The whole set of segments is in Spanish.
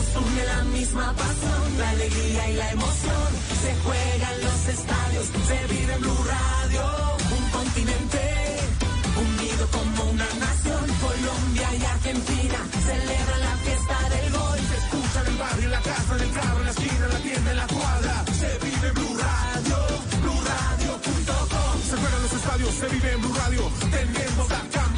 Nos une la misma pasión, la alegría y la emoción. Se juega en los estadios, se vive en Blue Radio. Un continente unido como una nación. Colombia y Argentina celebran la fiesta del gol. Se escucha en el barrio, en la casa, en el carro, en la esquina, en la tienda, en la cuadra. Se vive en Blue Radio, BlueRadio.com. Se juega en los estadios, se vive en Blue Radio. Tenemos la camiseta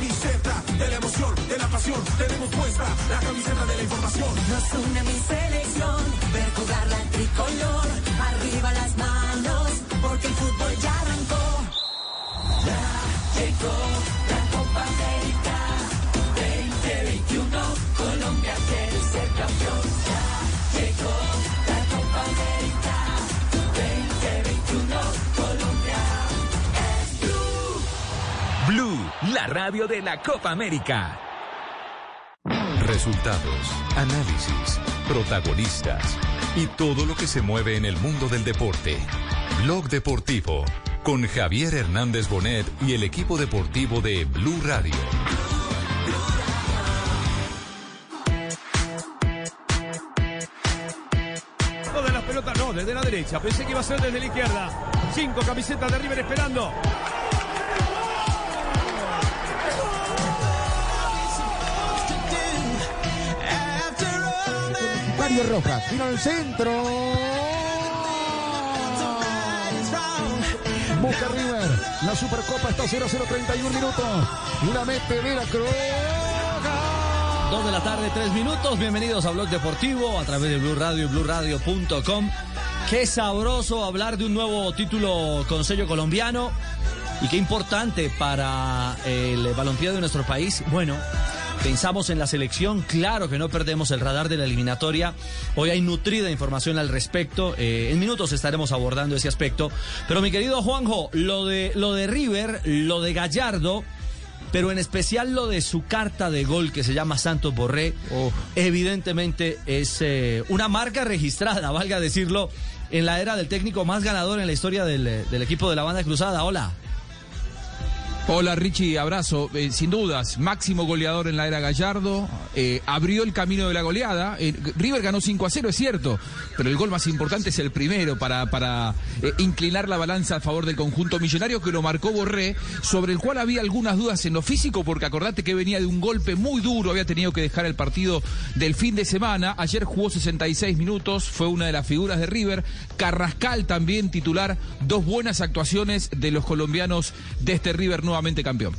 pasión. Tenemos puesta la camiseta de la información. Nos une mi selección, ver jugar la tricolor. Arriba las manos, porque el fútbol ya arrancó. Ya llegó la Copa América 2021. Colombia quiere ser campeón. Ya llegó la Copa América 2021. Colombia es blue. Blue, la radio de la Copa América. Resultados, análisis, protagonistas y todo lo que se mueve en el mundo del deporte. Blog Deportivo con Javier Hernández Bonet y el equipo deportivo de Blue Radio. No de las pelotas, no, desde la derecha. Pensé que iba a ser desde la izquierda. Cinco camisetas de River esperando. Mario Rojas, vino al centro. Busca River. La Supercopa está 0-0-31 minutos. Y la mete Veracruz. Dos de la tarde, tres minutos. Bienvenidos a Blog Deportivo a través de Blue Radio y BlueRadio.com. Qué sabroso hablar de un nuevo título con sello colombiano y qué importante para el balompié de nuestro país. Bueno, pensamos en la selección, claro que no perdemos el radar de la eliminatoria. Hoy hay nutrida información al respecto. Eh, en minutos estaremos abordando ese aspecto. Pero mi querido Juanjo, lo de lo de River, lo de Gallardo pero en especial lo de su carta de gol que se llama Santos Borré, evidentemente es eh, una marca registrada, valga decirlo, en la era del técnico más ganador en la historia del, del equipo de la banda cruzada. Hola. Hola Richie, abrazo. Eh, sin dudas, máximo goleador en la era Gallardo. eh, abrió el camino de la goleada. Eh, River ganó 5 a 0, es cierto. Pero el gol más importante es el primero para, para inclinar la balanza a favor del conjunto millonario que lo marcó Borré, sobre el cual había algunas dudas en lo físico, porque acordate que venía de un golpe muy duro, había tenido que dejar el partido del fin de semana. Ayer jugó 66 minutos, fue una de las figuras de River. Carrascal también titular, dos buenas actuaciones de los colombianos de este River nuevamente campeón.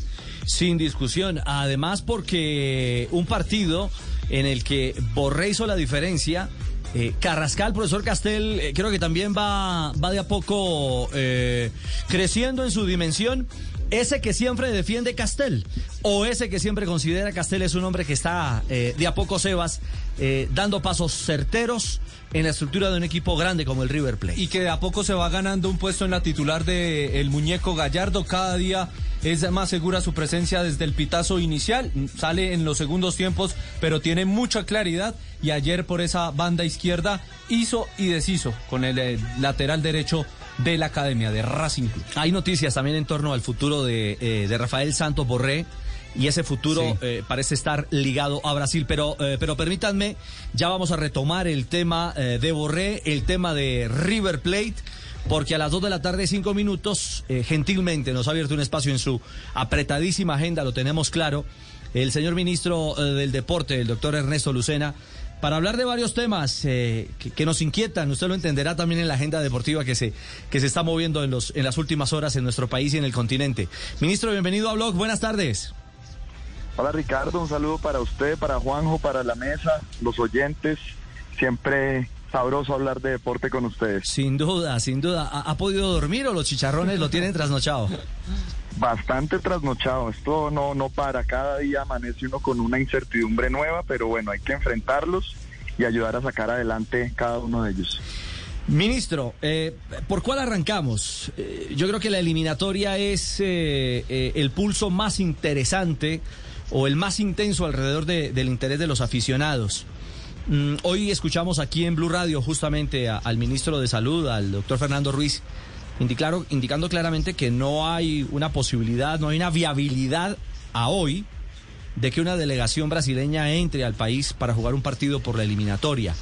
Sin discusión. Además, porque un partido en el que Borré hizo la diferencia. eh, Carrascal, profesor Castel, eh, creo que también va, va de a poco eh, creciendo en su dimensión. Ese que siempre defiende Castel, o ese que siempre considera Castel es un hombre que está eh, de a poco, Sebas, eh, dando pasos certeros en la estructura de un equipo grande como el River Plate. y que de a poco se va ganando un puesto en la titular de el muñeco Gallardo. Cada día es más segura su presencia desde el pitazo inicial. Sale en los segundos tiempos, pero tiene mucha claridad. Y ayer por esa banda izquierda hizo y deshizo con el eh, lateral derecho de la academia de Racing Club. Hay noticias también en torno al futuro de, eh, de Rafael Santos Borré. Y ese futuro Sí. eh, parece estar ligado a Brasil. Pero, eh, pero permítanme, ya vamos a retomar el tema eh, de Borré, el tema de River Plate. Porque a las 2 de la tarde, 5 minutos, eh, gentilmente nos ha abierto un espacio en su apretadísima agenda, lo tenemos claro, el señor ministro eh, del Deporte, el doctor Ernesto Lucena, para hablar de varios temas eh, que, nos inquietan. Usted lo entenderá también en la agenda deportiva que se, que se está moviendo en, los, en las últimas horas en nuestro país y en el continente. Ministro, bienvenido a Blog. Buenas tardes. Hola Ricardo, un saludo para usted, para Juanjo, para la mesa, los oyentes. Siempre sabroso hablar de deporte con ustedes. Sin duda, sin duda. ¿Ha, ha podido dormir o los chicharrones lo tienen trasnochado? Bastante trasnochado, esto no, no para, cada día amanece uno con una incertidumbre nueva, pero bueno, hay que enfrentarlos y ayudar a sacar adelante cada uno de ellos. Ministro, eh, ¿por cuál arrancamos? Eh, yo creo que la eliminatoria es eh, eh, el pulso más interesante o el más intenso alrededor de- del interés de los aficionados. Mm, hoy escuchamos aquí en Blue Radio justamente al ministro de Salud, al doctor Fernando Ruiz, indiclaro- indicando claramente que no hay una posibilidad, no hay una viabilidad a hoy de que una delegación brasileña entre al país para jugar un partido por la eliminatoria.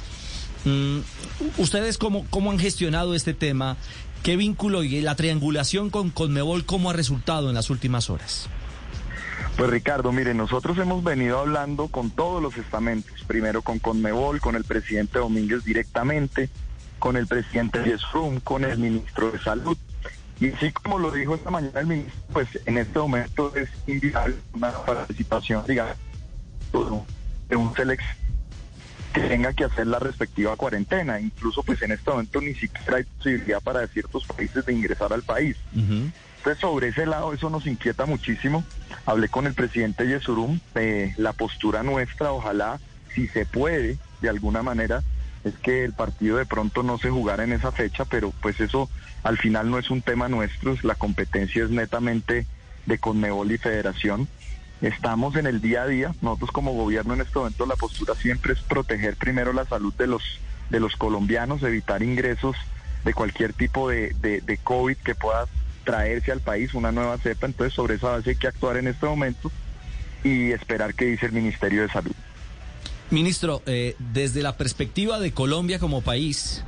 Mm, ¿Ustedes cómo, cómo han gestionado este tema? ¿Qué vínculo y la triangulación con Conmebol cómo ha resultado en las últimas horas? Pues Ricardo, mire, nosotros hemos venido hablando con todos los estamentos, primero con Conmebol, con el presidente Domínguez directamente, con el presidente Yesrum, con el ministro de Salud. Y así como lo dijo esta mañana el ministro, pues en este momento es inviable una participación, digamos, de un select que tenga que hacer la respectiva cuarentena. Incluso pues en este momento ni siquiera hay posibilidad para ciertos países de ingresar al país. Entonces sobre ese lado eso nos inquieta muchísimo. Hablé con el presidente Yesurum, eh, la postura nuestra, ojalá, si se puede, de alguna manera, es que el partido de pronto no se jugara en esa fecha, pero pues eso al final no es un tema nuestro, la competencia es netamente de Conmebol y Federación. Estamos en el día a día, nosotros como gobierno en este momento la postura siempre es proteger primero la salud de los, de los colombianos, evitar ingresos de cualquier tipo de, de, de COVID que pueda traerse al país una nueva cepa, entonces sobre esa base hay que actuar en este momento y esperar qué dice el Ministerio de Salud. Ministro, eh, desde la perspectiva de Colombia como país,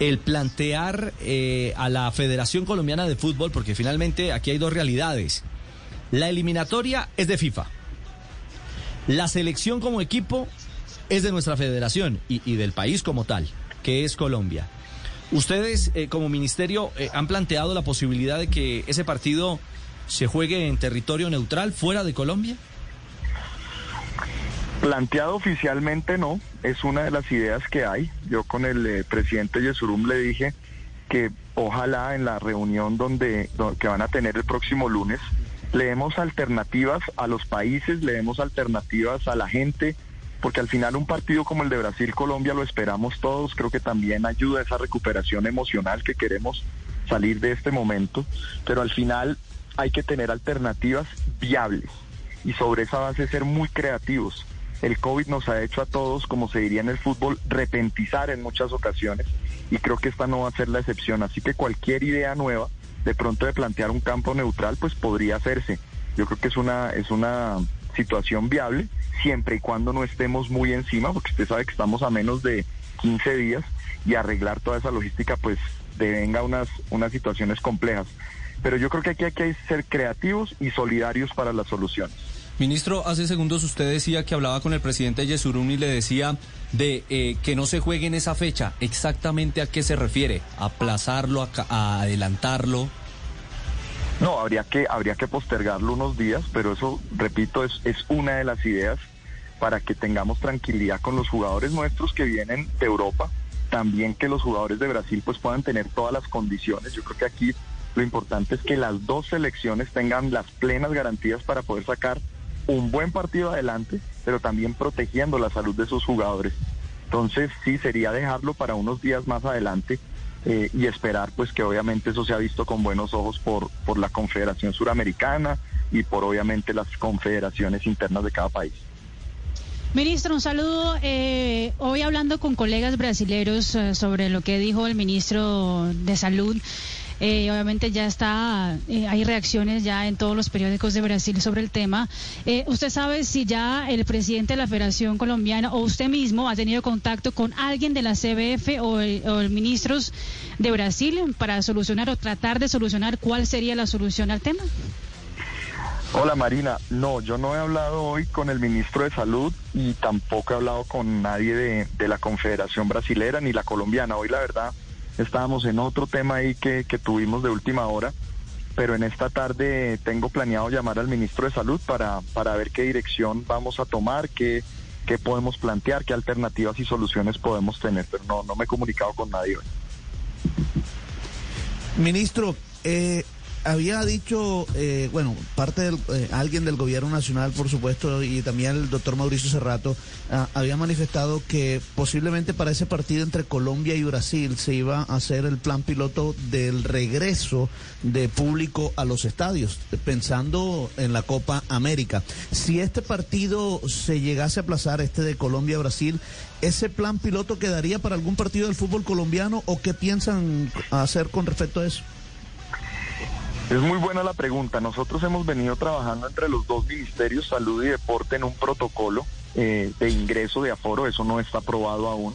el plantear eh, a la Federación Colombiana de Fútbol, porque finalmente aquí hay dos realidades. La eliminatoria es de FIFA. La selección como equipo es de nuestra federación y, y del país como tal, que es Colombia. ¿Ustedes eh, como ministerio eh, han planteado la posibilidad de que ese partido se juegue en territorio neutral, fuera de Colombia? Planteado oficialmente no, es una de las ideas que hay. Yo con el eh, presidente Yesurum le dije que ojalá en la reunión donde, do- que van a tener el próximo lunes le demos alternativas a los países, le demos alternativas a la gente, porque al final un partido como el de Brasil-Colombia lo esperamos todos, creo que también ayuda a esa recuperación emocional que queremos salir de este momento, pero al final hay que tener alternativas viables y sobre esa base ser muy creativos. El COVID nos ha hecho a todos, como se diría en el fútbol, repentizar en muchas ocasiones y creo que esta no va a ser la excepción. Así que cualquier idea nueva, de pronto de plantear un campo neutral, pues podría hacerse. Yo creo que es una, es una situación viable siempre y cuando no estemos muy encima, porque usted sabe que estamos a menos de 15 días y arreglar toda esa logística pues devenga unas, unas situaciones complejas. Pero yo creo que aquí hay que ser creativos y solidarios para las soluciones. Ministro, hace segundos usted decía que hablaba con el presidente Yesurún y le decía de eh, que no se juegue en esa fecha. ¿Exactamente a qué se refiere? ¿Aplazarlo, a, a adelantarlo? No, habría que, habría que postergarlo unos días, pero eso, repito, es, es una de las ideas para que tengamos tranquilidad con los jugadores nuestros que vienen de Europa, también que los jugadores de Brasil pues puedan tener todas las condiciones. Yo creo que aquí lo importante es que las dos selecciones tengan las plenas garantías para poder sacar un buen partido adelante, pero también protegiendo la salud de sus jugadores. Entonces sí sería dejarlo para unos días más adelante eh, y esperar pues que obviamente eso sea visto con buenos ojos por, por la Confederación Suramericana y por obviamente las confederaciones internas de cada país. Ministro, un saludo. Eh, hoy hablando con colegas brasileños eh, sobre lo que dijo el ministro de Salud, eh, obviamente ya está, eh, hay reacciones ya en todos los periódicos de Brasil sobre el tema. Eh, ¿Usted sabe si ya el presidente de la Federación Colombiana o usted mismo ha tenido contacto con alguien de la CBF o, el- o el ministros de Brasil para solucionar o tratar de solucionar cuál sería la solución al tema? Hola Marina, no, yo no he hablado hoy con el ministro de Salud y tampoco he hablado con nadie de, de la Confederación Brasilera ni la colombiana. Hoy la verdad estábamos en otro tema ahí que, que tuvimos de última hora, pero en esta tarde tengo planeado llamar al ministro de Salud para, para ver qué dirección vamos a tomar, qué, qué podemos plantear, qué alternativas y soluciones podemos tener, pero no, no me he comunicado con nadie hoy. Ministro, eh, había dicho, eh, bueno, parte del, eh, alguien del gobierno nacional, por supuesto, y también el doctor Mauricio Cerrato, ah, había manifestado que posiblemente para ese partido entre Colombia y Brasil se iba a hacer el plan piloto del regreso de público a los estadios, pensando en la Copa América. Si este partido se llegase a aplazar, este de Colombia-Brasil, ¿ese plan piloto quedaría para algún partido del fútbol colombiano o qué piensan hacer con respecto a eso? Es muy buena la pregunta. Nosotros hemos venido trabajando entre los dos ministerios, salud y deporte, en un protocolo eh, de ingreso de aforo. Eso no está aprobado aún.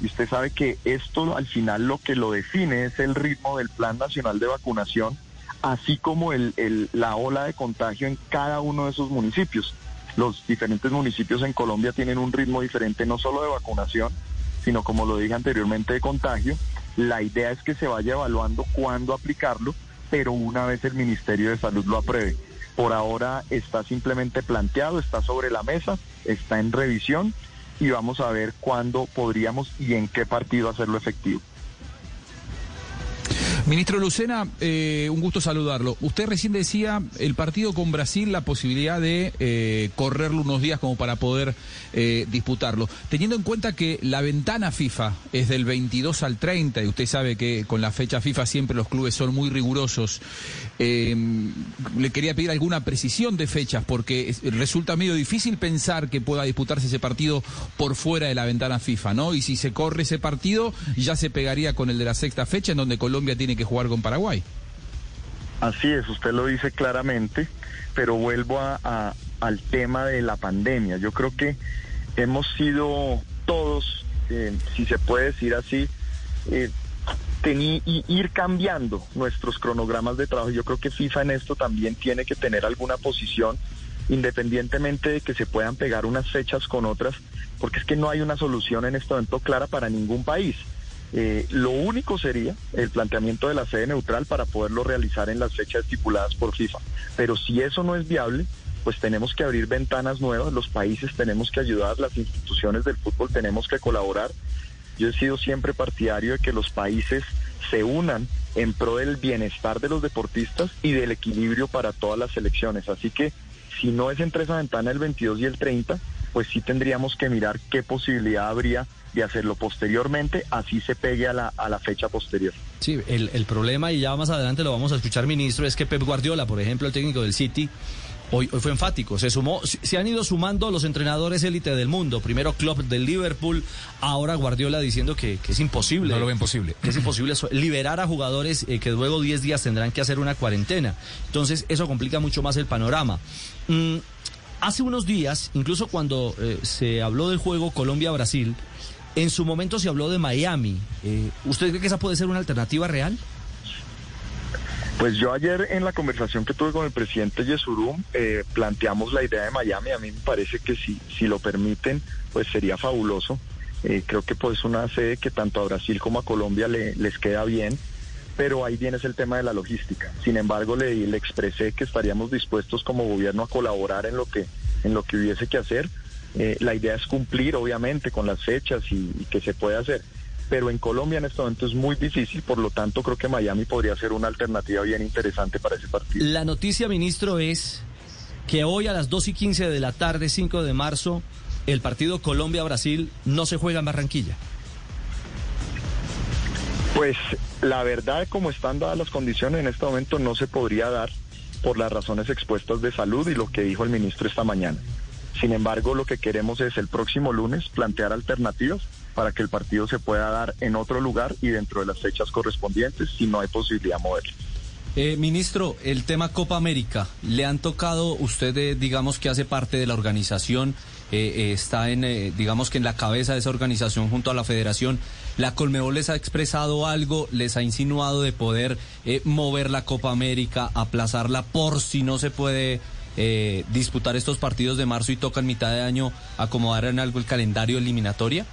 Y usted sabe que esto al final lo que lo define es el ritmo del Plan Nacional de Vacunación, así como el, la ola de contagio en cada uno de esos municipios. Los diferentes municipios en Colombia tienen un ritmo diferente, no solo de vacunación, sino como lo dije anteriormente, de contagio. La idea es que se vaya evaluando cuándo aplicarlo, pero una vez el Ministerio de Salud lo apruebe. Por ahora está simplemente planteado, está sobre la mesa, está en revisión y vamos a ver cuándo podríamos y en qué partido hacerlo efectivo. Ministro Lucena, eh, un gusto saludarlo. Usted recién decía el partido con Brasil, la posibilidad de eh, correrlo unos días como para poder eh, disputarlo. Teniendo en cuenta que la ventana FIFA es del 22 al 30 y usted sabe que con la fecha FIFA siempre los clubes son muy rigurosos, eh, le quería pedir alguna precisión de fechas porque es- resulta medio difícil pensar que pueda disputarse ese partido por fuera de la ventana FIFA, ¿no? Y si se corre ese partido, ya se pegaría con el de la sexta fecha en donde Colombia tiene que jugar con Paraguay. Así es, usted lo dice claramente, pero vuelvo a- al tema de la pandemia. Yo creo que hemos sido todos, eh, si se puede decir así, eh, teni- y ir cambiando nuestros cronogramas de trabajo. Yo creo que FIFA en esto también tiene que tener alguna posición, independientemente de que se puedan pegar unas fechas con otras, porque es que no hay una solución en este momento clara para ningún país. Eh, lo único sería el planteamiento de la sede neutral para poderlo realizar en las fechas estipuladas por FIFA. Pero si eso no es viable, pues tenemos que abrir ventanas nuevas, los países tenemos que ayudar, las instituciones del fútbol tenemos que colaborar. Yo he sido siempre partidario de que los países se unan en pro del bienestar de los deportistas y del equilibrio para todas las selecciones. Así que si no es entre esa ventana el 22 y el 30, pues sí tendríamos que mirar qué posibilidad habría de hacerlo posteriormente, así se pegue a la, a la fecha posterior. Sí, el, el problema, y ya más adelante lo vamos a escuchar, ministro, es que Pep Guardiola, por ejemplo, el técnico del City, hoy, hoy fue enfático. Se sumó, se, han ido sumando los entrenadores élite del mundo. Primero Klopp del Liverpool, ahora Guardiola diciendo que, que es imposible. No lo ven posible. Que es imposible liberar a jugadores eh, que luego 10 días tendrán que hacer una cuarentena. Entonces, eso complica mucho más el panorama. Mm, hace unos días, incluso cuando eh, se habló del juego Colombia-Brasil, en su momento se habló de Miami. Eh, ¿Usted cree que esa puede ser una alternativa real? Pues yo ayer en la conversación que tuve con el presidente Yesurum eh, planteamos la idea de Miami. A mí me parece que si, si lo permiten, pues sería fabuloso. Eh, creo que pues una sede que tanto a Brasil como a Colombia le- les queda bien, pero ahí viene el tema de la logística. Sin embargo, le, le expresé que estaríamos dispuestos como gobierno a colaborar en lo que, en lo que hubiese que hacer. Eh, la idea es cumplir, obviamente, con las fechas y, y que se puede hacer. Pero en Colombia en este momento es muy difícil, por lo tanto creo que Miami podría ser una alternativa bien interesante para ese partido. La noticia, ministro, es que hoy a las 2 y 15 de la tarde, 5 de marzo, el partido Colombia-Brasil no se juega en Barranquilla. Pues la verdad, como están dadas las condiciones en este momento, no se podría dar por las razones expuestas de salud y lo que dijo el ministro esta mañana. Sin embargo, lo que queremos es el próximo lunes plantear alternativas para que el partido se pueda dar en otro lugar y dentro de las fechas correspondientes si no hay posibilidad de moverlo. Eh, ministro, el tema Copa América, ¿le han tocado, usted eh, digamos que hace parte de la organización, eh, eh, está en, eh, digamos que en la cabeza de esa organización junto a la federación, ¿la Colmebol les ha expresado algo, les ha insinuado de poder mover la Copa América, aplazarla por si no se puede disputar estos partidos de marzo y toca en mitad de año acomodar en algo el calendario eliminatoria?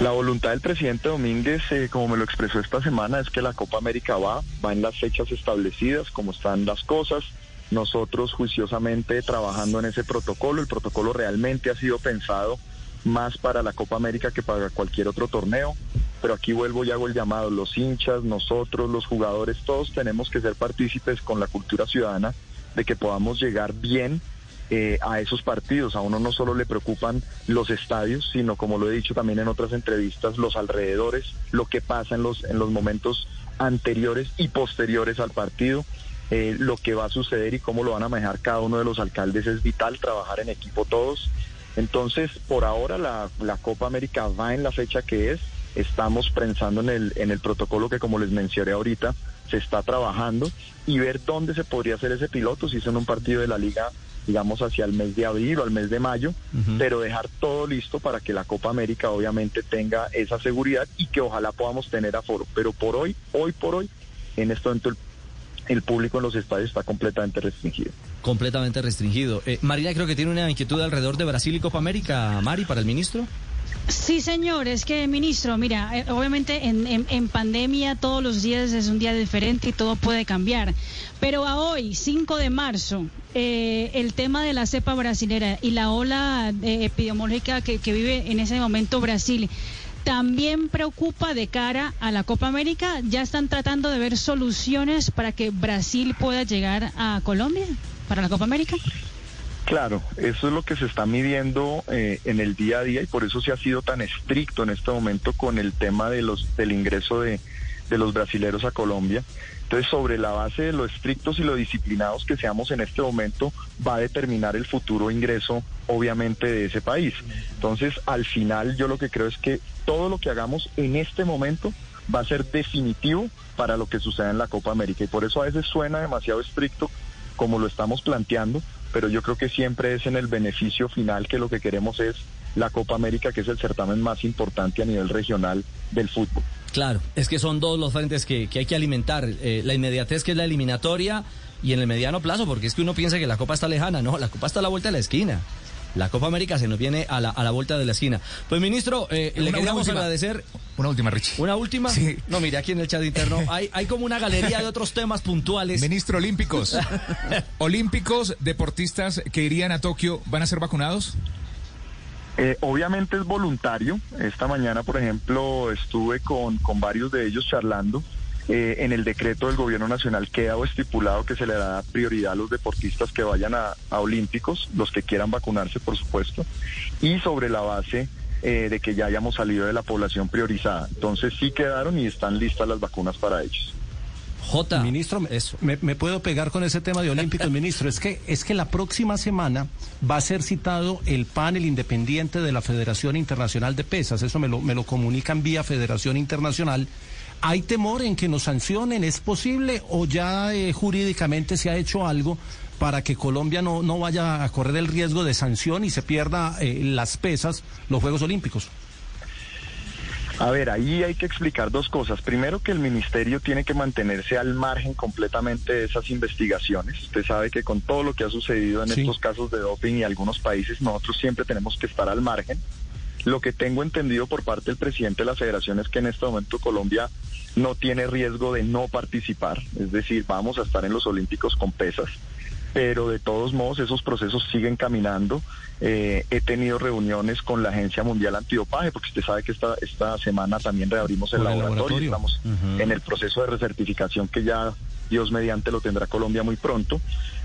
La voluntad del presidente Domínguez, eh, como me lo expresó esta semana, es que la Copa América va, va en las fechas establecidas, como están las cosas. Nosotros juiciosamente trabajando en ese protocolo, el protocolo realmente ha sido pensado más para la Copa América que para cualquier otro torneo. Pero aquí vuelvo y hago el llamado, los hinchas, nosotros, los jugadores, todos tenemos que ser partícipes con la cultura ciudadana de que podamos llegar bien eh, a esos partidos. A uno no solo le preocupan los estadios, sino como lo he dicho también en otras entrevistas, los alrededores, lo que pasa en los, en los momentos anteriores y posteriores al partido, eh, lo que va a suceder y cómo lo van a manejar cada uno de los alcaldes. Es vital trabajar en equipo todos. Entonces, por ahora la, la Copa América va en la fecha que es. Estamos pensando en el, en el protocolo que, como les mencioné ahorita, se está trabajando y ver dónde se podría hacer ese piloto, si es en un partido de la liga digamos hacia el mes de abril o al mes de mayo, pero dejar todo listo para que la Copa América obviamente tenga esa seguridad y que ojalá podamos tener aforo. Pero por hoy, hoy por hoy, en este momento el, el público en los estadios está completamente restringido. Completamente restringido. Eh, Marina creo que tiene una inquietud alrededor de Brasil y Copa América, Mari, para el ministro. Sí, señor, es que, ministro, mira, eh, obviamente en, en- en pandemia todos los días es un día diferente y todo puede cambiar. Pero a hoy, 5 de marzo, eh, el tema de la cepa brasilera y la ola eh, epidemiológica que, que vive en ese momento Brasil, ¿también preocupa de cara a la Copa América? ¿Ya están tratando de ver soluciones para que Brasil pueda llegar a Colombia para la Copa América? Claro, eso es lo que se está midiendo eh, en el día a día y por eso se ha sido tan estricto en este momento con el tema de los del ingreso de, de los brasileros a Colombia. Entonces, sobre la base de lo estrictos y lo disciplinados que seamos en este momento, va a determinar el futuro ingreso, obviamente, de ese país. Entonces, al final, yo lo que creo es que todo lo que hagamos en este momento va a ser definitivo para lo que suceda en la Copa América. Y por eso a veces suena demasiado estricto como lo estamos planteando, pero yo creo que siempre es en el beneficio final que lo que queremos es la Copa América, que es el certamen más importante a nivel regional del fútbol. Claro, es que son dos los frentes que, que hay que alimentar. Eh, la inmediatez que es la eliminatoria y en el mediano plazo, porque es que uno piensa que la Copa está lejana, no, la Copa está a la vuelta de la esquina. La Copa América se nos viene a la, a la vuelta de la esquina. Pues ministro, eh, le Una- queríamos última. agradecer. Una última, Richie. ¿Una última? Sí. No, mire, aquí en el chat interno hay, hay como una galería de otros temas puntuales. Ministro Olímpicos. Olímpicos, deportistas que irían a Tokio, ¿van a ser vacunados? Eh, obviamente es voluntario. Esta mañana, por ejemplo, estuve con, con varios de ellos charlando. Eh, en el decreto del gobierno nacional queda estipulado que se le da prioridad a los deportistas que vayan a, a Olímpicos, los que quieran vacunarse, por supuesto, y sobre la base eh, de que ya hayamos salido de la población priorizada. Entonces sí quedaron y están listas las vacunas para ellos. J. Ministro, me, me- me puedo pegar con ese tema de olímpicos, ministro. Es que, es que la próxima semana va a ser citado el panel independiente de la Federación Internacional de Pesas. Eso me lo, me lo comunican vía Federación Internacional. ¿Hay temor en que nos sancionen? ¿Es posible o ya eh, jurídicamente se ha hecho algo para que Colombia no, no vaya a correr el riesgo de sanción y se pierda eh, las pesas, los Juegos Olímpicos? A ver, ahí hay que explicar dos cosas. Primero, que el ministerio tiene que mantenerse al margen completamente de esas investigaciones. Usted sabe que con todo lo que ha sucedido en Sí. estos casos de doping y algunos países, nosotros siempre tenemos que estar al margen. Lo que tengo entendido por parte del presidente de la federación es que en este momento Colombia no tiene riesgo de no participar. Es decir, vamos a estar en los Olímpicos con pesas pero de todos modos esos procesos siguen caminando. Eh, he tenido reuniones con la Agencia Mundial Antidopaje, porque usted sabe que esta, esta semana también reabrimos el laboratorio, laboratorio. estamos en el proceso de recertificación que ya Dios mediante lo tendrá Colombia muy pronto.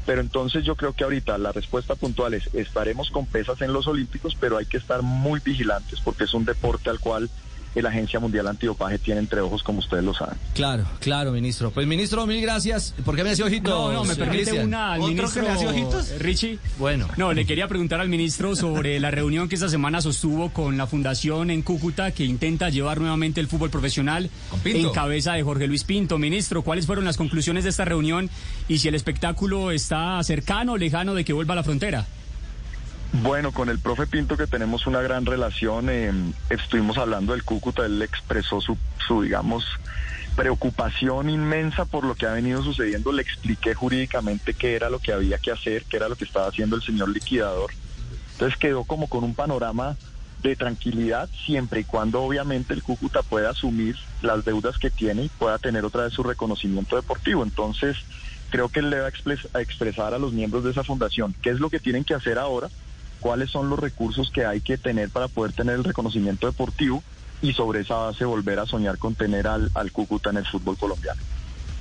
Pero entonces yo creo que ahorita la respuesta puntual es estaremos con pesas en los Olímpicos, pero hay que estar muy vigilantes porque es un deporte al cual la Agencia Mundial Antidopaje tiene entre ojos, como ustedes lo saben. Claro, claro, ministro. Pues ministro, mil gracias. ¿Por qué me hacía ojitos? No, no, me permite Cristian? una al ¿Otro ministro que me hacía ojitos? Richie. Bueno. No, le quería preguntar al ministro sobre la reunión que esta semana sostuvo con la fundación en Cúcuta que intenta llevar nuevamente el fútbol profesional en cabeza de Jorge Luis Pinto. Ministro, ¿cuáles fueron las conclusiones de esta reunión y si el espectáculo está cercano o lejano de que vuelva a la frontera? Bueno, con el profe Pinto que tenemos una gran relación, eh, estuvimos hablando del Cúcuta, él expresó su, su, digamos, preocupación inmensa por lo que ha venido sucediendo, le expliqué jurídicamente qué era lo que había que hacer, qué era lo que estaba haciendo el señor liquidador. Entonces quedó como con un panorama de tranquilidad siempre y cuando obviamente el Cúcuta pueda asumir las deudas que tiene y pueda tener otra vez su reconocimiento deportivo. Entonces creo que él le va a, expres- a expresar a los miembros de esa fundación qué es lo que tienen que hacer ahora, cuáles son los recursos que hay que tener para poder tener el reconocimiento deportivo y sobre esa base volver a soñar con tener al, al Cúcuta en el fútbol colombiano.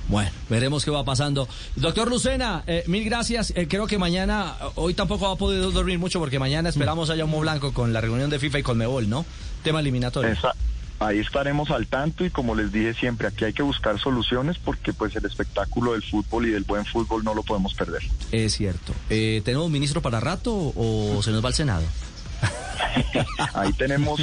Bueno, veremos qué va pasando. Doctor Lucena, eh, mil gracias. Eh, creo que mañana, hoy tampoco va a poder dormir mucho porque mañana esperamos a Humo Blanco con la reunión de FIFA y con Mebol, ¿no? Tema eliminatorio. Esa- ahí estaremos al tanto y como les dije siempre, aquí hay que buscar soluciones porque pues el espectáculo del fútbol y del buen fútbol no lo podemos perder. Es cierto. Eh, ¿Tenemos ministro para rato o se nos va al Senado? Ahí tenemos,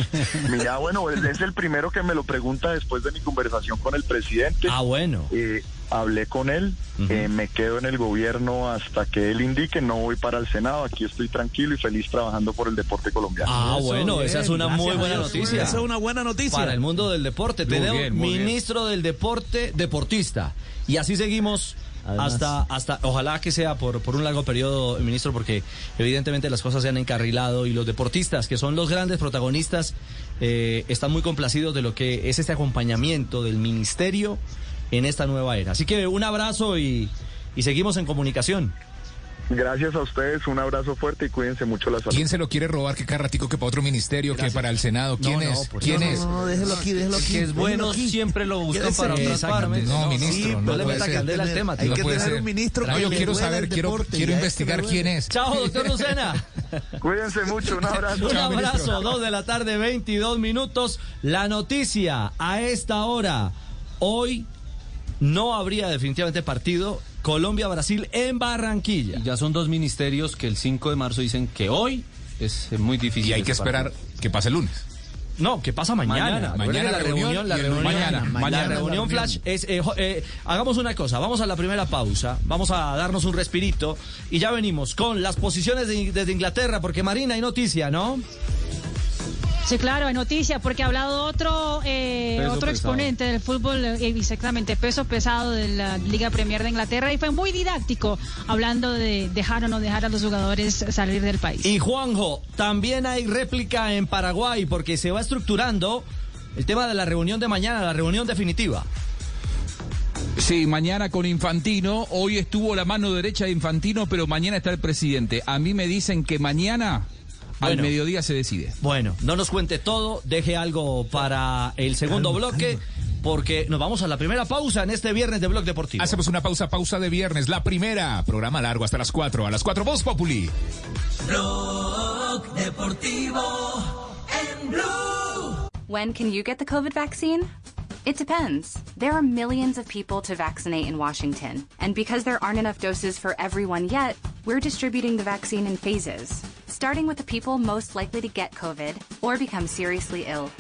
mira, bueno, es el primero que me lo pregunta después de mi conversación con el presidente. Ah, bueno. Eh, hablé con él, eh, me quedo en el gobierno hasta que él indique, no voy para el Senado, aquí estoy tranquilo y feliz trabajando por el deporte colombiano. Ah, bueno, esa es una muy buena noticia. Esa es una buena noticia. Para el mundo del deporte. Muy Tenemos bien, muy bien. ministro del deporte, deportista. Y así seguimos Además- hasta, hasta, ojalá que sea por, por un largo periodo, ministro, porque evidentemente las cosas se han encarrilado y los deportistas, que son los grandes protagonistas, eh, están muy complacidos de lo que es este acompañamiento del ministerio en esta nueva era. Así que un abrazo y, y seguimos en comunicación. Gracias a ustedes, un abrazo fuerte y cuídense mucho la salud. ¿Quién se lo quiere robar? ¿Qué cada ratico que para otro ministerio? que para el Senado? ¿Quién No, no, es? pues ¿Quién no, es? No, no, déjelo aquí, déjelo aquí. que es bueno aquí. siempre lo buscan para otras partes. No, ministro, Sí, no no le meta ser. candela al tema. No Hay que tener un ministro No, que yo le quiero saber, quiero, deporte, quiero investigar quién es. Chao, doctor Lucena. Cuídense mucho, un abrazo. Un abrazo, dos de la tarde, 22 minutos. La noticia a esta hora. Hoy no habría definitivamente partido Colombia-Brasil en Barranquilla. Ya son dos ministerios que el 5 de marzo dicen que hoy es muy difícil. Y hay que esperar partido. que pase el lunes. No, que pasa mañana. Mañana, la reunión reunión, la reunión, mañana, la mañana reunión la reunión. flash es. eh, eh, hagamos una cosa, vamos a la primera pausa, vamos a darnos un respirito y ya venimos con las posiciones de- desde Inglaterra, porque Marina hay noticia, ¿no? Sí, claro, hay noticia, porque ha hablado otro eh, otro pesado. exponente del fútbol, eh, exactamente, peso pesado de la Liga Premier de Inglaterra, y fue muy didáctico, hablando de dejar o no dejar a los jugadores salir del país. Y Juanjo, también hay réplica en Paraguay porque se va estructurando el tema de la reunión de mañana, la reunión definitiva. Sí, mañana con Infantino. Hoy estuvo la mano derecha de Infantino, pero mañana está el presidente. A mí me dicen que mañana al Bueno. mediodía se decide. Bueno, no nos cuente todo, deje algo para el segundo bloque, porque nos vamos a la primera pausa en este viernes de Blog Deportivo. Hacemos una pausa, pausa de viernes, la primera. Programa largo hasta las 4. A las 4, Voz Populi. Blog Deportivo en Blue. When can you get the COVID vaccine? It depends. There are millions of people to vaccinate in Washington. And because there aren't enough doses for everyone yet, we're distributing the vaccine in phases, starting with the people most likely to get COVID or become seriously ill.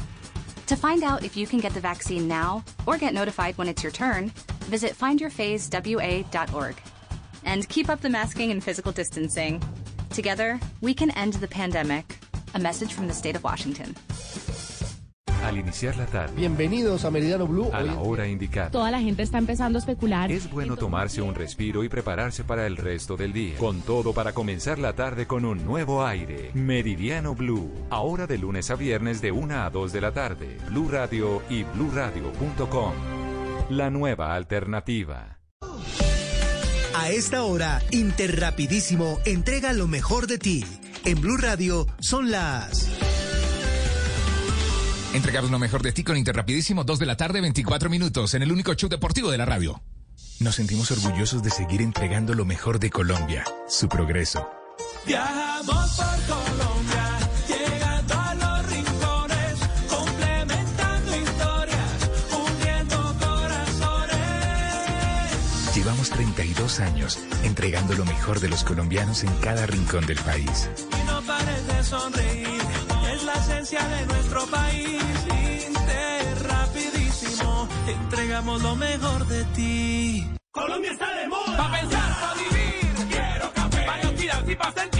To find out if you can get the vaccine now or get notified when it's your turn, visit findyourphasewa.org. And keep up the masking and physical distancing. Together, we can end the pandemic. A message from the state of Washington. Al iniciar la tarde, Bienvenidos a Meridiano Blue. a la hora indicada, Toda la gente está empezando a especular. es bueno tomarse un respiro y prepararse para el resto del día. Con todo para comenzar la tarde con un nuevo aire. Meridiano Blue. Ahora de lunes a viernes de 1 a 2 de la tarde. Blue Radio y bluradio.com. La nueva alternativa. A esta hora, Interrapidísimo entrega lo mejor de ti. En Blue Radio son las... Entregamos lo mejor de ti con Interrapidísimo, 2 de la tarde, 24 minutos, en el único show deportivo de la radio. Nos sentimos orgullosos de seguir entregando lo mejor de Colombia, su progreso. Viajamos por Colombia, llegando a los rincones, complementando historias, uniendo corazones. Llevamos 32 años entregando lo mejor de los colombianos en cada rincón del país. Y no pares de sonreír, la esencia de nuestro país. Inter rapidísimo, entregamos lo mejor de ti. Colombia está de moda. Pa' pensar, pa' vivir. Quiero café. Para inspirarse y pa' sentir.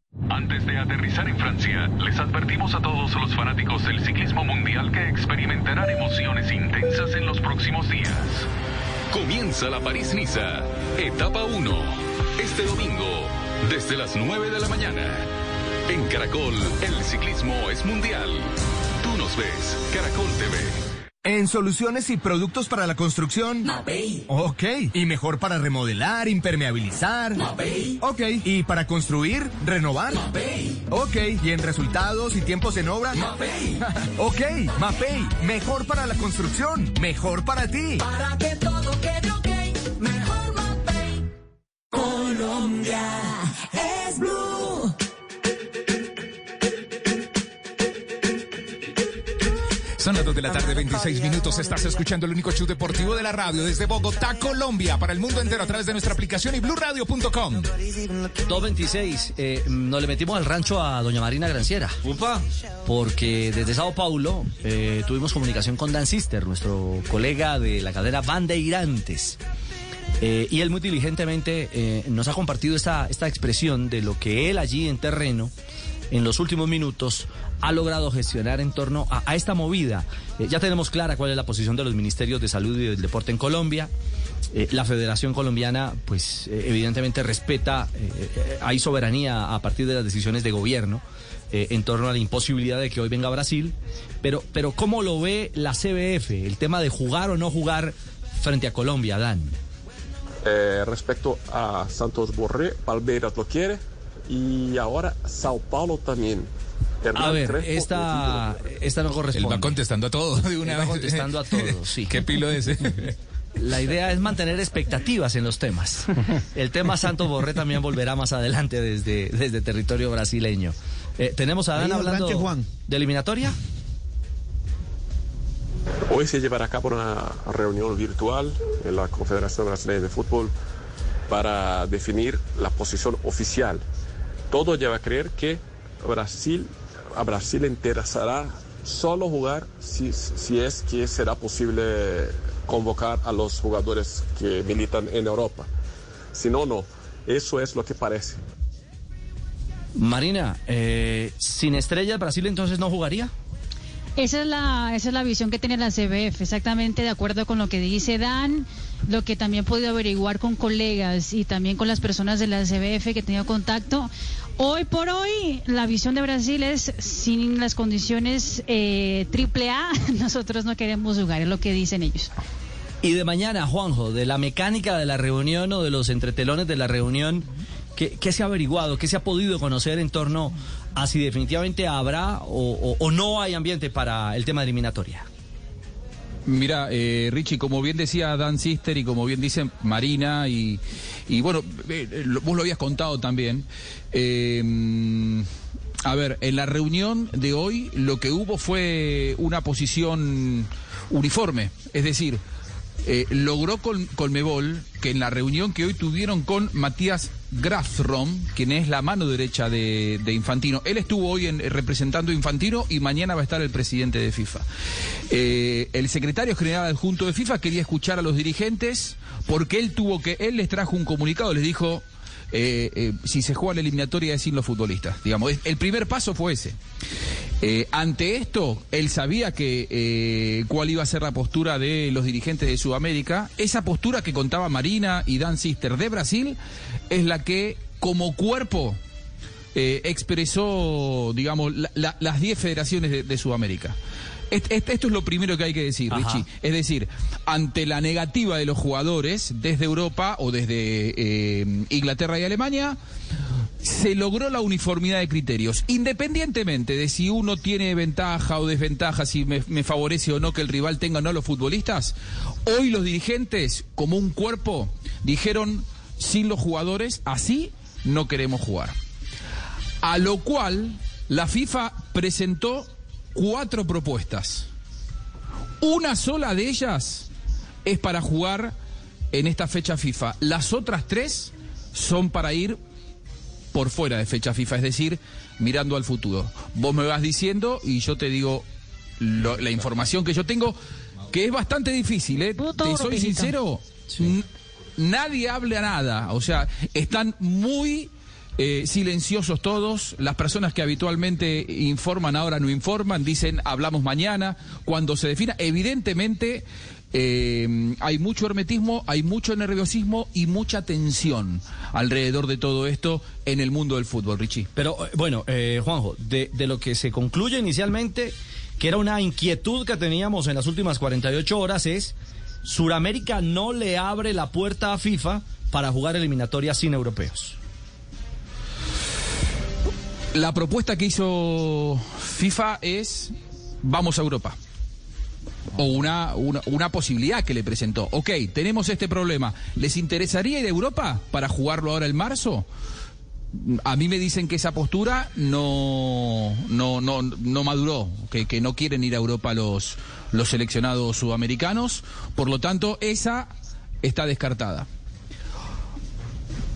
Antes de aterrizar en Francia, les advertimos a todos los fanáticos del ciclismo mundial que experimentarán emociones intensas en los próximos días. Comienza la París-Niza, etapa 1. Este domingo, Desde las 9 de la mañana. En Caracol, el ciclismo es mundial. Tú nos ves, Caracol TV. En soluciones y productos para la construcción. Mapei. Ok. Y mejor para remodelar, impermeabilizar. Mapei. Ok. Y para construir, renovar. Mapei. Ok. Y en resultados y tiempos en obra. Mapei. ok. Mapei. Mejor para la construcción. Mejor para ti. Para que todo quede ok, mejor Mapei. Colombia es Son las 2 de la tarde, 26 minutos. Estás escuchando el único show deportivo de la radio desde Bogotá, Colombia, para el mundo entero a través de nuestra aplicación y blurradio.com. 226, eh, nos le metimos al rancho a doña Marina Granciera. Upa. Porque desde Sao Paulo eh, tuvimos comunicación con Dan Sister, nuestro colega de la cadena Bandeirantes. Eh, y él muy diligentemente eh, nos ha compartido esta, esta expresión de lo que él allí en terreno, en los últimos minutos, ha logrado gestionar en torno a, esta movida. Eh, ya tenemos clara cuál es la posición de los ministerios de salud y del deporte en Colombia. Eh, la Federación Colombiana, pues eh, evidentemente respeta, hay soberanía a partir de las decisiones de gobierno en torno a la imposibilidad de que hoy venga Brasil. Pero, pero ¿cómo lo ve la CBF? El tema de jugar o no jugar frente a Colombia, Dan. Respecto a Santos Borré, Palmeiras lo quiere y ahora Sao Paulo también. Hernán A ver, Crespo, esta, esta no corresponde. Él va contestando a todo de una Él va vez. contestando a todo, sí. ¿Qué pilo es ese? La idea es mantener expectativas en los temas. El tema Santos Borré también volverá más adelante desde, desde territorio brasileño. Eh, tenemos a Dan hablando Juan. de eliminatoria. Hoy se llevará a cabo una reunión virtual en la Confederación Brasileña de Fútbol para definir la posición oficial. Todo lleva a creer que Brasil, a Brasil le interesará solo jugar si, si es que será posible convocar a los jugadores que militan en Europa. Si no, no. Eso es lo que parece. Marina, eh, sin estrellas Brasil entonces no jugaría. Esa es la esa es la visión que tiene la CBF, exactamente de acuerdo con lo que dice Dan, lo que también he podido averiguar con colegas y también con las personas de la CBF que he tenido contacto. Hoy por hoy la visión de Brasil es sin las condiciones eh, triple A, nosotros no queremos jugar, es lo que dicen ellos. Y de mañana, Juanjo, de la mecánica de la reunión o de los entretelones de la reunión, ¿qué, se ha averiguado? ¿Qué se ha podido conocer en torno a si definitivamente habrá o, o- o no hay ambiente para el tema de eliminatoria? Mira, eh, Richie, como bien decía Dan Sister y como bien dice Marina, y, y bueno, eh, eh, vos lo habías contado también. eh, a ver, en la reunión de hoy lo que hubo fue una posición uniforme, es decir, eh, logró Col- Colmebol que en la reunión que hoy tuvieron con Matías Grafrom, quien es la mano derecha de, Infantino, él estuvo hoy en- representando a Infantino y mañana va a estar el presidente de FIFA. Eh, el secretario general adjunto de FIFA quería escuchar a los dirigentes porque él tuvo que, él les trajo un comunicado, les dijo, eh, eh, si se juega la eliminatoria decir los futbolistas. Digamos, Es- el primer paso fue ese. Eh, ante esto, él sabía que cuál iba a ser la postura de los dirigentes de Sudamérica. Esa postura que contaba Marina y Dan Sister de Brasil es la que, como cuerpo, expresó, digamos, la- la- las 10 federaciones de, de Sudamérica. Est- est- Esto es lo primero que hay que decir, Ajá. Richie. Es decir, ante la negativa de los jugadores desde Europa o desde eh, Inglaterra y Alemania, se logró la uniformidad de criterios. Independientemente de si uno tiene ventaja o desventaja, si me, me favorece o no que el rival tenga o no los futbolistas, hoy los dirigentes, como un cuerpo, dijeron, sin los jugadores, así no queremos jugar. A lo cual la FIFA presentó cuatro propuestas. Una sola de ellas es para jugar en esta fecha FIFA. Las otras tres son para ir por fuera de fecha FIFA, es decir, mirando al futuro. Vos me vas diciendo y yo te digo lo- la información que yo tengo, que es bastante difícil, ¿eh? Te soy sincero, n- nadie habla nada, o sea, están muy eh, silenciosos todos, las personas que habitualmente informan ahora no informan, dicen hablamos mañana, cuando se defina, evidentemente eh, hay mucho hermetismo, hay mucho nerviosismo y mucha tensión alrededor de todo esto en el mundo del fútbol, Richie. Pero eh, bueno, eh, Juanjo, de, de lo que se concluye inicialmente, que era una inquietud que teníamos en las últimas 48 horas, es Suramérica no le abre la puerta a FIFA para jugar eliminatorias sin europeos. La propuesta que hizo FIFA es vamos a Europa. O una, una, posibilidad que le presentó. Ok, tenemos este problema. ¿Les interesaría ir a Europa para jugarlo ahora en marzo? A mí me dicen que esa postura no, no, no, no maduró, que, que no quieren ir a Europa los, los seleccionados sudamericanos. Por lo tanto, esa está descartada.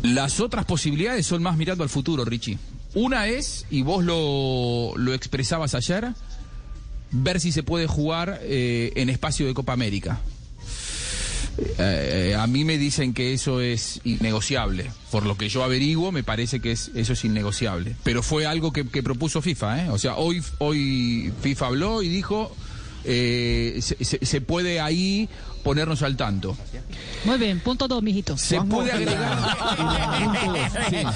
Las otras posibilidades son más mirando al futuro, Richie. Una es, y vos lo, lo expresabas ayer, ver si se puede jugar eh, en espacio de Copa América. Eh, eh, a mí me dicen que eso es innegociable. Por lo que yo averiguo, me parece que es, eso es innegociable. Pero fue algo que, que propuso FIFA. ¿eh? O sea, hoy, hoy FIFA habló y dijo, eh, se, se- se puede ahí ponernos al tanto. Muy bien, punto dos, mijito. Se puede agregar...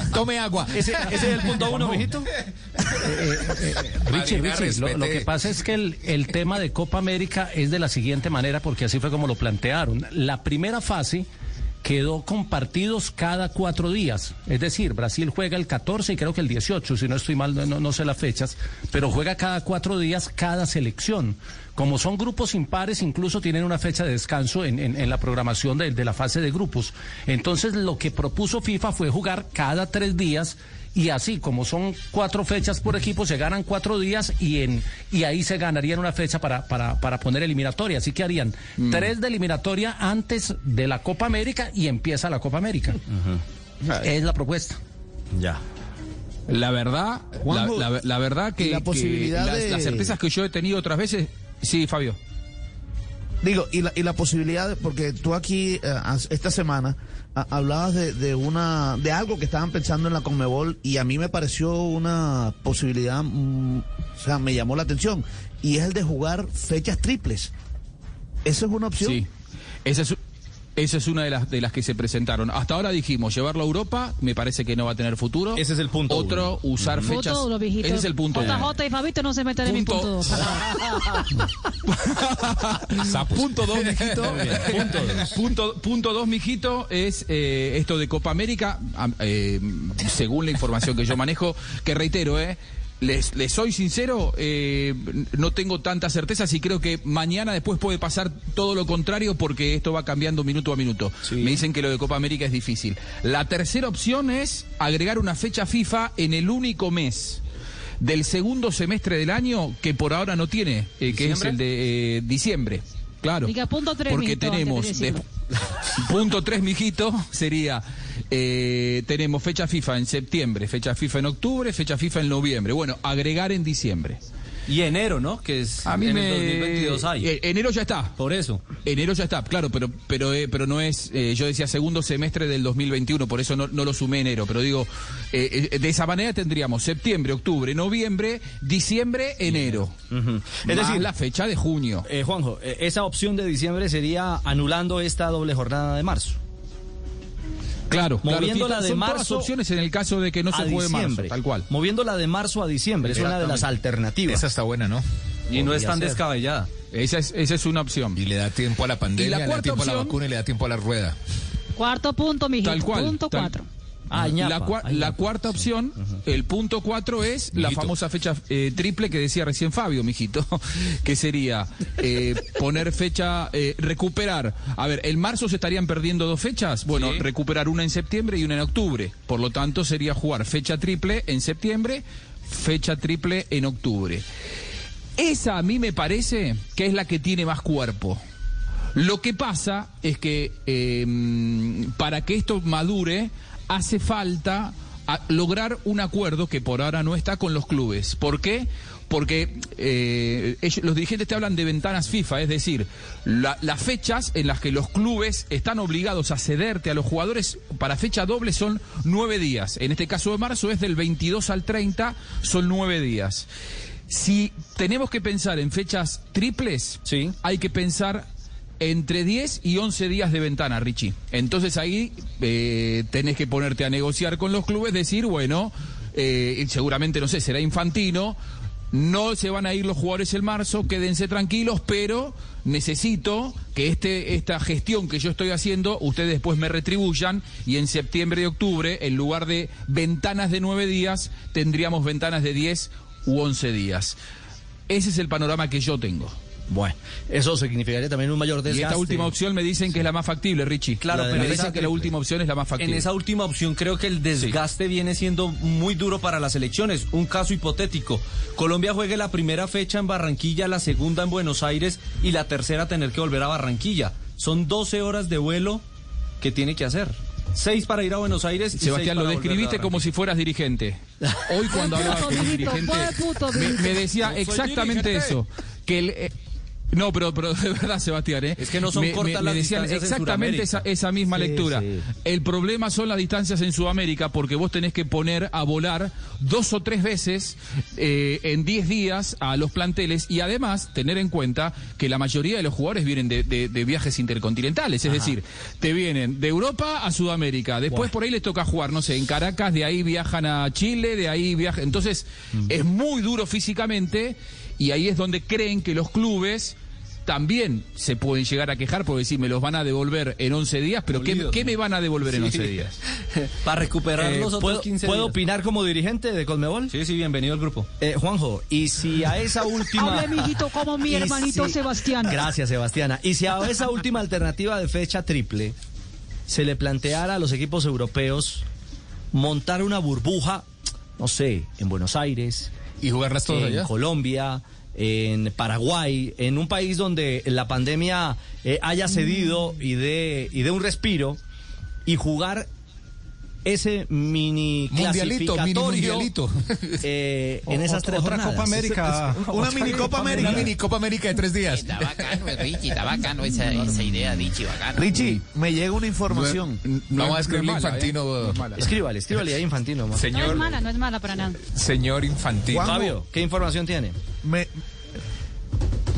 Tome agua. ¿Ese, ese es el punto uno, mijito? Richie, Marina, Richie, lo, lo respete. que pasa es que el, el tema de Copa América es de la siguiente manera, porque así fue como lo plantearon. La primera fase quedó con partidos cada cuatro días. Es decir, Brasil juega el 14 y creo que el 18, si no estoy mal, no, no sé las fechas, pero juega cada cuatro días cada selección. Como son grupos impares, incluso tienen una fecha de descanso en, en- en la programación de, de la fase de grupos. Entonces, lo que propuso FIFA fue jugar cada tres días y así como son cuatro fechas por equipo, se ganan cuatro días y en y ahí se ganarían una fecha para, para, para poner eliminatoria. Así que harían tres de eliminatoria antes de la Copa América y empieza la Copa América. Es la propuesta. Ya. La verdad, la, Juanjo, la- la verdad que, la que posibilidad las, de- las certezas que yo he tenido otras veces, sí, Fabio. Digo, y la, y la posibilidad, de- porque tú aquí eh, esta semana hablabas de, de una de algo que estaban pensando en la Conmebol y a mí me pareció una posibilidad, mm, o sea, me llamó la atención y es el de jugar fechas triples. ¿Eso es una opción? Sí. Esa es, esa es una de las, de las que se presentaron. Hasta ahora dijimos, llevarlo a Europa, me parece que no va a tener futuro. Ese es el punto Otro, usar fechas. Ese es el punto uno. JJ y Fabito no se meten en mi Punto- punto dos. punto dos, mijito. Punto dos. Punto, punto dos, mijito, es eh, esto de Copa América, am- eh, según la información que yo manejo, que reitero, eh, les, les soy sincero, eh, no tengo tanta certeza si creo que mañana después puede pasar todo lo contrario porque esto va cambiando minuto a minuto. Me dicen que lo de Copa América es difícil. La tercera opción es agregar una fecha FIFA en el único mes del segundo semestre del año que por ahora no tiene, eh, que es el de eh, diciembre. Claro. Diga punto tres, Porque mijito, tenemos de- punto tres, mijito, sería eh, tenemos fecha FIFA en septiembre, fecha FIFA en octubre, fecha FIFA en noviembre. Bueno, agregar en diciembre. Y enero, ¿no? Que es A mí en me el 2022 hay. Eh, enero ya está. Por eso. Enero ya está, claro, pero pero eh, pero no es, eh, yo decía segundo semestre del 2021, por eso no, no lo sumé enero, pero digo, eh, eh, de esa manera tendríamos septiembre, octubre, noviembre, diciembre, enero. Es decir, la fecha de junio. Juanjo, esa opción de diciembre sería anulando esta doble jornada de marzo. Claro, claro, Moviéndola sí, de son todas marzo opciones en el caso de que no se a juegue marzo, diciembre. tal cual. Moviéndola de marzo a diciembre, es una de las alternativas. Esa está buena, ¿no? Y no es tan ser. descabellada. Esa es, esa es una opción. Y le da tiempo a la pandemia, le da tiempo a la opción? vacuna y le da tiempo a la rueda. Cuarto punto, mijito. Tal cual. Punto tal- cuatro. Ah, ñapa, la, cua- ah, la ñapa. cuarta opción, el punto cuatro es la famosa fecha eh, triple que decía recién Fabio, mijito, que sería eh, poner fecha, eh, recuperar. A ver, en marzo se estarían perdiendo dos fechas. Bueno, Sí. recuperar una en septiembre y una en octubre. Por lo tanto, sería jugar fecha triple en septiembre, fecha triple en octubre. Esa a mí me parece que es la que tiene más cuerpo. Lo que pasa es que para que esto madure hace falta lograr un acuerdo que por ahora no está con los clubes. ¿Por qué? Porque eh, ellos- los dirigentes te hablan de ventanas FIFA, es decir, la- las fechas en las que los clubes están obligados a cederte a los jugadores para fecha doble son nueve días. En este caso de marzo es del 22 al 30, son nueve días. Si tenemos que pensar en fechas triples, hay que pensar entre 10 y 11 días de ventana, Richie. Entonces ahí eh, tenés que ponerte a negociar con los clubes, decir, bueno, eh, seguramente, no sé, será infantino. No se van a ir los jugadores en marzo, quédense tranquilos, pero necesito que este, esta gestión que yo estoy haciendo, ustedes después me retribuyan y en septiembre y octubre, en lugar de ventanas de nueve días, tendríamos ventanas de 10 u 11 días. Ese es el panorama que yo tengo. Bueno, eso significaría también un mayor Y desgaste. esta última opción me dicen que es la más factible, Richie. Claro, me pero dicen esa- que la última opción es la más factible. En esa última opción creo que el desgaste viene siendo muy duro para las elecciones. Un caso hipotético. Colombia juegue la primera fecha en Barranquilla, la segunda en Buenos Aires y la tercera tener que volver a Barranquilla. Son 12 horas de vuelo que tiene que hacer. Seis para ir a Buenos Aires y Sebastián, lo describiste como si fueras dirigente. Hoy cuando hablabas con un dirigente, me, me decía exactamente dirigente. eso. Que el, eh, no, pero, pero de verdad, Sebastián, ¿eh? Es que no son me, cortas me- las me decían distancias en exactamente esa, esa misma Sí, lectura. sí. El problema son las distancias en Sudamérica porque vos tenés que poner a volar dos o tres veces eh, en 10 días a los planteles y además tener en cuenta que la mayoría de los jugadores vienen de, de- de viajes intercontinentales, es decir, te vienen de Europa a Sudamérica, después por ahí les toca jugar, no sé, en Caracas, de ahí viajan a Chile, de ahí viajan, entonces es muy duro físicamente y ahí es donde creen que los clubes también se pueden llegar a quejar porque decir, me los van a devolver en 11 días, pero ¿qué, me van a devolver en Sí. 11 días? Para recuperar Eh, los otros ¿puedo, 15 ¿Puedo opinar como dirigente de Colmebol? Sí, sí, bienvenido al grupo. Eh, Juanjo, y si a esa última... Hable, mijito, como mi hermanito si- Sebastián. Gracias, Sebastiana. Y si a esa última alternativa de fecha triple se le planteara a los equipos europeos montar una burbuja, no sé, en Buenos Aires, y jugarlas todas en allá. Colombia, en Paraguay, en un país donde la pandemia eh, haya cedido y de, y de un respiro y jugar ese mini Mundialito, mini mundialito. eh, en esas tres otra jornadas. Copa América. Una mini Copa América. Una mini Copa América de tres días. Está bacano, Richie, está bacano esa, esa idea, Richie, bacano. Richie, me llega una información. Vamos a escribirle mala, Infantino. Escríbale, escríbale ahí Infantino. ma. No es Señor, mala, no es mala para nada. señor Infantino. Fabio, ¿qué información tiene? Me,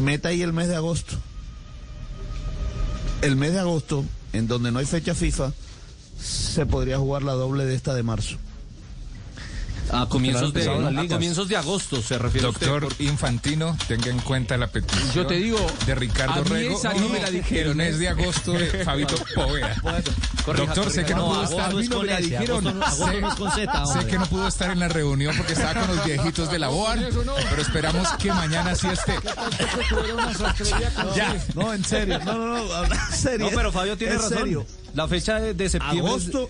meta ahí el mes de agosto. El mes de agosto, en donde no hay fecha FIFA, se podría jugar la doble de esta de marzo. A comienzos, de, a comienzos de agosto se refiere usted. Doctor Infantino, tenga en cuenta la petición. Yo te digo, de Ricardo a mí Rego. esa no me la dijeron. El mes de agosto de Fabito Poveda. Doctor, sé que no, pudo estar. no me la dijeron. sé que no pudo estar en la reunión porque estaba con los viejitos de la OAR, pero esperamos que mañana sí esté. Ya. No, en serio. No, no, no. en serio. No, pero Fabio tiene En razón. La fecha de, de septiembre Agosto.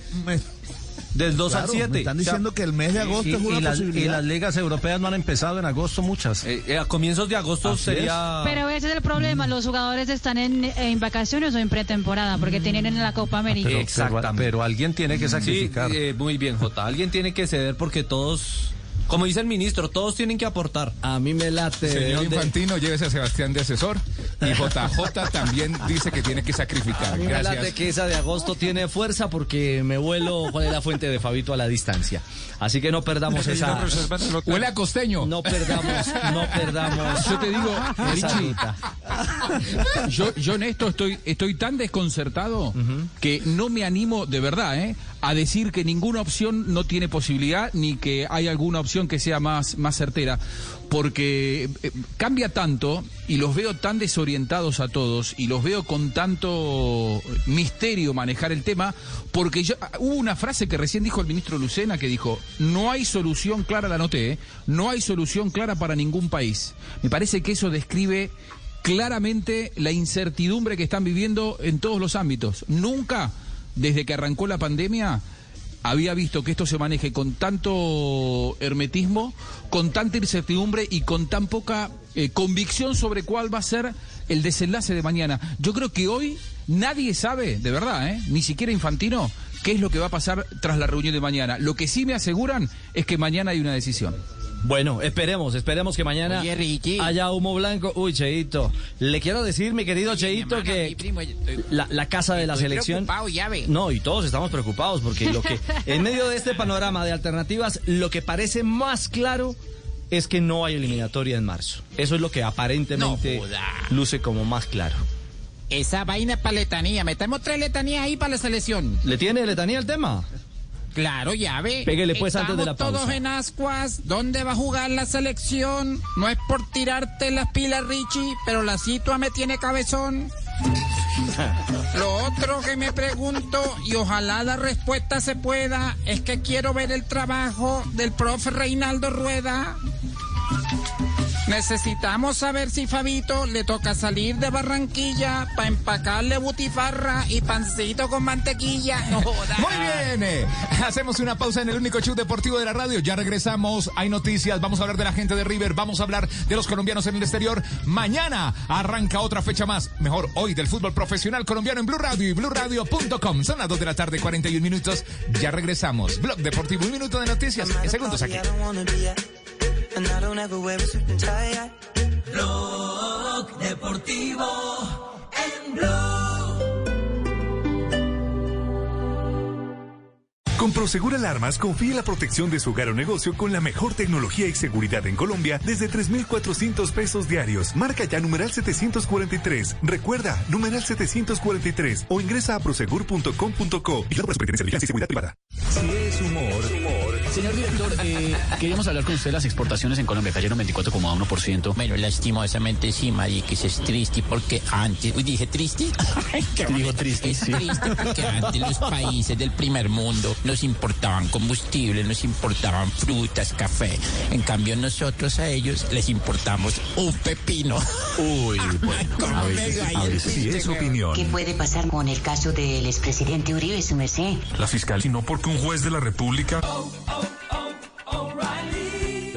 Del 2 al claro, 7. me están diciendo que el mes de agosto Y, es una y las, y las ligas europeas no han empezado en agosto muchas. Eh, eh, a comienzos de agosto Así sería... Pero ese es el problema, los jugadores están en, en vacaciones o en pretemporada, porque tienen en la Copa América. Pero, pero, Exactamente. pero alguien tiene que Sí, sacrificar. eh, muy bien, Jota. Alguien tiene que ceder porque todos, como dice el ministro, todos tienen que aportar. A mí me late. ¿de Señor dónde- Infantino, llévese a Sebastián de asesor. Y JJ también dice que tiene que A sacrificar. mí me late Gracias. que esa de agosto tiene fuerza porque me vuelo cuál es la fuente de Fabito a la distancia. Así que no perdamos esa. Huele a costeño. No perdamos, no perdamos. Yo te digo, Richie. Yo, yo en esto estoy, estoy tan desconcertado que no me animo de verdad ¿eh? A decir que ninguna opción no tiene posibilidad ni que hay alguna opción que sea más, más certera. Porque eh, cambia tanto y los veo tan desorientados a todos y los veo con tanto misterio manejar el tema. Porque yo, ah, hubo una frase que recién dijo el ministro Lucena que dijo: No hay solución clara, la noté, ¿eh? no hay solución clara para ningún país. Me parece que eso describe claramente la incertidumbre que están viviendo en todos los ámbitos. Nunca, desde que arrancó la pandemia, había visto que esto se maneje con tanto hermetismo, con tanta incertidumbre y con tan poca eh, convicción sobre cuál va a ser el desenlace de mañana. Yo creo que hoy nadie sabe, de verdad, ¿eh? ni siquiera Infantino, qué es lo que va a pasar tras la reunión de mañana. Lo que sí me aseguran es que mañana hay una decisión. Bueno, esperemos, esperemos que mañana Oye, Ricky. haya humo blanco. Uy, Cheito. Le quiero decir, mi querido Cheito, Mi hermana, mi que primo, estoy- la, la casa de la selección. No, y todos estamos preocupados porque lo que en medio de este panorama de alternativas, lo que parece más claro es que no hay eliminatoria en marzo. Eso es lo que aparentemente No luce como más claro. esa vaina para letanía. Metemos tres letanías ahí para la selección. ¿Le tiene letanía el tema? Claro, ya ve. Péguele, pues, antes de la Estamos pausa. todos en ascuas. ¿Dónde va a jugar la selección? No es por tirarte las pilas, Richie, pero la situa me tiene cabezón. Lo otro que me pregunto, y ojalá la respuesta se pueda, es que quiero ver el trabajo del profe Reinaldo Rueda. Necesitamos saber si Fabito le toca salir de Barranquilla para empacarle butifarra y pancito con mantequilla. No. Muy bien, eh, hacemos una pausa en el único show deportivo de la radio. Ya regresamos, hay noticias, vamos a hablar de la gente de River, vamos a hablar de los colombianos en el exterior. Mañana arranca otra fecha más, mejor hoy del fútbol profesional colombiano en Blue Radio y BlueRadio.com. Son las 2 de la tarde, 41 minutos. Ya regresamos. Blog Deportivo, un minuto de noticias en segundos aquí. And I don't ever wear a suit and tie. Blog Deportivo en Con Prosegur Alarmas confíe en la protección de su hogar o negocio con la mejor tecnología y seguridad en Colombia desde 3,400 pesos diarios. Marca ya numeral 743. Recuerda, numeral 743 o ingresa a prosegur.com.co y la Superintendencia de Vigilancia y Seguridad Privada. Señor director, eh, queríamos hablar con usted de las exportaciones en Colombia. Cayeron 24,1%. Bueno, lastimosamente sí, Mari, que es triste porque antes... Uy, dije triste. Dijo triste, Es sí. triste porque antes los países del primer mundo nos importaban combustible, nos importaban frutas, café. En cambio, nosotros a ellos les importamos un pepino. Uy, ¿Cómo a me chiste, es opinión. ¿Qué puede pasar con el caso del expresidente Uribe, su merced? La fiscal, sino porque un juez de la República.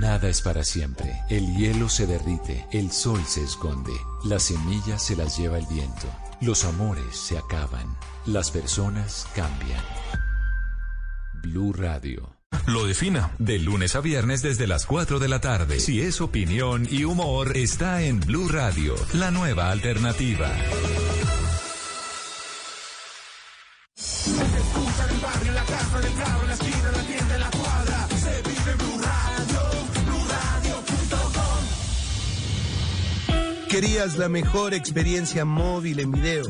Nada es para siempre. El hielo se derrite, el sol se esconde, las semillas se las lleva el viento, los amores se acaban, las personas cambian. Blue Radio. Lo defina. De lunes a viernes desde las 4 de la tarde. Si es opinión y humor, está en Blue Radio, la nueva alternativa. ¿Querías la mejor experiencia móvil en video?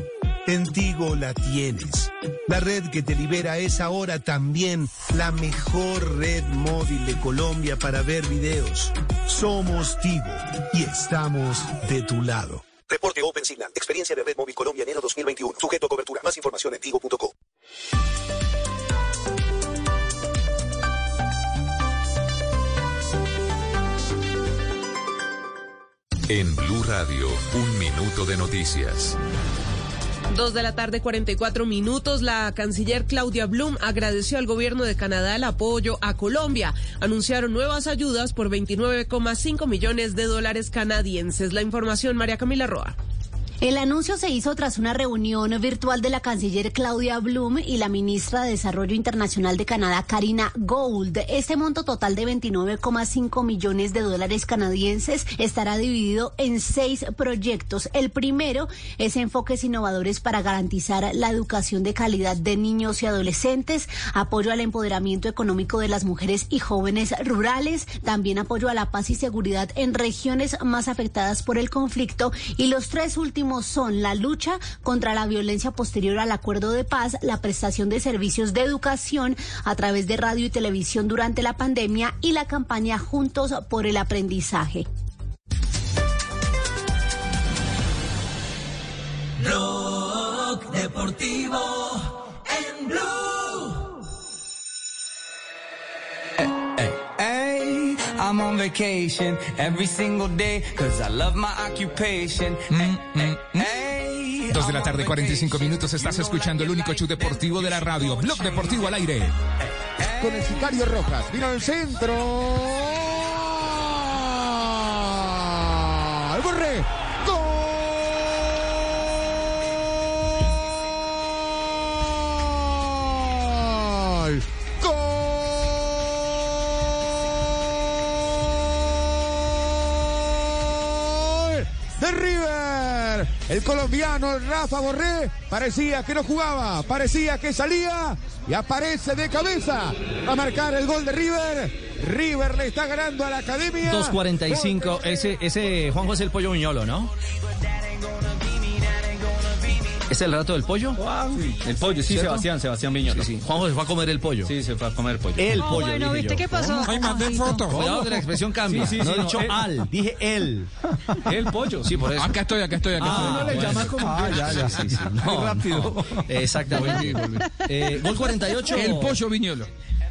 En Tigo la tienes. La red que te libera es ahora también la mejor red móvil de Colombia para ver videos. Somos Tigo y estamos de tu lado. Reporte Open Signal. Experiencia de Red Móvil Colombia enero 2021. Sujeto a cobertura. Más información en tigo.co. En Blue Radio, un minuto de noticias. Dos de la tarde, 44 minutos. La canciller Claudia Blum agradeció al gobierno de Canadá el apoyo a Colombia. Anunciaron nuevas ayudas por 29,5 millones de dólares canadienses. La información, María Camila Roa. El anuncio se hizo tras una reunión virtual de la canciller Claudia Blum y la ministra de Desarrollo Internacional de Canadá, Karina Gould. Este monto total de 29,5 millones de dólares canadienses estará dividido en seis proyectos. El primero es enfoques innovadores para garantizar la educación de calidad de niños y adolescentes, apoyo al empoderamiento económico de las mujeres y jóvenes rurales, también apoyo a la paz y seguridad en regiones más afectadas por el conflicto y los tres últimos son la lucha contra la violencia posterior al acuerdo de paz, la prestación de servicios de educación a través de radio y televisión durante la pandemia y la campaña Juntos por el Aprendizaje. I'm on vacation every single day cause I love my occupation. Hey, Dos de la tarde, 45 minutos. Estás escuchando el único show deportivo de la radio. Blog Deportivo al aire. Con el sicario Rojas. Vino al centro. ¡Al borre! El colombiano Rafa Borré parecía que no jugaba, parecía que salía y aparece de cabeza a marcar el gol de River. River le está ganando a la academia. 2.45, ese, ese Juanjo es el pollo viñolo, ¿no? ¿Es el rato del pollo? El pollo, sí, ¿Cierto? Sebastián, Sebastián Viñolo. Sí, sí. Juanjo se fue a comer el pollo. Sí, se fue a comer pollo. El pollo. bueno, ¿viste yo. qué pasó? Ay, mandé foto. Cuidado que la expresión cambia. Sí, sí, no sí, he dicho no, eh. al, dije él. El pollo. Sí, por eso. Acá estoy, acá estoy, acá Ah, estoy. bueno. como Ah, ya, ya, sí, sí. No, rápido. no. Exactamente. Eh, gol 48. El pollo viñolo.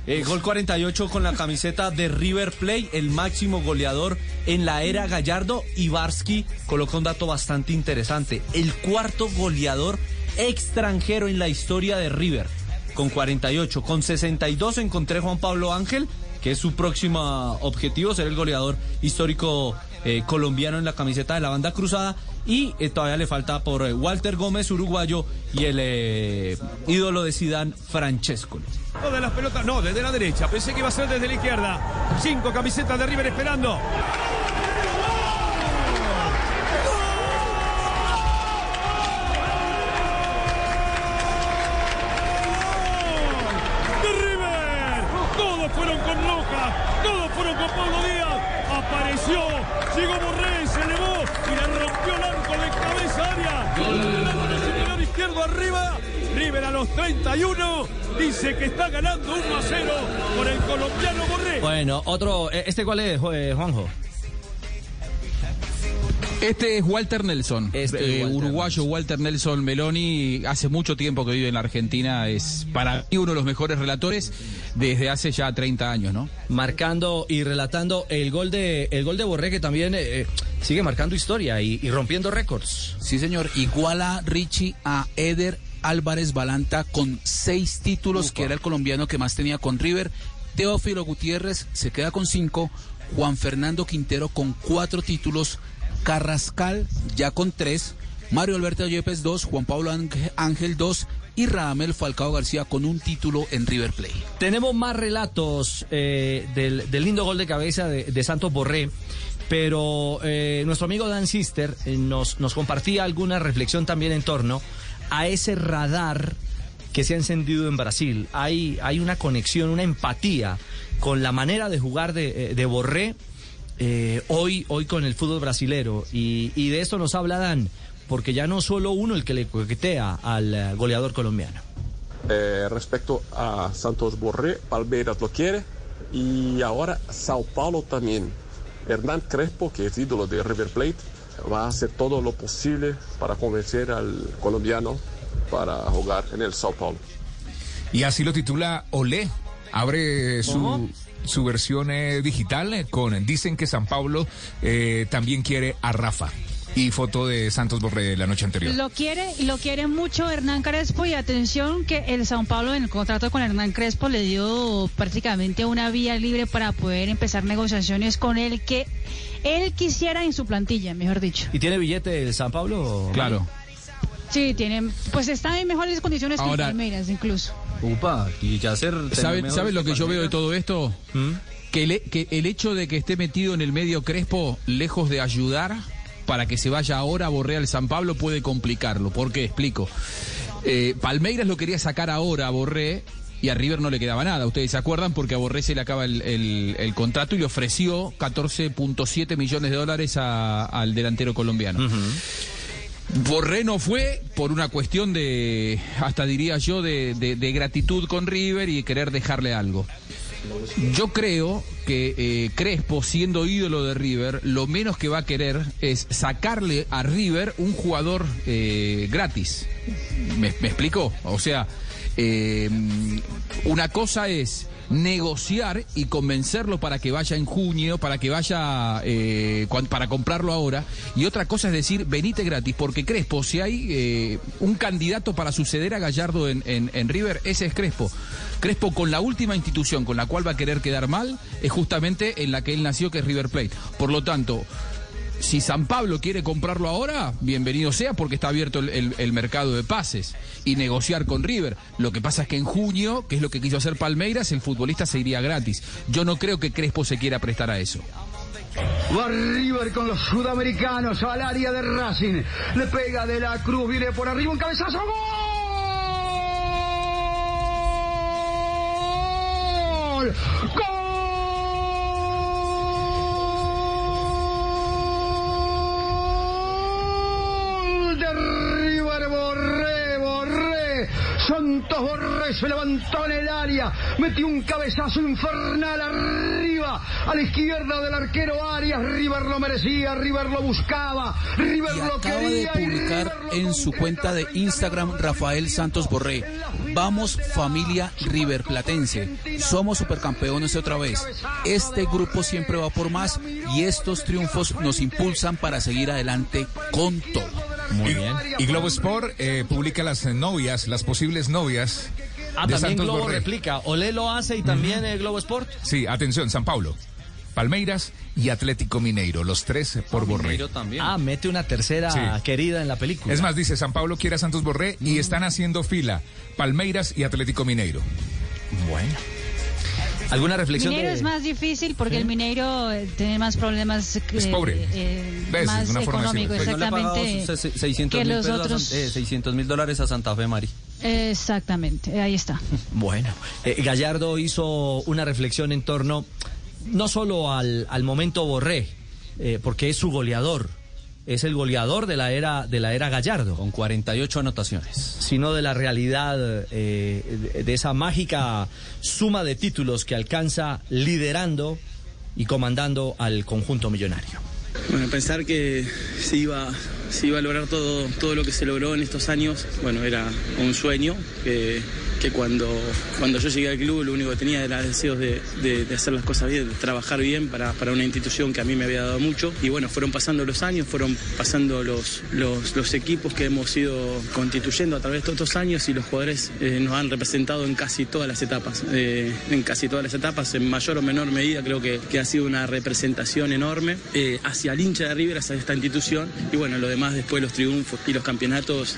Eh, gol 48 con la camiseta de River Play, el máximo goleador en la era Gallardo. Ibarski coloca un dato bastante interesante. El cuarto goleador extranjero en la historia de River, con 48. Con 62 encontré Juan Pablo Ángel, que es su próximo objetivo, ser el goleador histórico eh, colombiano en la camiseta de la banda cruzada. Y eh, todavía le falta por eh, Walter Gómez, uruguayo, y el eh, ídolo de Sidán, Francesco. No de las pelotas, no, desde la derecha. Pensé que iba a ser desde la izquierda. Cinco camisetas de River esperando. Todos fueron con Loja, todos fueron con Pablo Díaz. Apareció, llegó Borré, se elevó y le rompió el arco de izquierdo arriba. River a los 31 dice que está ganando 1 a 0 por el colombiano Borré. Bueno, otro. eh, ¿Este cuál es, Juanjo? Este es Walter Nelson, Este es eh, Walter uruguayo Walter Nelson Meloni, hace mucho tiempo que vive en la Argentina, es para mí uno de los mejores relatores desde hace ya 30 años, ¿no? Marcando y relatando el gol de el gol de Borré que también eh, sigue marcando historia y, y rompiendo récords. Sí, señor. Iguala Richie a Eder Álvarez Balanta con seis títulos, que era el colombiano que más tenía con River. Teófilo Gutiérrez se queda con cinco. Juan Fernando Quintero con cuatro títulos. Carrascal ya con tres. Mario Alberto Yepes dos. Juan Pablo Ángel- dos. Y Radamel Falcao García con un título en River Plate. Tenemos más relatos eh, del, lindo gol de cabeza de, Santos Borré, pero eh, nuestro amigo Dan Sister eh, nos, compartía alguna reflexión también en torno a ese radar que se ha encendido en Brasil. Hay, una conexión, una empatía con la manera de jugar de, de Borré eh, hoy, hoy con el fútbol brasilero. Y, y de esto nos habla Dan, porque ya no solo uno el que le coquetea al eh, goleador colombiano. Eh, respecto a Santos Borré, Palmeiras lo quiere y ahora Sao Paulo también. Hernán Crespo, que es ídolo de River Plate, va a hacer todo lo posible para convencer al colombiano para jugar en el Sao Paulo. Y así lo titula Olé. Abre su, su versión eh, digital eh, con Dicen que San Pablo eh, también quiere a Rafa. Y foto de Santos Borré la noche anterior. Lo quiere, lo quiere mucho Hernán Crespo y atención que el Sao Paulo en el contrato con Hernán Crespo le dio prácticamente una vía libre para poder empezar negociaciones con él que él quisiera en su plantilla, mejor dicho. ¿Y tiene billete el San Pablo? Claro. Sí, tienen, pues está en mejores condiciones que Ahora- el Palmeiras incluso. Upa, y ya ser. ¿Sabe, sabe lo que yo veo de todo esto? Que, el, que el hecho de que esté metido en el medio Crespo, lejos de ayudar para que se vaya ahora a Borré al San Pablo, puede complicarlo. ¿Por qué? Explico. Eh, Palmeiras lo quería sacar ahora a Borré y a River no le quedaba nada. Ustedes se acuerdan porque a Borré se le acaba el, el- el contrato y le ofreció 14.7 millones de dólares a- al delantero colombiano. Borré no fue por una cuestión de, hasta diría yo, de, de- gratitud con River y querer dejarle algo. Yo creo que eh, Crespo, siendo ídolo de River, lo menos que va a querer es sacarle a River un jugador eh, gratis. ¿Me, me explico? O sea, eh, una cosa es negociar y convencerlo para que vaya en junio, para que vaya eh, para comprarlo ahora, y otra cosa es decir, venite gratis, porque Crespo, si hay eh, un candidato para suceder a Gallardo en, en- en River, ese es Crespo. Crespo con la última institución con la cual va a querer quedar mal es justamente en la que él nació, que es River Plate. Por lo tanto, si San Pablo quiere comprarlo ahora, bienvenido sea porque está abierto el, el- mercado de pases y negociar con River. Lo que pasa es que en junio, que es lo que quiso hacer Palmeiras, el futbolista se iría gratis. Yo no creo que Crespo se quiera prestar a eso. Va River con los sudamericanos al área de Racing. Le pega de la cruz, viene por arriba un cabezazo. ¡Gol! ¡Gol de River Borré! Borré Santos Borré se levantó en el área, metió un cabezazo infernal arriba, a la izquierda del arquero Arias. River lo merecía, River lo buscaba, River Y lo acaba de quería. y publicar en su cuenta de Instagram Rafael Santos Borré. Vamos familia River Platense. Somos supercampeones otra vez. Este grupo siempre va por más y estos triunfos nos impulsan para seguir adelante con todo. Muy bien. Y Globo Sport eh, publica las novias, las posibles novias Ah, de también Santos Globo Borré. replica. Olé lo hace y también el Globo Sport. Sí, atención, San Paulo, Palmeiras y Atlético Mineiro, los tres por Borré. Ah, mete una tercera Sí. querida en la película. Es más, dice, San Paulo quiere a Santos Borré y están haciendo fila Palmeiras y Atlético Mineiro. Bueno. ¿Alguna reflexión Mineiro de- es más difícil porque el Mineiro eh, tiene más problemas que, Es pobre. eh, ¿Ves? más una decirlo. Pues no exactamente. se- 600 que mil los pesos a otros- San- eh, 600 mil dólares a Santa Fe, Mari. Exactamente, ahí está. Bueno, eh, Gallardo hizo una reflexión en torno no solo al, al momento Borré, eh, porque es su goleador, es el goleador de la era de la era Gallardo, con 48 anotaciones, sino de la realidad eh, de, esa mágica suma de títulos que alcanza liderando y comandando al conjunto millonario. Bueno, pensar que se iba, se iba a lograr todo, todo lo que se logró en estos años, bueno, era un sueño que, que cuando, cuando yo llegué al club lo único que tenía era deseos de, de- hacer las cosas bien, de trabajar bien para, para una institución que a mí me había dado mucho. Y bueno, fueron pasando los años, fueron pasando los, los, equipos que hemos ido constituyendo a través de todos estos años y los jugadores eh, nos han representado en casi todas las etapas. Eh, en casi todas las etapas, en mayor o menor medida, creo que, que ha sido una representación enorme eh, hacia el hincha de River, hacia esta institución. Y bueno, lo demás, después los triunfos y los campeonatos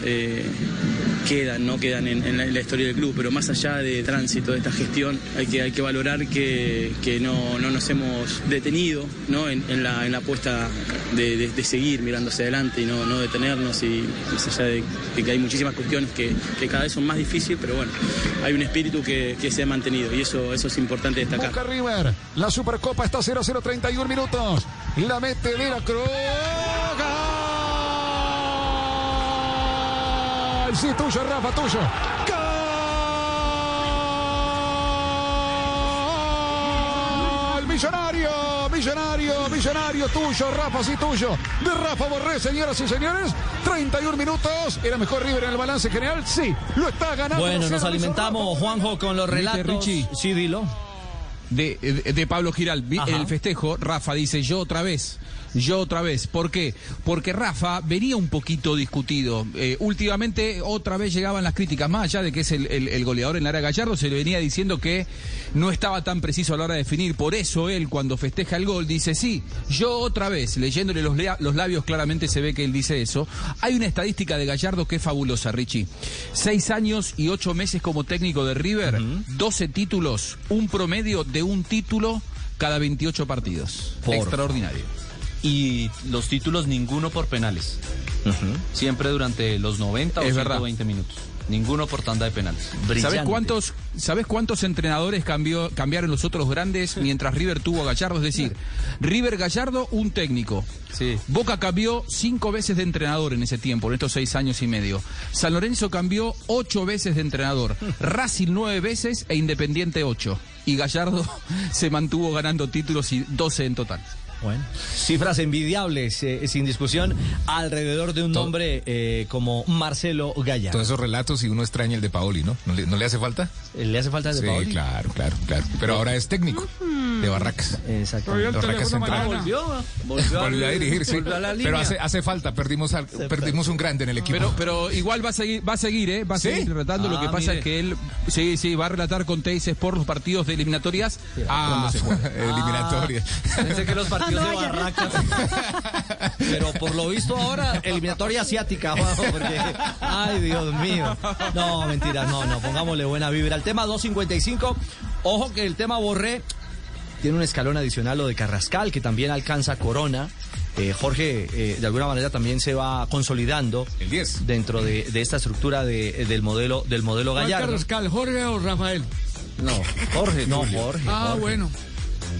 quedan, ¿no? Quedan en la historia del club. Pero más allá de tránsito, de esta gestión, hay que, hay que valorar que, que no, no nos hemos detenido ¿no? En, la, en la apuesta de, de- seguir mirando hacia adelante y no, no detenernos. Y más allá de, que hay muchísimas cuestiones que, que cada vez son más difíciles, pero bueno, hay un espíritu que, que se ha mantenido y eso, eso es importante destacar. River. La Supercopa está 0-0, 31 minutos. La mete de la Cruz. Sí, tuyo, Rafa, tuyo. ¡Gol! Millonario, millonario, millonario, tuyo, Rafa, sí, tuyo. De Rafa Borré, señoras y señores. 31 minutos. ¿Era mejor River en el balance general? Sí, lo está ganando. Bueno, nos alimentamos, Juanjo, con los ¿Viste, relatos. Richie? Sí, dilo. De, de- de Pablo Giral. Ajá. El festejo, Rafa dice, yo otra vez. Yo otra vez. ¿Por qué? Porque Rafa venía un poquito discutido. Eh, últimamente otra vez llegaban las críticas, más allá de que es el, el- el goleador en la área Gallardo, se le venía diciendo que no estaba tan preciso a la hora de definir. Por eso él cuando festeja el gol dice, sí, yo otra vez, leyéndole los, lea- los labios claramente se ve que él dice eso. Hay una estadística de Gallardo que es fabulosa, Richie. Seis años y ocho meses como técnico de River, 12 títulos, un promedio de un título cada 28 partidos. Por Extraordinario. Y los títulos ninguno por penales. Siempre durante los 90 o Es verdad. 120 minutos. Ninguno por tanda de penales. ¿Sabes cuántos, ¿Sabes cuántos entrenadores cambió, cambiaron los otros grandes mientras River tuvo a Gallardo? Es decir, River Gallardo, un técnico. Boca cambió cinco veces de entrenador en ese tiempo, en estos seis años y medio. San Lorenzo cambió ocho veces de entrenador. Racing nueve veces e Independiente ocho. Y Gallardo se mantuvo ganando títulos y 12 en total. Bueno, cifras envidiables, eh, sin discusión, alrededor de un nombre eh, como Marcelo Gallardo. Todos esos relatos y uno extraña el de Paoli, ¿no? ¿No le, no le hace falta? ¿Le hace falta el de sí, Paoli? claro, claro, claro. Pero ahora es técnico de Barracas. Exactamente. De Barracas Central. Volvió, Volvió a dirigir, sí. volvió a la Pero hace, hace falta, perdimos, al- perdimos un grande en el equipo. Pero, pero igual va a seguir, va a seguir, ¿eh? Va a ¿Sí? seguir relatando. Lo Ah, que pasa mire. es que él, sí, sí, va a relatar con Teis Sport los partidos de eliminatorias. Ah, cuando se juegue. eliminatoria. Pensé que los partidos de Barracas. Pero por lo visto ahora, eliminatoria asiática, Juanjo, porque. Ay, Dios mío. No, mentira, no, no, pongámosle buena vibra. El tema 255, ojo que el tema Borré tiene un escalón adicional lo de Carrascal, que también alcanza Corona. Eh, Jorge, eh, de alguna manera también se va consolidando el 10 dentro de, de esta estructura de- del modelo del modelo ¿Cuál Gallardo. Carrascal, Jorge o Rafael? No, Jorge, no, Jorge. Ah, Jorge. bueno.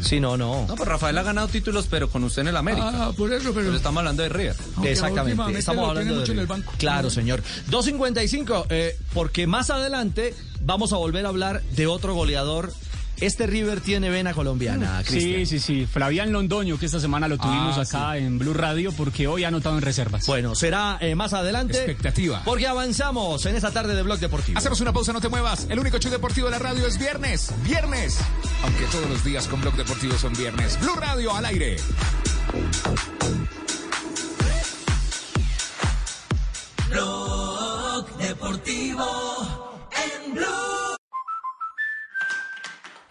Sí, no, no. No, pues Rafael ha ganado títulos, pero con usted en el América. Ah, por eso, pero... Pero estamos hablando de River. Aunque Exactamente, estamos hablando tiene de mucho en el River. banco. Claro, señor. 2.55, eh, porque más adelante vamos a volver a hablar de otro goleador. Este River tiene vena colombiana, Cristian. Sí, sí, sí. Flavián Londoño, que esta semana lo tuvimos Ah, acá en Blue Radio, porque hoy ha anotado en reservas. Bueno, será eh, más adelante. Expectativa. Porque avanzamos en esta tarde de Blog Deportivo. Hacemos una pausa, no te muevas. El único show deportivo de la radio es viernes. Viernes. Aunque todos los días con Blog Deportivo son viernes. Blue Radio al aire. Blog Deportivo en Blue.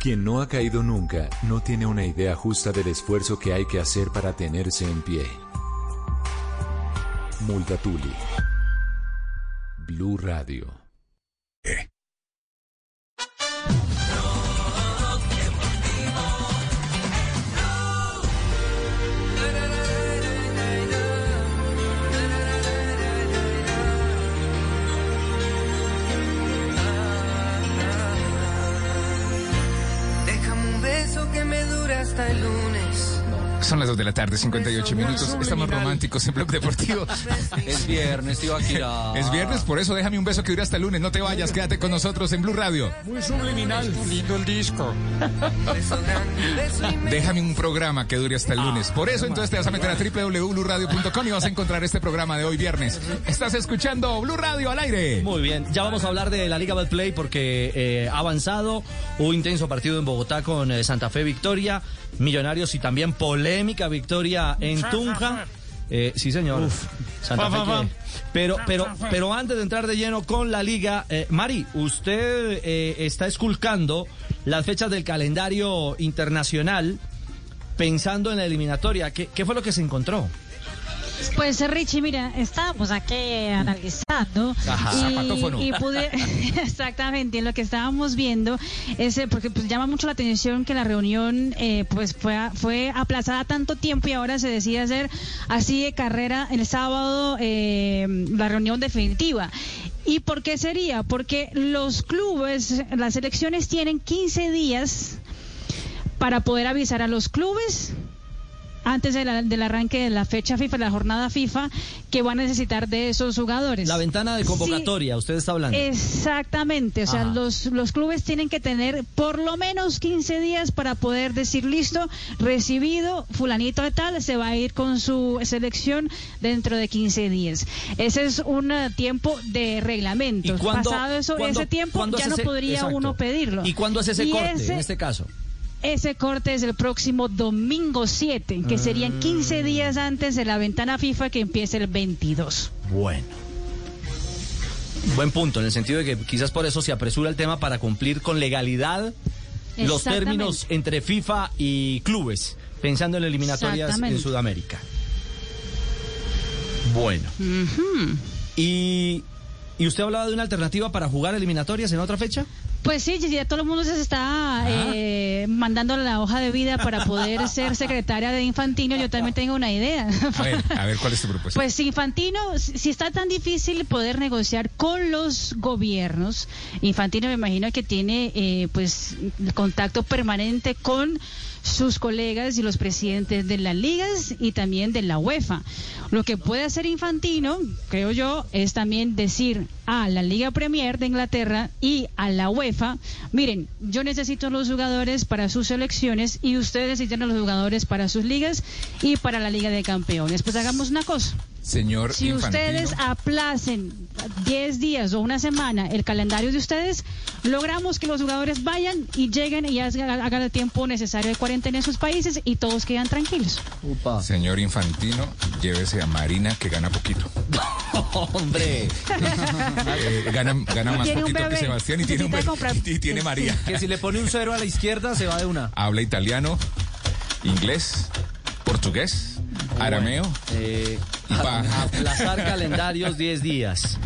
Quien no ha caído nunca no tiene una idea justa del esfuerzo que hay que hacer para tenerse en pie. Multatuli. Blue Radio. Déjame hasta el lunes. Son las 2 de la tarde, 58 minutos. Estamos románticos en Blog Deportivo. Es viernes, tío Akira. Es viernes, por eso déjame un beso que dure hasta el lunes. No te vayas, quédate con nosotros en Blue Radio. Muy subliminal. Lindo el disco. Déjame un programa que dure hasta el lunes. Por eso entonces te vas a meter a www.bluradio.com y vas a encontrar este programa de hoy viernes. Estás escuchando Blue Radio al aire. Muy bien, ya vamos a hablar de la Liga Betplay porque eh, ha avanzado. Hubo intenso partido en Bogotá con eh, Santa Fe Victoria, Millonarios y también polémica victoria en Tunja. Eh, sí, señor. Santa Fa, Fe fa, fa. que- Pero, pero, pero antes de entrar de lleno con la liga, eh, Mari, usted eh, está esculcando las fechas del calendario internacional pensando en la eliminatoria. ¿Qué, qué fue lo que se encontró? Pues Richie, mira, estábamos aquí analizando Ajá. Y, y pude exactamente lo que estábamos viendo es eh, porque pues llama mucho la atención que la reunión eh, pues fue fue aplazada tanto tiempo y ahora se decide hacer así de carrera el sábado eh, la reunión definitiva. ¿Y por qué sería? Porque los clubes, las elecciones tienen 15 días para poder avisar a los clubes antes de la- del arranque de la fecha FIFA, la jornada FIFA, que van a necesitar de esos jugadores. La ventana de convocatoria, usted está hablando. Exactamente, o sea, los, los clubes tienen que tener por lo menos 15 días para poder decir, listo, recibido, fulanito de tal, se va a ir con su selección dentro de 15 días. Ese es un eh, tiempo de reglamento. ¿Y cuándo- Pasado eso, ese tiempo, ya no podría exacto. uno pedirlo. ¿Y cuándo hace ese Y corte ese- en este caso? Ese corte es el próximo domingo 7, que serían 15 días antes de la ventana FIFA que empieza el 22. Bueno. Buen punto, en el sentido de que quizás por eso se apresura el tema para cumplir con legalidad los términos entre FIFA y clubes, pensando en eliminatorias en. Sudamérica. Bueno. ¿Y, ¿Y usted hablaba de una alternativa para jugar eliminatorias en otra fecha? Pues sí, ya todo el mundo se está eh, mandando la hoja de vida para poder ser secretaria de Infantino. Yo también tengo una idea. A ver, a ver, ¿cuál es tu propuesta? Pues Infantino, si si está tan difícil poder negociar con los gobiernos, Infantino me imagino que tiene eh, pues contacto permanente con sus colegas y los presidentes de las ligas y también de la UEFA. Lo que puede hacer Infantino, creo yo, es también decir a la Liga Premier de Inglaterra y a la UEFA, miren, yo necesito a los jugadores para sus selecciones y ustedes necesitan a los jugadores para sus ligas y para la Liga de Campeones. Pues hagamos una cosa, Señor Si ustedes aplacen 10 días o una semana el calendario de ustedes, logramos que los jugadores vayan y lleguen y hagan el tiempo necesario de cuarentena en sus países y todos quedan tranquilos. Señor Infantino, llévese a Marina que gana poquito. Hombre. Eh, gana, gana más poquito que. Sebastián y tiene, un Necesita bebé. comprar- y tiene María. Que si le pone un cero a la izquierda se va de una. Habla italiano, inglés, portugués, arameo. Eh, y aplazar calendarios 10 días.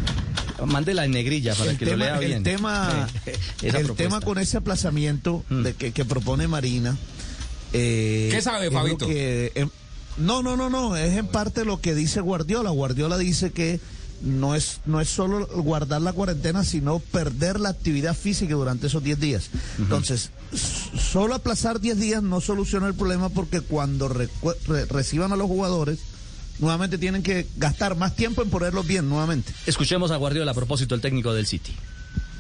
Mándela en negrilla para el que tema, lo lea bien. El tema, Esa el propuesta. tema con ese aplazamiento de que, que propone Marina. eh, ¿Qué sabe, Fabito? que, em, no, no, no, no. Es en parte lo que dice Guardiola. Guardiola dice que no es, no es solo guardar la cuarentena, sino perder la actividad física durante esos 10 días. Entonces, solo aplazar 10 días no soluciona el problema porque cuando re- reciban a los jugadores, nuevamente tienen que gastar más tiempo en ponerlos bien nuevamente. Escuchemos a Guardiola a propósito, el técnico del City.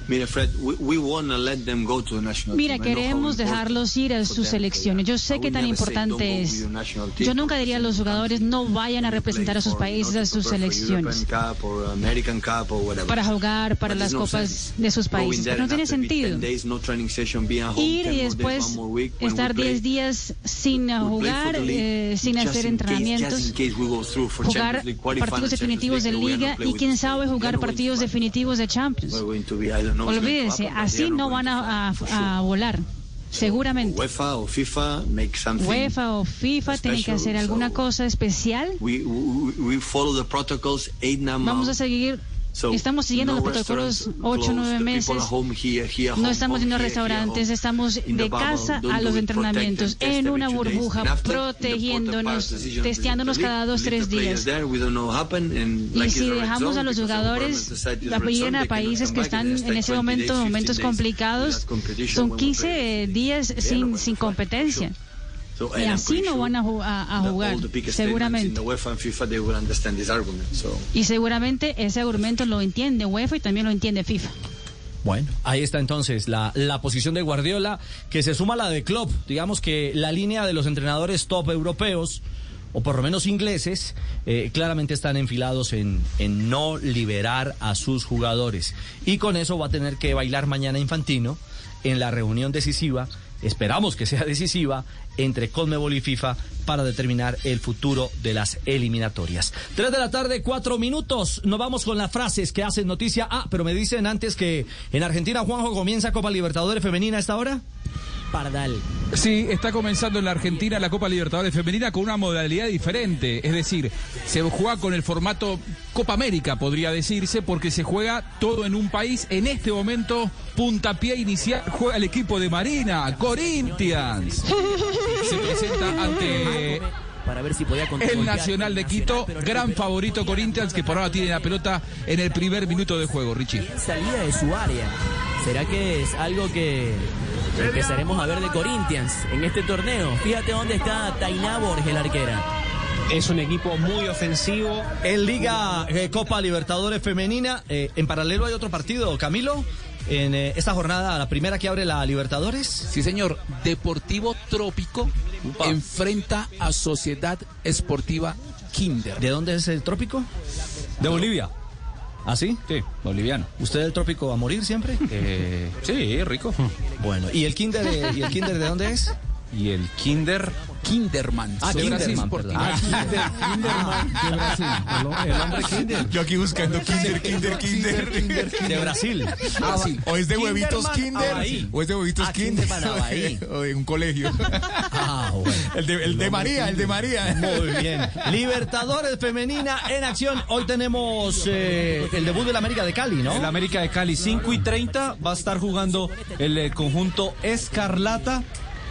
Mire, Fred, we, to let them go to the national Mira, queremos dejarlos ir a sus selecciones. Yo sé que tan importante es. Yo nunca diría a los jugadores no vayan a representar a sus países, a sus selecciones, para jugar para las copas de sus países. Pero no tiene after be 10 sentido. Ir 10 y después estar we play, 10 días sin jugar, eh, sin hacer entrenamientos, jugar partidos definitivos de liga y quién sabe jugar partidos definitivos de Champions. To Olvídense, así no van a, a- a volar, seguramente. UEFA o FIFA make something. UEFA o FIFA tienen que hacer alguna cosa especial. We, we, we follow the protocols eight Vamos a seguir, estamos siguiendo los protocolos restaurants 8 o closed, 9 the people meses. No estamos a here, restaurantes, estamos de casa a los entrenamientos, en una burbuja, protegiéndonos, testeándonos cada dos, tres días. Y si dejamos a los jugadores it's a países que están en ese 20 momento, momentos 15 days. complicados, son when we 15 días sin, sin competencia. So, Y así no sure van a, ju- a- a that jugar, seguramente. the UEFA and FIFA, they will understand this argument. So. Y seguramente ese argumento lo entiende UEFA y también lo entiende FIFA. Bueno, ahí está entonces la, la posición de Guardiola, que se suma a la de Klopp. Digamos que la línea de los entrenadores top europeos, o por lo menos ingleses, eh, claramente están enfilados en, en no liberar a sus jugadores. Y con eso va a tener que bailar mañana Infantino en la reunión decisiva, esperamos que sea decisiva, entre Conmebol y FIFA para determinar el futuro de las eliminatorias. Tres de la tarde, cuatro minutos. Nos vamos con las frases que hacen noticia. Ah, pero me dicen antes que en Argentina, Juanjo, comienza Copa Libertadores Femenina a esta hora. Pardal. Sí, está comenzando en la Argentina la Copa Libertadores Femenina con una modalidad diferente. Es decir, se juega con el formato Copa América, podría decirse, porque se juega todo en un país. En este momento, puntapié inicial, juega el equipo de Marina, Corinthians. Se presenta ante para ver si podía el Nacional de Quito, gran favorito Corinthians, que por ahora tiene la pelota en el primer minuto de juego, Richie. salida de su área. ¿Será que es algo que empezaremos a ver de Corinthians en este torneo? Fíjate dónde está Tainá Borges, la arquera. Es un equipo muy ofensivo. En Liga eh, Copa Libertadores Femenina, eh, en paralelo hay otro partido, Camilo. En eh, esta jornada, la primera que abre la Libertadores. Sí, señor. Deportivo Trópico enfrenta a Sociedad Esportiva Kinder. ¿De dónde es el Trópico? De Bolivia. ¿Ah, sí? Sí, boliviano. ¿Usted del Trópico a morir siempre? Eh, sí, rico. Bueno, ¿y el Kinder, eh, ¿y el Kinder de dónde es? Y el Kinder. Kinderman. Ah, Kinderman, perdón. Ah, Kinderman de Brasil. El, el hombre Kinder. Yo aquí buscando Kinder, Kinder, Kinder. De Brasil. Ah, sí. O es de huevitos Kinder. Abaí. O es de huevitos Ah, Kinder. O de un colegio. Ah, bueno. El de, el de María, el de María. Muy bien. Libertadores Femenina en acción. Hoy tenemos eh, el debut del América de Cali, ¿no? El América de Cali, 5 y 30, va a estar jugando el eh, conjunto Escarlata.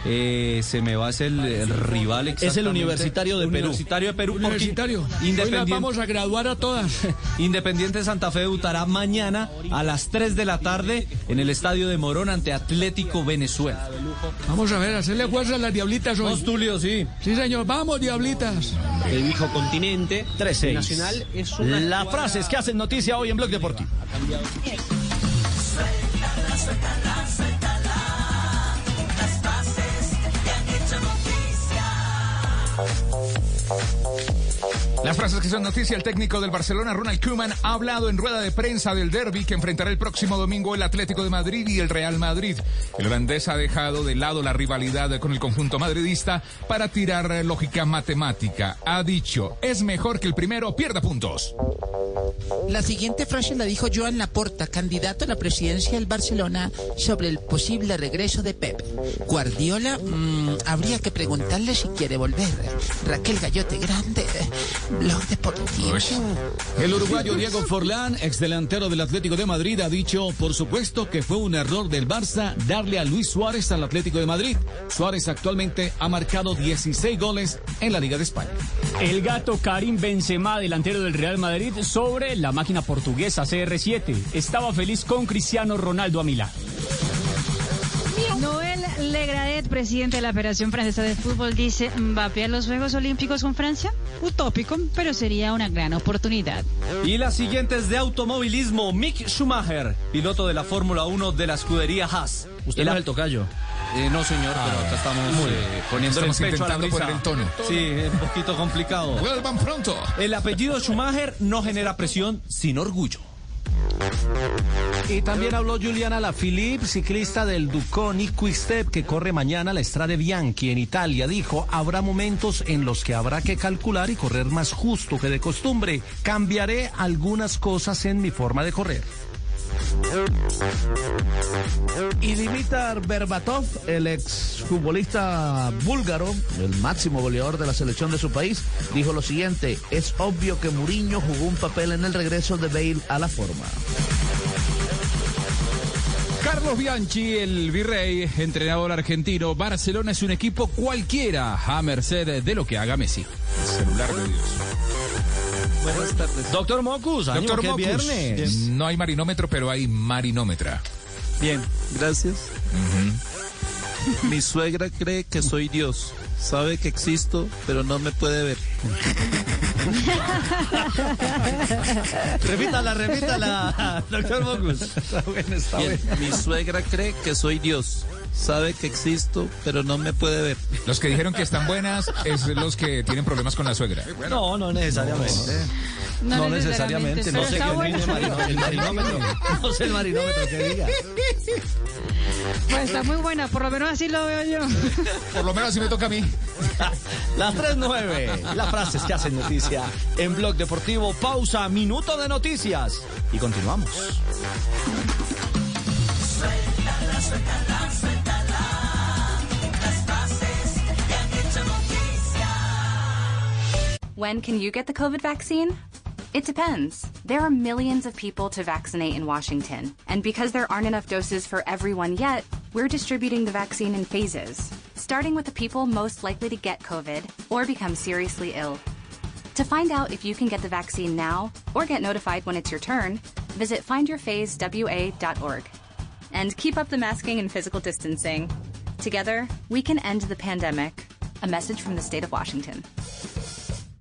Eh, se me va, es el, el rival el exactamente. Universitario de Perú. Universitario de Perú. porque Universitario. Hoy las Independiente, vamos a graduar a todas. Independiente de Santa Fe debutará mañana a las 3 de la tarde en el estadio de Morón ante Atlético Venezuela. Vamos a ver, hacerle fuerza a las diablitas hoy. Tulio, sí. Sí, señor. Vamos, diablitas. El viejo continente. 3-6. Nacional es una Las frases que hacen noticia hoy en Blog Deportivo. Suéltala, suéltala, suéltala. Thank you. Las frases que son noticia, el técnico del Barcelona, Ronald Koeman, ha hablado en rueda de prensa del derby que enfrentará el próximo domingo el Atlético de Madrid y el Real Madrid. El holandés ha dejado de lado la rivalidad con el conjunto madridista para tirar lógica matemática. Ha dicho, es mejor que el primero pierda puntos. La siguiente frase la dijo Joan Laporta, candidato a la presidencia del Barcelona, sobre el posible regreso de Pep. Guardiola, mm, habría que preguntarle si quiere volver. Raquel Gallote Grande, Blog Deportivo. El uruguayo Diego Forlán, ex delantero del Atlético de Madrid, ha dicho, por supuesto, que fue un error del Barça darle a Luis Suárez al Atlético de Madrid. Suárez actualmente ha marcado 16 goles en la Liga de España. El gato Karim Benzema, delantero del Real Madrid, sobre la máquina portuguesa CR7. Estaba feliz con Cristiano Ronaldo a Milán. Legradet, presidente de la Federación Francesa de Fútbol, dice, ¿Mbappé a los Juegos Olímpicos con Francia? Utópico, pero sería una gran oportunidad. Y la siguiente es de automovilismo. Mick Schumacher, piloto de la Fórmula 1 de la escudería Haas. Usted no es el tocayo. Eh, no, señor, pero acá estamos Muy eh, poniendo el pecho a la intentando brisa. poner el tono. Sí, es un poquito complicado. Vuelvan pronto. El apellido Schumacher no genera presión, sin orgullo. Y también habló Juliana Lafilippe, ciclista del Duconi Quick-Step que corre mañana la Strade Bianchi en Italia. Dijo, habrá momentos en los que habrá que calcular y correr más justo que de costumbre. Cambiaré algunas cosas en mi forma de correr. Y Dimitar Berbatov, el exfutbolista búlgaro, el máximo goleador de la selección de su país, dijo lo siguiente, es obvio que Mourinho jugó un papel en el regreso de Bale a la forma. Carlos Bianchi, el virrey, entrenador argentino, Barcelona es un equipo cualquiera a merced de lo que haga Messi. Celular de Dios. Buenas tardes. Doctor Mocus, Doctor Mocus, viernes. no hay marinómetro, pero hay marinómetra. Bien, gracias. Mi suegra cree que soy Dios. Sabe que existo, pero no me puede ver. repítala, repítala, doctor Mocus. Está bueno, está bien. Mi suegra cree que soy Dios. Sabe que existo, pero no me puede ver. Los que dijeron que están buenas es los que tienen problemas con la suegra. No, no necesariamente. No No necesariamente, necesariamente, no sé bueno. es el marino- el marinómetro. No sé el marinómetro que diga. Pues está muy buena, por lo menos así lo veo yo. Por lo menos así me toca a mí. Las 3.9, las frases que hacen noticia en Blog Deportivo. Pausa, minuto de noticias. Y continuamos. Suéltala, suéltala, suéltala. When can you get the COVID vaccine? It depends. There are millions of people to vaccinate in Washington. And because there aren't enough doses for everyone yet, we're distributing the vaccine in phases, starting with the people most likely to get COVID or become seriously ill. To find out if you can get the vaccine now or get notified when it's your turn, visit findyourphasewa.org. And keep up the masking and physical distancing. Together, we can end the pandemic. A message from the state of Washington.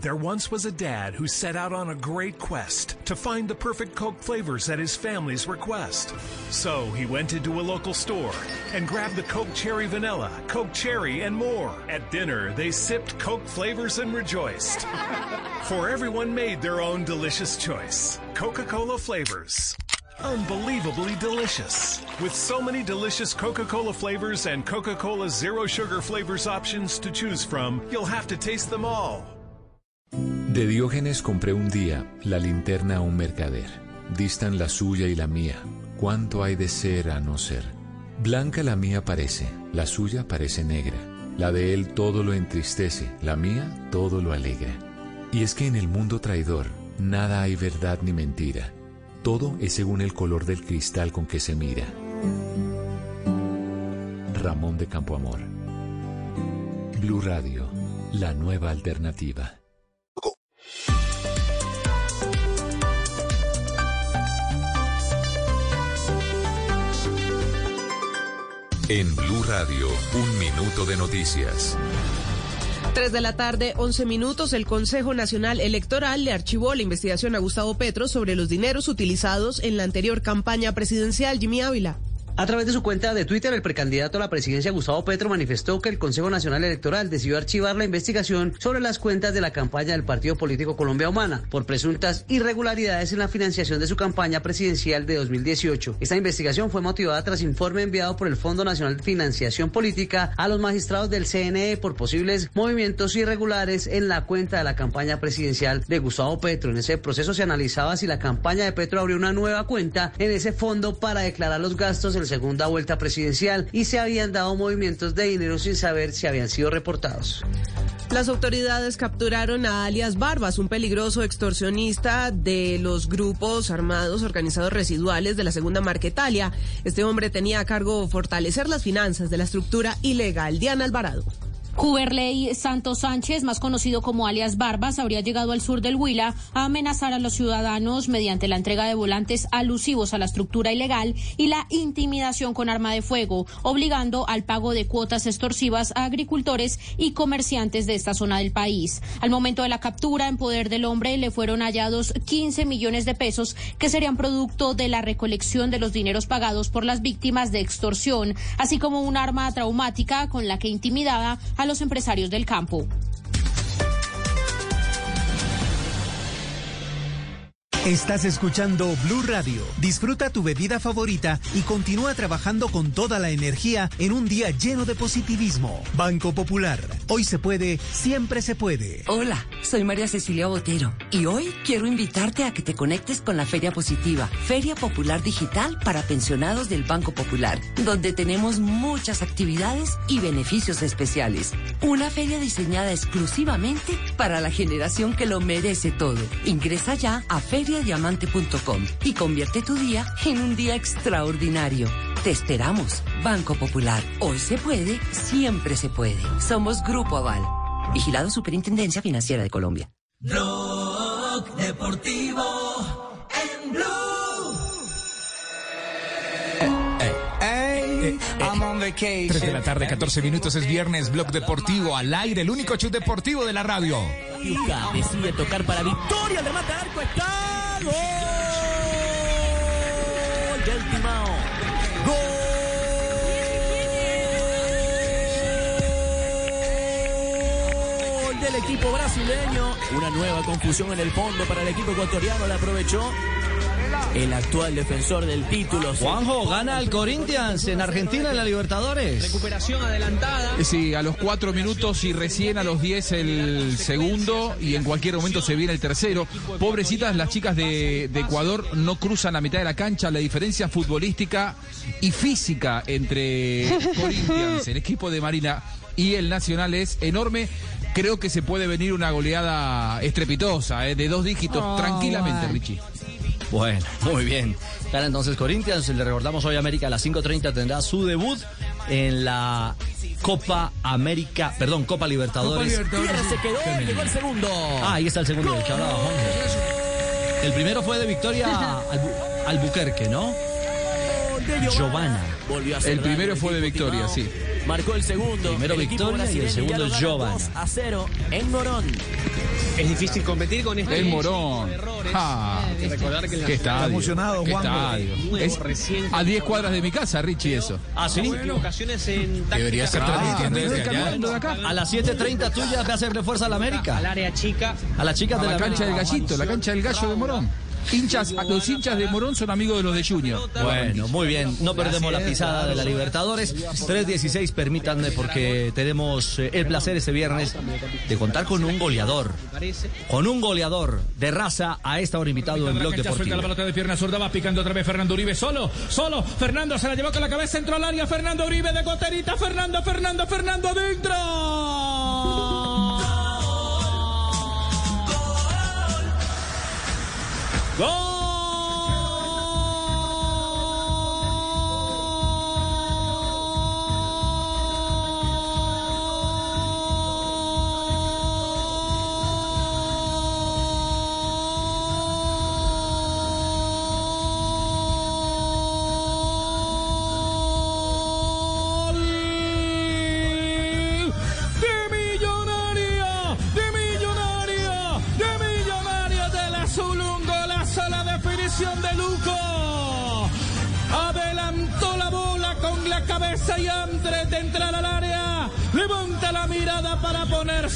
There once was a dad who set out on a great quest to find the perfect Coke flavors at his family's request. So he went into a local store and grabbed the Coke Cherry Vanilla, Coke Cherry, and more. At dinner, they sipped Coke flavors and rejoiced. For everyone made their own delicious choice Coca Cola flavors. Unbelievably delicious. With so many delicious Coca Cola flavors and Coca Cola Zero Sugar flavors options to choose from, you'll have to taste them all. De Diógenes compré un día la linterna a un mercader. Distan la suya y la mía. ¿Cuánto hay de ser a no ser? Blanca la mía parece, la suya parece negra. La de él todo lo entristece, la mía todo lo alegra. Y es que en el mundo traidor nada hay verdad ni mentira. Todo es según el color del cristal con que se mira. Ramón de Campoamor. Blue Radio, la nueva alternativa. En Blue Radio, un minuto de noticias. 3 de la tarde, 11 minutos, el Consejo Nacional Electoral le archivó la investigación a Gustavo Petro sobre los dineros utilizados en la anterior campaña presidencial. Jimmy Ávila. A través de su cuenta de Twitter, el precandidato a la presidencia Gustavo Petro manifestó que el Consejo Nacional Electoral decidió archivar la investigación sobre las cuentas de la campaña del Partido Político Colombia Humana por presuntas irregularidades en la financiación de su campaña presidencial de 2018. Esta investigación fue motivada tras informe enviado por el Fondo Nacional de Financiación Política a los magistrados del CNE por posibles movimientos irregulares en la cuenta de la campaña presidencial de Gustavo Petro. En ese proceso se analizaba si la campaña de Petro abrió una nueva cuenta en ese fondo para declarar los gastos en segunda vuelta presidencial y se habían dado movimientos de dinero sin saber si habían sido reportados. Las autoridades capturaron a alias Barbas, un peligroso extorsionista de los grupos armados organizados residuales de la segunda Marquetalia. Este hombre tenía a cargo fortalecer las finanzas de la estructura ilegal. Diana Alvarado. Cuberley Santos Sánchez, más conocido como alias Barbas, habría llegado al sur del Huila a amenazar a los ciudadanos mediante la entrega de volantes alusivos a la estructura ilegal y la intimidación con arma de fuego, obligando al pago de cuotas extorsivas a agricultores y comerciantes de esta zona del país. Al momento de la captura en poder del hombre le fueron hallados 15 millones de pesos que serían producto de la recolección de los dineros pagados por las víctimas de extorsión, así como un arma traumática con la que intimidaba a los empresarios del campo. Estás escuchando Blue Radio. Disfruta tu bebida favorita y continúa trabajando con toda la energía en un día lleno de positivismo. Banco Popular. Hoy se puede, siempre se puede. Hola, soy María Cecilia Botero y hoy quiero invitarte a que te conectes con la Feria Positiva, Feria Popular Digital para pensionados del Banco Popular, donde tenemos muchas actividades y beneficios especiales. Una feria diseñada exclusivamente para la generación que lo merece todo. Ingresa ya a feria diamante.com y convierte tu día en un día extraordinario. Te esperamos, Banco Popular. Hoy se puede, siempre se puede. Somos Grupo Aval. Vigilado Superintendencia Financiera de Colombia. Deportivo On vacation. 3 de la tarde, 14 minutos, es viernes, Blog Deportivo al aire, el único show deportivo de la radio. Decide tocar para victoria, de mata arco está. ¡Gol! Del Timao. Gol del equipo brasileño. Una nueva confusión en el fondo para el equipo ecuatoriano. La aprovechó el actual defensor del título. Juanjo gana al Corinthians en Argentina en la Libertadores. Recuperación adelantada. Eh, Sí, a los cuatro minutos y recién a los diez el segundo y en cualquier momento se viene el tercero. Pobrecitas, las chicas de, de Ecuador no cruzan la mitad de la cancha. La diferencia futbolística y física entre Corinthians, el equipo de Marina y el Nacional es enorme. Creo que se puede venir una goleada estrepitosa, eh, de dos dígitos, Oh, tranquilamente. Richie. Bueno, muy bien. Gana entonces Corinthians. Le recordamos hoy América a las 5.30 tendrá su debut en la Copa América, perdón, Copa Libertadores. Copa Libertadores. se quedó, Femenina. llegó el segundo. Ah, ahí está el segundo del que hablaba Juanjo. El primero fue de Victoria Albu- Albuquerque, ¿no? Giovanna. Volvió a El primero fue de Victoria, sí. Marcó el segundo. Primero el Victoria y el segundo Giovanna. 2 a 0 en Morón. Es difícil competir con este El Morón. Ah, Hay que recordar que en la qué estadio. emocionado. Nuevo, Es recién a 10 cuadras de mi casa, Richie, eso. Ah, sí. equivocaciones en Debería estar transmitiendo Ah, desde allá. de acá. A las 7.30 tuyas a hacerle fuerza a la al América. área chica. A las chicas de la la cancha del gallito, la cancha del gallo de Morón. Hinchas, los hinchas de Morón son amigos de los de Junior. Bueno, muy bien. No perdemos la pisada de la Libertadores. 3.16, permítanme, porque tenemos eh, el placer este viernes de contar con un goleador. Con un goleador de raza a esta hora invitado en Blog Suelta la Deportivo. pelota de pierna zurda, va picando otra vez Fernando Uribe, solo, solo, Fernando se la llevó con la cabeza, entró al área, Fernando Uribe de goterita, Fernando, Fernando, Fernando adentro. Presión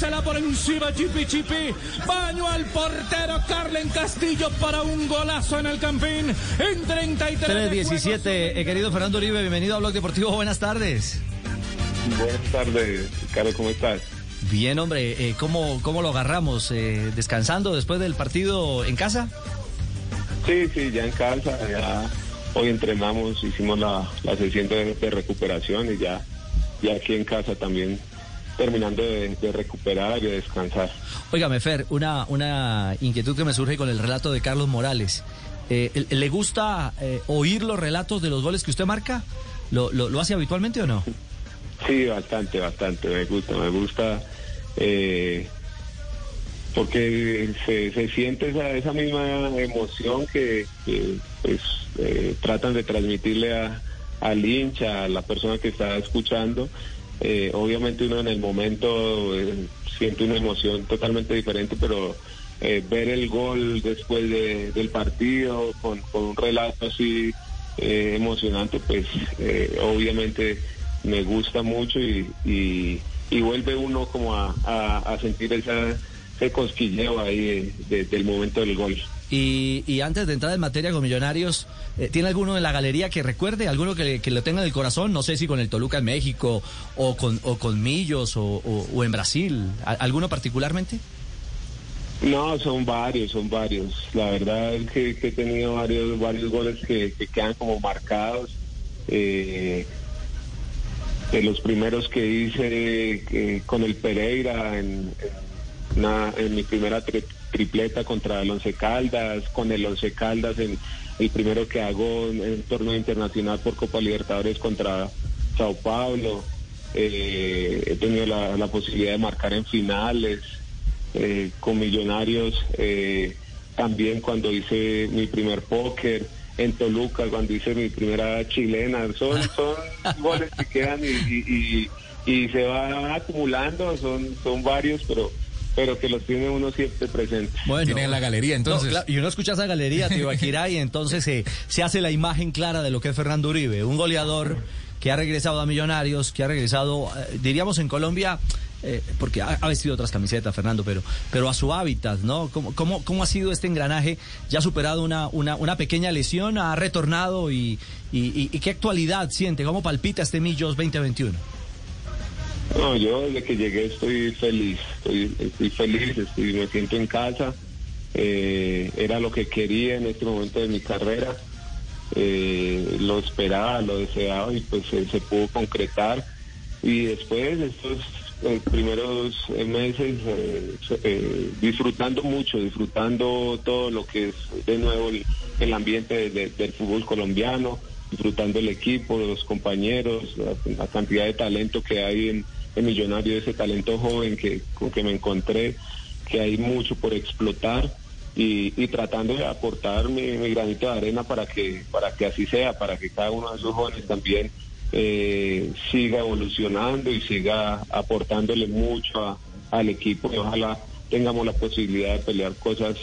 ponérsela por encima, chipi chipi. Baño al portero Carlen Castillo para un golazo en el campín en 33. 3-17, eh, querido Fernando Uribe, bienvenido a Blog Deportivo, buenas tardes. Buenas tardes, Carlos, ¿cómo estás? Bien, hombre, eh, ¿cómo, ¿cómo lo agarramos? Eh, ¿Descansando después del partido en casa? Sí, sí, ya en casa, ya hoy entrenamos, hicimos la, la sesión de, de recuperación y ya, ya aquí en casa también terminando de, de recuperar y de descansar. Óigame, Fer, una, una inquietud que me surge con el relato de Carlos Morales. Eh, ¿Le gusta eh, oír los relatos de los goles que usted marca? ¿Lo, lo, lo hace habitualmente o no? Sí, bastante, bastante, me gusta, me gusta, eh, porque se, se siente esa, esa misma emoción que, que, pues, eh, tratan de transmitirle a, al hincha, a la persona que está escuchando. Eh, obviamente uno en el momento eh, siente una emoción totalmente diferente, pero eh, ver el gol después de- del partido con, un relato así emocionante, pues obviamente me gusta mucho y, vuelve uno como a, sentir ese cosquilleo ahí de- de- del momento del gol. Y, antes de entrar en materia con Millonarios, eh, ¿tiene alguno en la galería que recuerde? ¿Alguno que, lo tenga en el corazón? No sé si con el Toluca en México o con, Millos o, en Brasil. ¿A- ¿Alguno particularmente? No, son varios, son varios. La verdad es que, he tenido varios, varios goles que, que quedan como marcados. Eh, de los primeros que hice eh, con el Pereira en mi primera tri- tripleta contra el Once Caldas, con el Once Caldas en el primero que hago en el torneo internacional por Copa Libertadores contra Sao Paulo. Eh, he tenido la, la posibilidad de marcar en finales eh, con Millonarios, eh, también cuando hice mi primer póker en Toluca, cuando hice mi primera chilena, son, son goles que quedan y, y, y- y se van acumulando, son, son varios, pero pero que los tiene uno siempre presente. Bueno, Tiene en la galería, entonces. No, claro, y uno escucha esa galería, tío Akira, y entonces se se hace la imagen clara de lo que es Fernando Uribe, un goleador que ha regresado a Millonarios, que ha regresado, eh, diríamos en Colombia, eh, porque ha, ha vestido otras camisetas, Fernando, pero, pero a su hábitat, ¿no? ¿Cómo, cómo, cómo ha sido este engranaje? ¿Ya ha superado una, una, una pequeña lesión? ¿Ha retornado? Y, y, y- y qué actualidad siente? ¿Cómo palpita este Millos 2021? No, yo desde que llegué estoy feliz, estoy, estoy feliz, estoy, me siento en casa, eh, era lo que quería en este momento de mi carrera, eh, lo esperaba, lo deseaba y pues se, pudo concretar. Y después estos eh, primeros meses eh, eh, disfrutando mucho, disfrutando todo lo que es de nuevo el, ambiente de- de- del fútbol colombiano, disfrutando el equipo, los compañeros, la, la cantidad de talento que hay en, Millonario, ese talento joven que, con que me encontré, que hay mucho por explotar y, tratando de aportar mi, granito de arena para que, para que así sea, para que cada uno de esos jóvenes también eh, siga evolucionando y siga aportándole mucho a- al equipo y ojalá tengamos la posibilidad de pelear cosas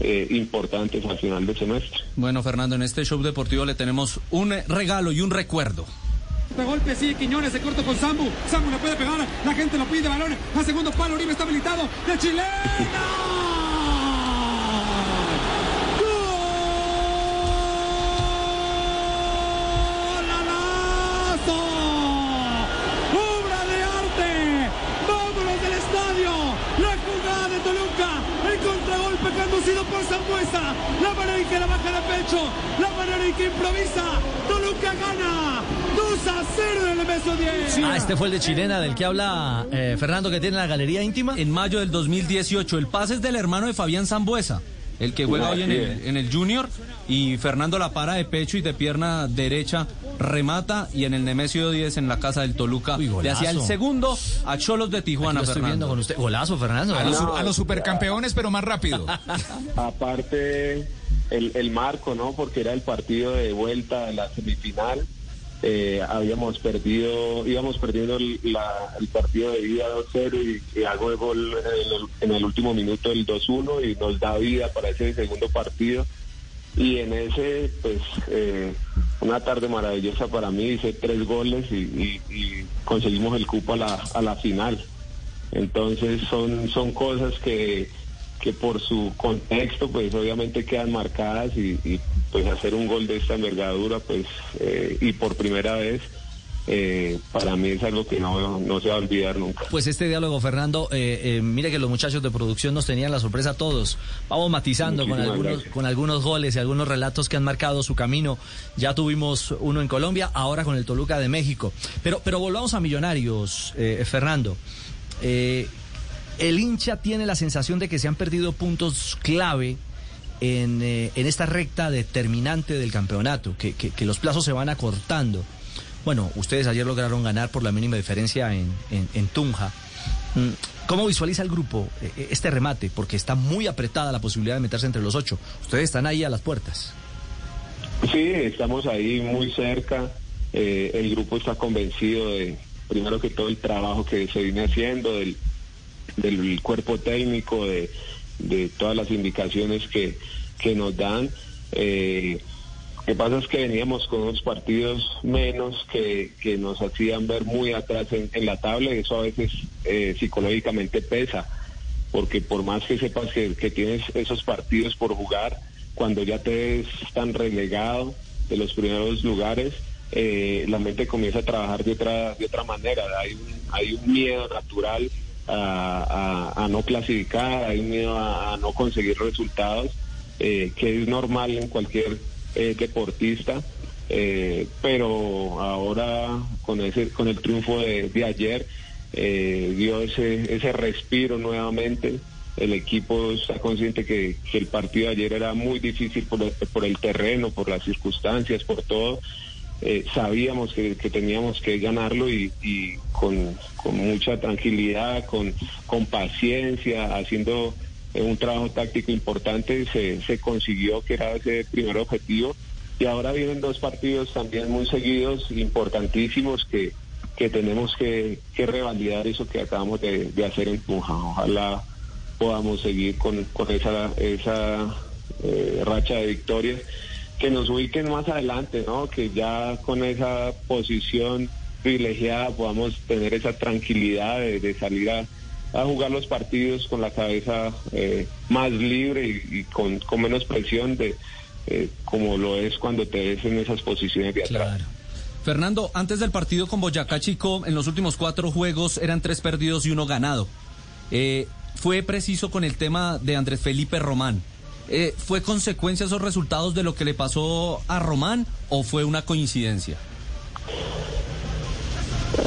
eh, importantes al final del semestre. Bueno, Fernando, en este show deportivo le tenemos un regalo y un recuerdo. Golpe sigue Quiñones, se corta con Sambu. Sambu le puede pegar, la gente lo pide, balón a segundo palo, Uribe está habilitado. ¡De chilena! ¡Golazo! ¡Obra de arte! ¡Vámonos del estadio! La jugada de Toluca, el contragolpe conducido por Zambuesa. La manera en que la baja de pecho, la manera en que improvisa. Toluca gana 2 a 0 en el beso 10. Ah, este fue el de Chilena del que habla eh, Fernando, que tiene la galería íntima. En mayo del 2018, el pase es del hermano de Fabián Zambuesa, el que juega hoy en el, en el Junior, y Fernando la para de pecho y de pierna derecha remata, y en el Nemesio 10 en la casa del Toluca le hacía el segundo a Cholos de Tijuana, Aquí lo estoy viendo Fernando. con usted. Golazo, Fernando. A los, a los supercampeones, pero más rápido. Aparte, el, el marco, ¿no? Porque era el partido de vuelta de la semifinal. Eh, habíamos perdido, íbamos perdiendo el, partido de ida 2-0 y, y hago gol en el, último minuto del 2-1 y nos da vida para ese segundo partido. y en ese, pues, eh, una tarde maravillosa para mí, hice tres goles y- y conseguimos el cupo a la, a la final. Entonces son, son cosas que, que por su contexto, pues obviamente quedan marcadas y, y, pues hacer un gol de esta envergadura, pues, eh, y por primera vez, eh, para mí es algo que no, no se va a olvidar nunca. Pues este diálogo, Fernando, eh, eh, mire que los muchachos de producción nos tenían la sorpresa a todos. Vamos matizando con algunos, gracias. con algunos goles y algunos relatos que han marcado su camino. Ya tuvimos uno en Colombia, ahora con el Toluca de México. Pero, pero volvamos a Millonarios, eh, Fernando. El hincha tiene la sensación de que se han perdido puntos clave en, eh, en esta recta determinante del campeonato, que, que- los plazos se van acortando. Bueno, ustedes ayer lograron ganar por la mínima diferencia en, en- Tunja. Mm, ¿Cómo visualiza el grupo eh, eh, este remate? Porque está muy apretada la posibilidad de meterse entre los ocho. Ustedes están ahí a las puertas. Sí, estamos ahí muy cerca. El grupo está convencido de, primero que todo, el trabajo que se viene haciendo, del, del cuerpo técnico, de, de todas las indicaciones que, que nos dan. Eh, lo que pasa es que veníamos con unos partidos menos que, que nos hacían ver muy atrás en, la tabla y eso a veces eh, psicológicamente pesa, porque por más que sepas que, que tienes esos partidos por jugar, cuando ya te ves tan relegado de los primeros lugares, eh, la mente comienza a trabajar de otra, de otra manera. Hay un, hay un miedo natural a, a- no clasificar, hay miedo a, no conseguir resultados, eh, que es normal en cualquier eh, deportista. Eh, pero ahora con ese con el triunfo de, de ayer dio ese ese respiro nuevamente el equipo está consciente que, que el partido de ayer era muy difícil por el, por el terreno por las circunstancias por todo Eh, sabíamos que, teníamos que ganarlo y, con, mucha tranquilidad con paciencia haciendo eh, un trabajo táctico importante se, se consiguió que era ese primer objetivo y ahora vienen dos partidos también muy seguidos, importantísimos, que, que tenemos que, que revalidar eso que acabamos de, hacer en Tunja. Ojalá podamos seguir con, con esa, esa eh, racha de victorias que nos ubiquen más adelante, ¿no? Que ya con esa posición privilegiada podamos tener esa tranquilidad de, de salir a, jugar los partidos con la cabeza eh, más libre y, y con, con menos presión de eh, como lo es cuando te ves en esas posiciones de atrás. Fernando, antes del partido con Boyacá Chico, en los últimos cuatro juegos eran tres perdidos y uno ganado. Eh, fue preciso con el tema de Andrés Felipe Román. Eh, ¿Fue consecuencia esos resultados de lo que le pasó a Román o fue una coincidencia?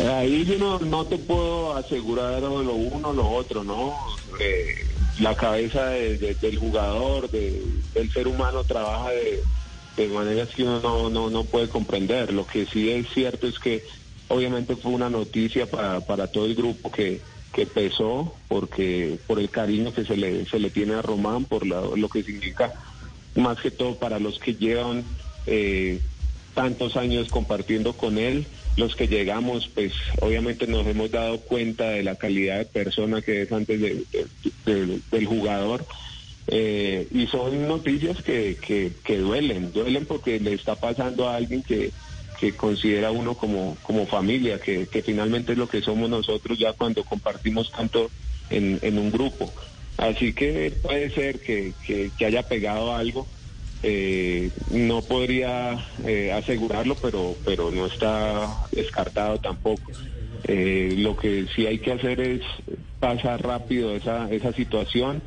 Ahí no, no te puedo asegurar lo uno o lo otro, ¿no? Eh, la cabeza de- de- del jugador, de- del ser humano trabaja de, de maneras que uno no, no, no puede comprender. Lo que sí es cierto es que obviamente fue una noticia para, para todo el grupo que, que pesó porque por el cariño que se le, se le tiene a Román, por la- lo que significa más que todo para los que llevan eh, tantos años compartiendo con él, los que llegamos, pues obviamente nos hemos dado cuenta de la calidad de persona que es antes de- de- de- del jugador. Eh, y son noticias que, que duelen, duelen porque le está pasando a alguien que, que considera uno como, como familia, que, que finalmente es lo que somos nosotros ya cuando compartimos tanto en, en un grupo. Así que puede ser que, que, haya pegado algo. Eh, no podría eh, asegurarlo, pero, pero no está descartado tampoco. Eh, lo que sí hay que hacer es pasar rápido esa, esa situación,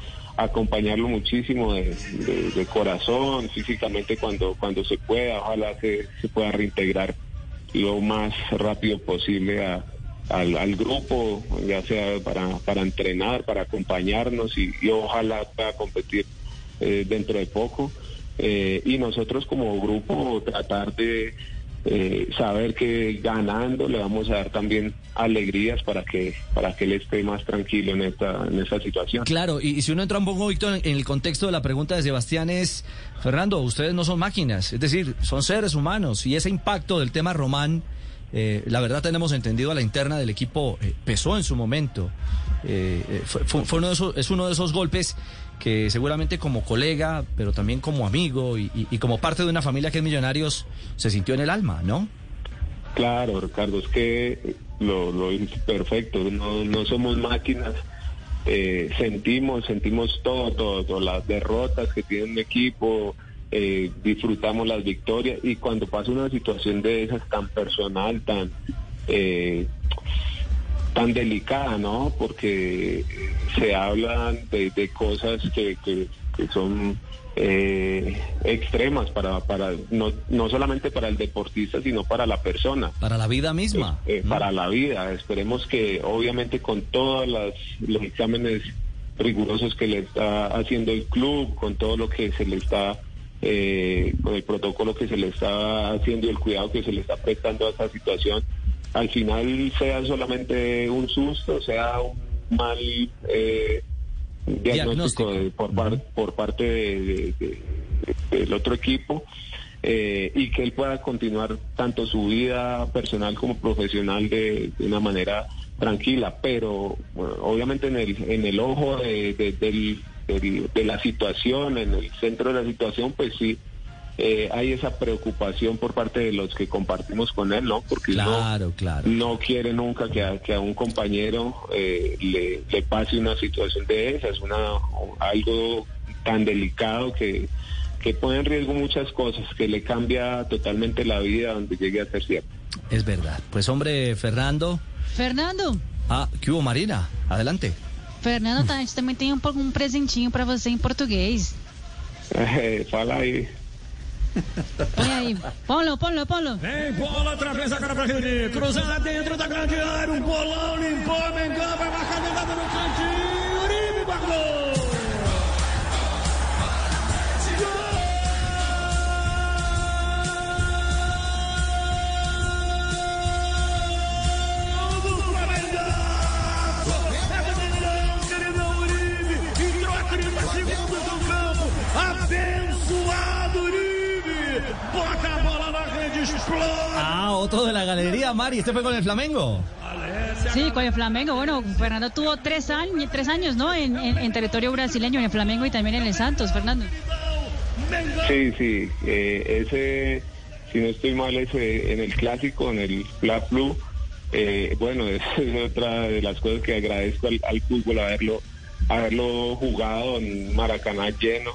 acompañarlo muchísimo de, corazón, físicamente cuando, cuando se pueda, ojalá se, se pueda reintegrar lo más rápido posible al, grupo, ya sea para, para entrenar, para acompañarnos y, y ojalá pueda competir eh, dentro de poco. Eh, y nosotros como grupo tratar de eh, saber que ganando le vamos a dar también alegrías para que para que él esté más tranquilo en esta en esta situación. Claro, y, si uno entra un poco, Víctor, en, el contexto de la pregunta de Sebastián es, Fernando, ustedes no son máquinas, es decir, son seres humanos y ese impacto del tema Román, eh, la verdad tenemos entendido a la interna del equipo, eh, pesó en su momento, Eh, fue uno de esos, es uno de esos golpes que seguramente como colega, pero también como amigo y, y- como parte de una familia que es Millonarios, se sintió en el alma, ¿no? Claro, Ricardo, es que lo, lo dices perfecto, no, no somos máquinas, eh, sentimos, sentimos todo, todo, todo, las derrotas que tiene un equipo, eh, disfrutamos las victorias. Y cuando pasa una situación de esas tan personal, tan eh, tan delicada, ¿no? Porque se hablan de, de cosas que, que- que son eh, extremas para, para no, no solamente para el deportista, sino para la persona. Para la vida misma. Eh, Para la vida. Esperemos que, obviamente, con todos las, los exámenes rigurosos que le está haciendo el club, con todo lo que se le está, eh, con el protocolo que se le está haciendo y el cuidado que se le está prestando a esta situación, al final sea solamente un susto, sea un mal eh, diagnóstico, de- por, par- por parte de- de- de- del otro equipo eh, y que él pueda continuar tanto su vida personal como profesional de, una manera tranquila, pero bueno, obviamente en el, en el ojo de, de- del- del- de la situación, en el centro de la situación, pues sí. Eh, hay esa preocupación por parte de los que compartimos con él, ¿no? Porque Claro, claro. no quiere nunca que a, que a un compañero eh, le, le pase una situación de esas, una, algo tan delicado que, que pone en riesgo muchas cosas, que le cambia totalmente la vida donde llegue a ser cierto. Es verdad. Pues hombre, Fernando. Fernando, Ah, ¿qué hubo, Marina? Adelante. Fernando, a gente também tem um, um presentinho pra você em português. Eh, fala aí. Põe aí. Ponlo, ponlo, ponlo. Vem bola, atravessa a cara pra rede. Cruzada dentro da grande área. Um bolão limpou. Mengão vai marcar jogada no cantinho. Uribe guardou. Gol do Flamengaço. É Fernandão, queridão Uribe. Entrou a 30 segundos no campo. Abençoado Uribe. Ah, otro de la galería, Mari. ¿Este fue con el Flamengo? Sí, con el Flamengo. Bueno, Fernando tuvo tres años, tres años ¿no? En, en- en territorio brasileño, en el Flamengo y también en el Santos, Fernando. Sí, sí, eh, ese, si no estoy mal, ese en el clásico, en el Fla Flu, eh, bueno, es otra de las cosas que agradezco al, al fútbol, haberlo, haberlo jugado en Maracaná lleno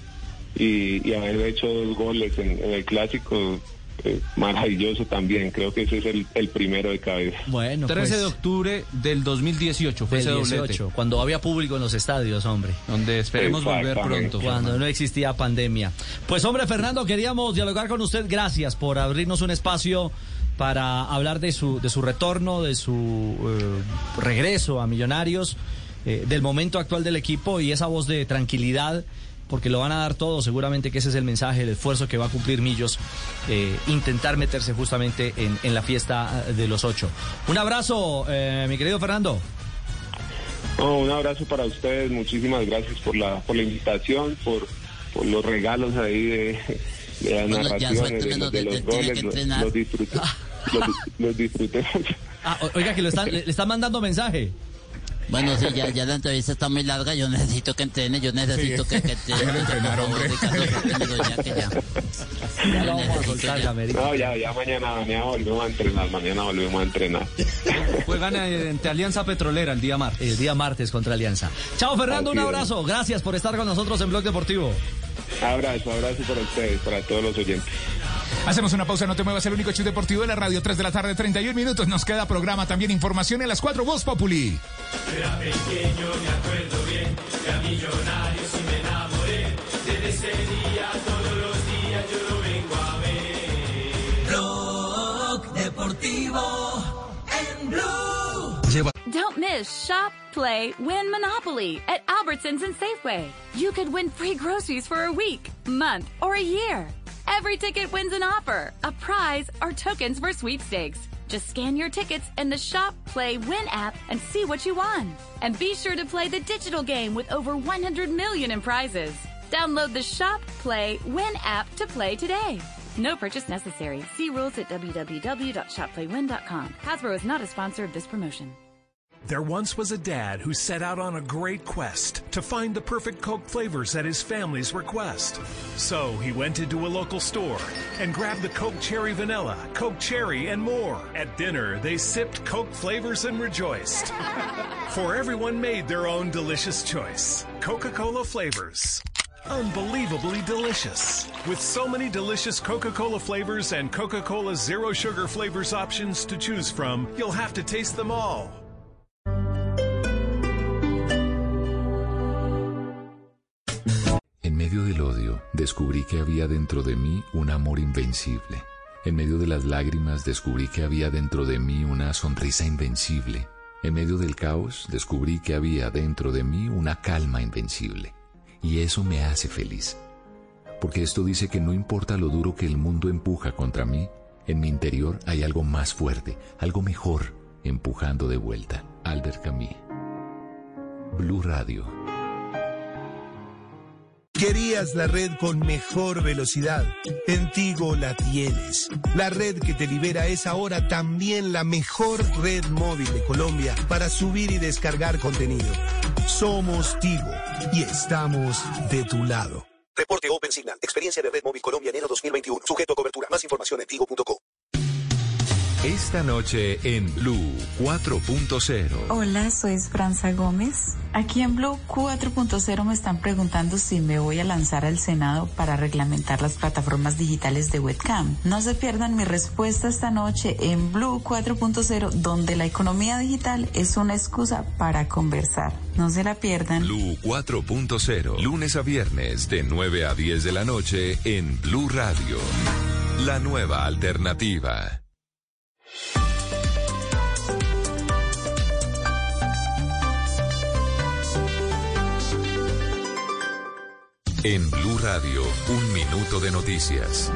y, y haber hecho dos goles en, en el clásico, eh, maravilloso también, creo que ese es el, el primero de cabeza. Bueno, 13 de pues, octubre del 2018 fue del ese 18, doblete. cuando había público en los estadios, hombre. Donde esperemos volver pronto. Cuando no existía pandemia. Pues hombre, Fernando, queríamos dialogar con usted. Gracias por abrirnos un espacio para hablar de su, de su retorno, de su eh, regreso a Millonarios, eh, del momento actual del equipo y esa voz de tranquilidad, porque lo van a dar todo, seguramente que ese es el mensaje, el esfuerzo que va a cumplir Millos, eh, intentar meterse justamente en, en la fiesta eh, de los ocho. Un abrazo, eh, mi querido Fernando. No, un abrazo para ustedes, muchísimas gracias por la, por la invitación, por, por los regalos ahí de, de las Bueno, narraciones, de, de donde los goles, que los, entrenar. los disfruté, los, los disfruté mucho. Ah, oiga, que lo están, le, le están mandando mensaje. Bueno, sí, ya, ya la entrevista está muy larga. Yo necesito que entrene. Yo necesito Sí. que, que entrene. Entrenar, hombre. Ya que ya. Ya lo vamos a soltar, Gamerito. No, ya, ya mañana, mañana volvemos a entrenar, mañana volvemos a entrenar. Juegan eh, ante Alianza Petrolera el día martes. El día martes contra Alianza. Chao, Fernando, un abrazo. Gracias por estar con nosotros en Blog Deportivo. Abrazo, abrazo para ustedes, para todos los oyentes. Hacemos una pausa, no te muevas, el único show deportivo de la radio, 3 de la tarde, 31 minutos. Nos queda programa también, información en las 4, Voz Populi. Era pequeño, me acuerdo bien, de a millonarios y me enamoré. Desde ese día, todos los días yo lo vengo a ver. Blog Deportivo en Blue. Don't miss Shop, Play, Win Monopoly at Albertsons and Safeway. You could win free groceries for a week, month, or a year. Every ticket wins an offer, a prize, or tokens for sweepstakes. Just scan your tickets in the Shop, Play, Win app and see what you won. And be sure to play the digital game with over 100 million in prizes. Download the Shop, Play, Win app to play today. No purchase necessary. See rules at www.shopplaywin.com. Hasbro is not a sponsor of this promotion. There once was a dad who set out on a great quest to find the perfect Coke flavors at his family's request. So he went into a local store and grabbed the Coke Cherry Vanilla, Coke Cherry, and more. At dinner, they sipped Coke flavors and rejoiced. For everyone made their own delicious choice. Coca Cola flavors. Unbelievably delicious. With so many delicious Coca Cola flavors and Coca Cola Zero Sugar flavors options to choose from, you'll have to taste them all. Descubrí que había dentro de mí un amor invencible. En medio de las lágrimas, descubrí que había dentro de mí una sonrisa invencible. En medio del caos, descubrí que había dentro de mí una calma invencible. Y eso me hace feliz. Porque esto dice que no importa lo duro que el mundo empuja contra mí, en mi interior hay algo más fuerte, algo mejor, empujando de vuelta. Albert Camus. Blue Radio. Querías la red con mejor velocidad. En Tigo la tienes. La red que te libera es ahora también la mejor red móvil de Colombia para subir y descargar contenido. Somos Tigo y estamos de tu lado. Reporte Open Signal. Experiencia de Red Móvil Colombia enero 2021. Sujeto a cobertura. Más información en tigo.co. Esta noche en Blue 4.0. Hola, soy Franza Gómez. Aquí en Blue 4.0 me están preguntando si me voy a lanzar al Senado para reglamentar las plataformas digitales de webcam. No se pierdan mi respuesta esta noche en Blue 4.0, donde la economía digital es una excusa para conversar. No se la pierdan. Blue 4.0. Lunes a viernes de 9 a 10 de la noche en Blue Radio. La nueva alternativa. En Blue Radio, un minuto de noticias.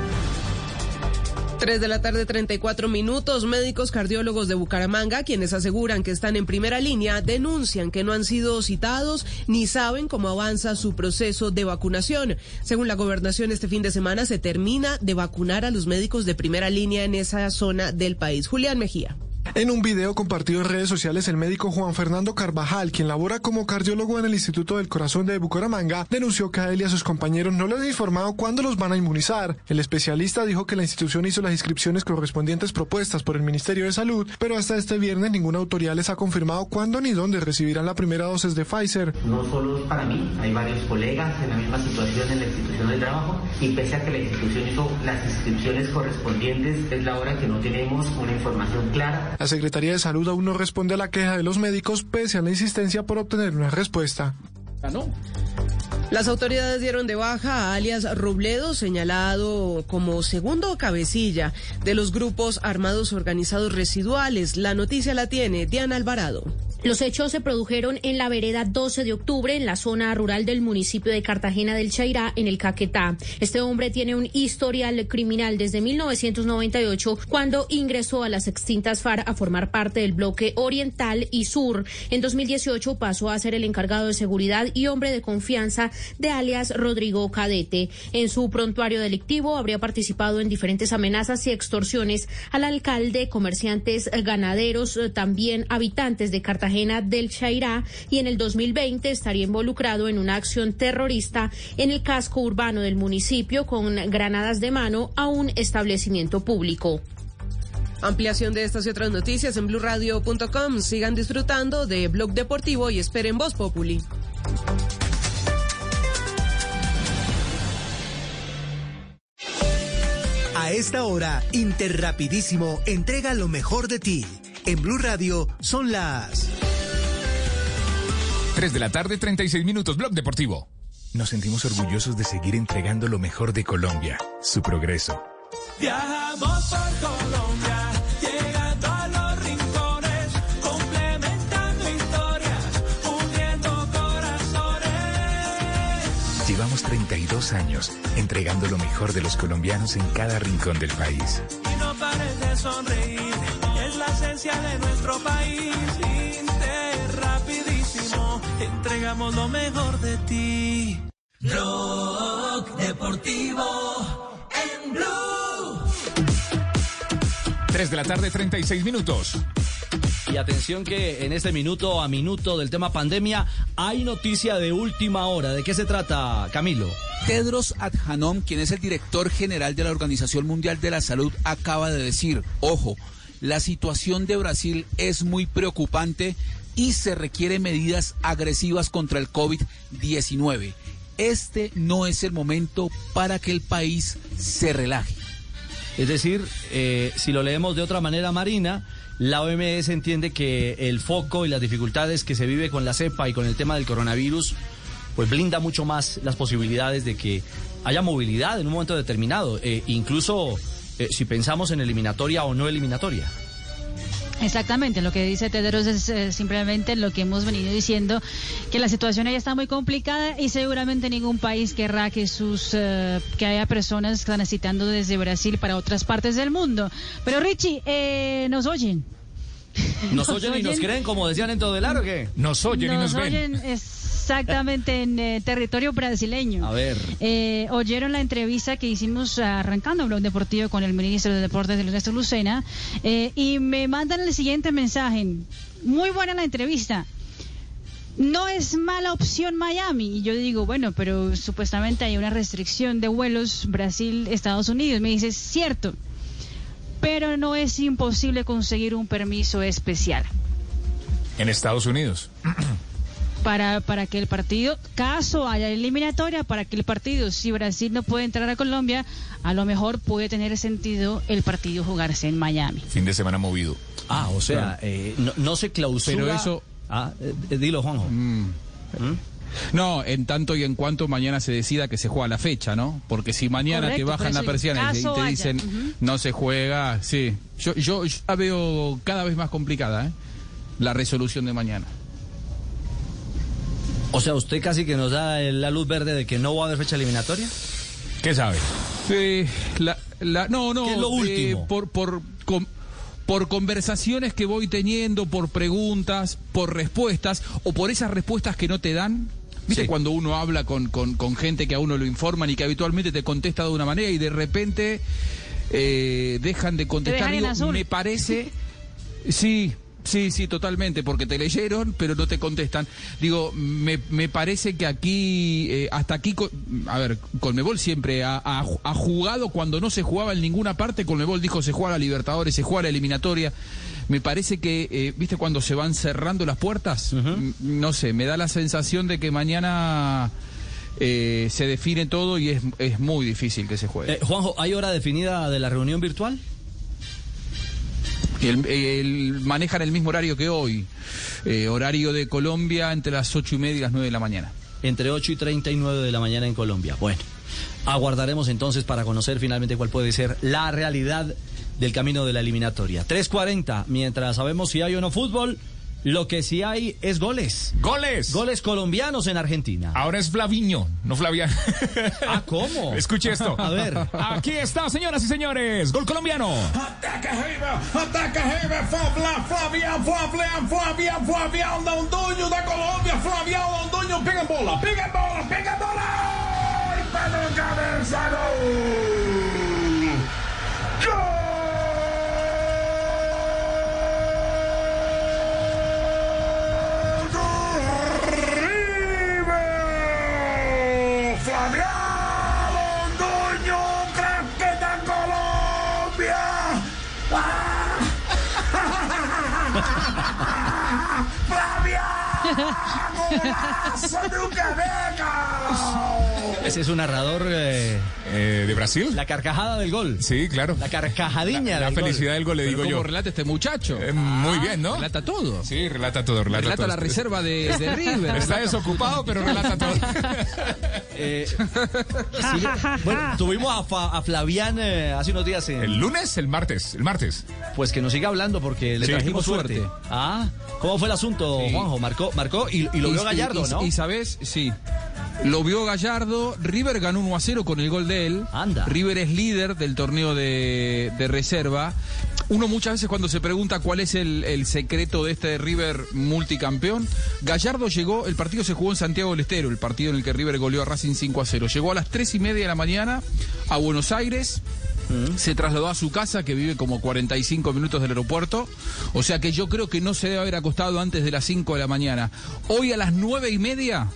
3 de la tarde, 34 minutos. Médicos cardiólogos de Bucaramanga, quienes aseguran que están en primera línea, denuncian que no han sido citados ni saben cómo avanza su proceso de vacunación. Según la gobernación, este fin de semana se termina de vacunar a los médicos de primera línea en esa zona del país. Julián Mejía. En un video compartido en redes sociales, el médico Juan Fernando Carvajal, quien labora como cardiólogo en el Instituto del Corazón de Bucaramanga, denunció que a él y a sus compañeros no les han informado cuándo los van a inmunizar. El especialista dijo que la institución hizo las inscripciones correspondientes propuestas por el Ministerio de Salud, pero hasta este viernes ninguna autoridad les ha confirmado cuándo ni dónde recibirán la primera dosis de Pfizer. No solo es para mí, hay varios colegas en la misma situación en la institución de trabajo y pese a que la institución hizo las inscripciones correspondientes, es la hora que no tenemos una información clara la Secretaría de Salud aún no responde a la queja de los médicos pese a la insistencia por obtener una respuesta. Las autoridades dieron de baja a alias Robledo, señalado como segundo cabecilla de los grupos armados organizados residuales. La noticia la tiene Diana Alvarado. Los hechos se produjeron en la vereda 12 de octubre, en la zona rural del municipio de Cartagena del Chairá, en el Caquetá. Este hombre tiene un historial criminal desde 1998, cuando ingresó a las extintas FARC a formar parte del bloque oriental y sur. En 2018 pasó a ser el encargado de seguridad y hombre de confianza de alias Rodrigo Cadete. En su prontuario delictivo habría participado en diferentes amenazas y extorsiones al alcalde, comerciantes ganaderos, también habitantes de Cartagena del Chairá y en el 2020 estaría involucrado en una acción terrorista en el casco urbano del municipio con granadas de mano a un establecimiento público. Ampliación de estas y otras noticias en blurradio.com. Sigan disfrutando de Blog Deportivo y esperen Voz Populi. A esta hora, Interrapidísimo entrega lo mejor de ti. En Blue Radio son las 3 de la tarde, 36 minutos, Blog Deportivo. Nos sentimos orgullosos de seguir entregando lo mejor de Colombia, su progreso. Viajamos por Colombia, 32 años entregando lo mejor de los colombianos en cada rincón del país. Y no pares de sonreír, es la esencia de nuestro país. Interrapidísimo, entregamos lo mejor de ti. Blog Deportivo en Blue. 3 de la tarde, 36 minutos. Y atención que en este minuto a minuto del tema pandemia hay noticia de última hora. ¿De qué se trata, Camilo? Tedros Adhanom, quien es el director general de la Organización Mundial de la Salud, acaba de decir, ojo, la situación de Brasil es muy preocupante y se requieren medidas agresivas contra el COVID-19. Este no es el momento para que el país se relaje. Es decir, eh, si lo leemos de otra manera, Marina, la OMS entiende que el foco y las dificultades que se vive con la cepa y con el tema del coronavirus, pues blinda mucho más las posibilidades de que haya movilidad en un momento determinado, eh, incluso eh, si pensamos en eliminatoria o no eliminatoria. Exactamente, lo que dice Tedros es eh, simplemente lo que hemos venido diciendo, que la situación ahí está muy complicada y seguramente ningún país querrá que sus eh, que haya personas transitando desde Brasil para otras partes del mundo. Pero Richie, eh, ¿nos oyen? ¿Nos oyen y nos creen, como decían en todo el aro, qué? Nos oyen y nos ven. oyen exactamente en eh, territorio brasileño. A ver. Eh, oyeron la entrevista que hicimos arrancando un blog deportivo con el ministro de Deportes, Ernesto Lucena, eh, y me mandan el siguiente mensaje. Muy buena la entrevista. No es mala opción Miami. Y yo digo, bueno, pero supuestamente hay una restricción de vuelos Brasil-Estados Unidos. Me dice, cierto, pero no es imposible conseguir un permiso especial En Estados Unidos. para, para que el partido, caso haya eliminatoria, para que el partido, si Brasil no puede entrar a Colombia, a lo mejor puede tener sentido el partido jugarse en Miami. Fin de semana movido. Ah, o sea, eh, no, no se clausura. Pero eso- Ah, eh, dilo, Juanjo. Mm. No, en tanto y en cuanto mañana se decida que se juega la fecha, ¿no? Porque si mañana Correcto, te bajan la persiana y te- dicen no se juega, sí. Yo, yo, yo la veo cada vez más complicada, ¿eh? La resolución de mañana. O sea, usted casi que nos da la luz verde de que no va a haber fecha eliminatoria. ¿Qué sabe? Sí, la, la- no, no. ¿Qué es lo eh, último? por, por, con- por conversaciones que voy teniendo, por preguntas, por respuestas, o por esas respuestas que no te dan. ¿Viste Sí. cuando uno habla con, con- con gente que a uno lo informan y que habitualmente te contesta de una manera y de repente eh, dejan de contestar? dejan en Digo, azul. me parece. Sí, sí, sí, totalmente, porque te leyeron, pero no te contestan. Digo, me, me parece que aquí, eh, hasta aquí, co- a ver, Colmebol siempre ha, ha- ha jugado cuando no se jugaba en ninguna parte. Colmebol dijo se juega la Libertadores, se juega la eliminatoria. Me parece que, eh, ¿viste cuando se van cerrando las puertas? No sé, me da la sensación de que mañana eh, se define todo y es, es muy difícil que se juegue. Eh, Juanjo, ¿hay hora definida de la reunión virtual? El- el- manejan el mismo horario que hoy. Eh, horario de Colombia entre las ocho y media y las 9 de la mañana. Entre 8 y 30 y 9 de la mañana en Colombia. Bueno, aguardaremos entonces para conocer finalmente cuál puede ser la realidad del camino de la eliminatoria. 3.40, mientras sabemos si hay o no fútbol, lo que sí hay es goles. ¡Goles! Goles colombianos en Argentina. Ahora es Flaviño, no Flaviano. Ah, ¿cómo? Escuche esto. A ver. Aquí está, señoras y señores. Gol colombiano. Ataca River, ataca River, Flavian, Flavian, Flavian, Flavian, Flavian, Londoño da Colômbia, Flavian, Londoño, pega bola, pega bola, pega bola! Pega na cabeça, gol! ¡Flavia! ¡Nunca venga! Ese es un narrador eh, Eh, ¿De Brasil? la carcajada del gol. Sí, claro. La carcajadiña La del gol. felicidad del gol, le Pero digo ¿Cómo yo. relata este muchacho? Eh, muy bien, ¿no? Relata todo. Sí, relata todo, relata, Relata todo. la reserva de, de River. Está desocupado, pero relata todo. Eh, sí, bueno, tuvimos a, Fa- a Flavián eh, hace unos días en, ¿El lunes? El martes. El martes. Pues que nos siga hablando porque le Sí. trajimos suerte. suerte. Ah, ¿cómo fue el asunto, Sí. Juanjo? Marcó, marcó y, y lo vio Y- Gallardo, y- ¿no? Y sabes, sí. Lo vio Gallardo, River ganó 1 a 0 con el gol de él. Anda. River es líder del torneo de, de reserva. Uno muchas veces cuando se pregunta cuál es el, el secreto de este River multicampeón, Gallardo llegó, el partido se jugó en Santiago del Estero, el partido en el que River goleó a Racing 5 a 0. Llegó a las 3 y media de la mañana a Buenos Aires, Se trasladó a su casa, que vive como 45 minutos del aeropuerto. O sea que yo creo que no se debe haber acostado antes de las 5 de la mañana. Hoy a las nueve y media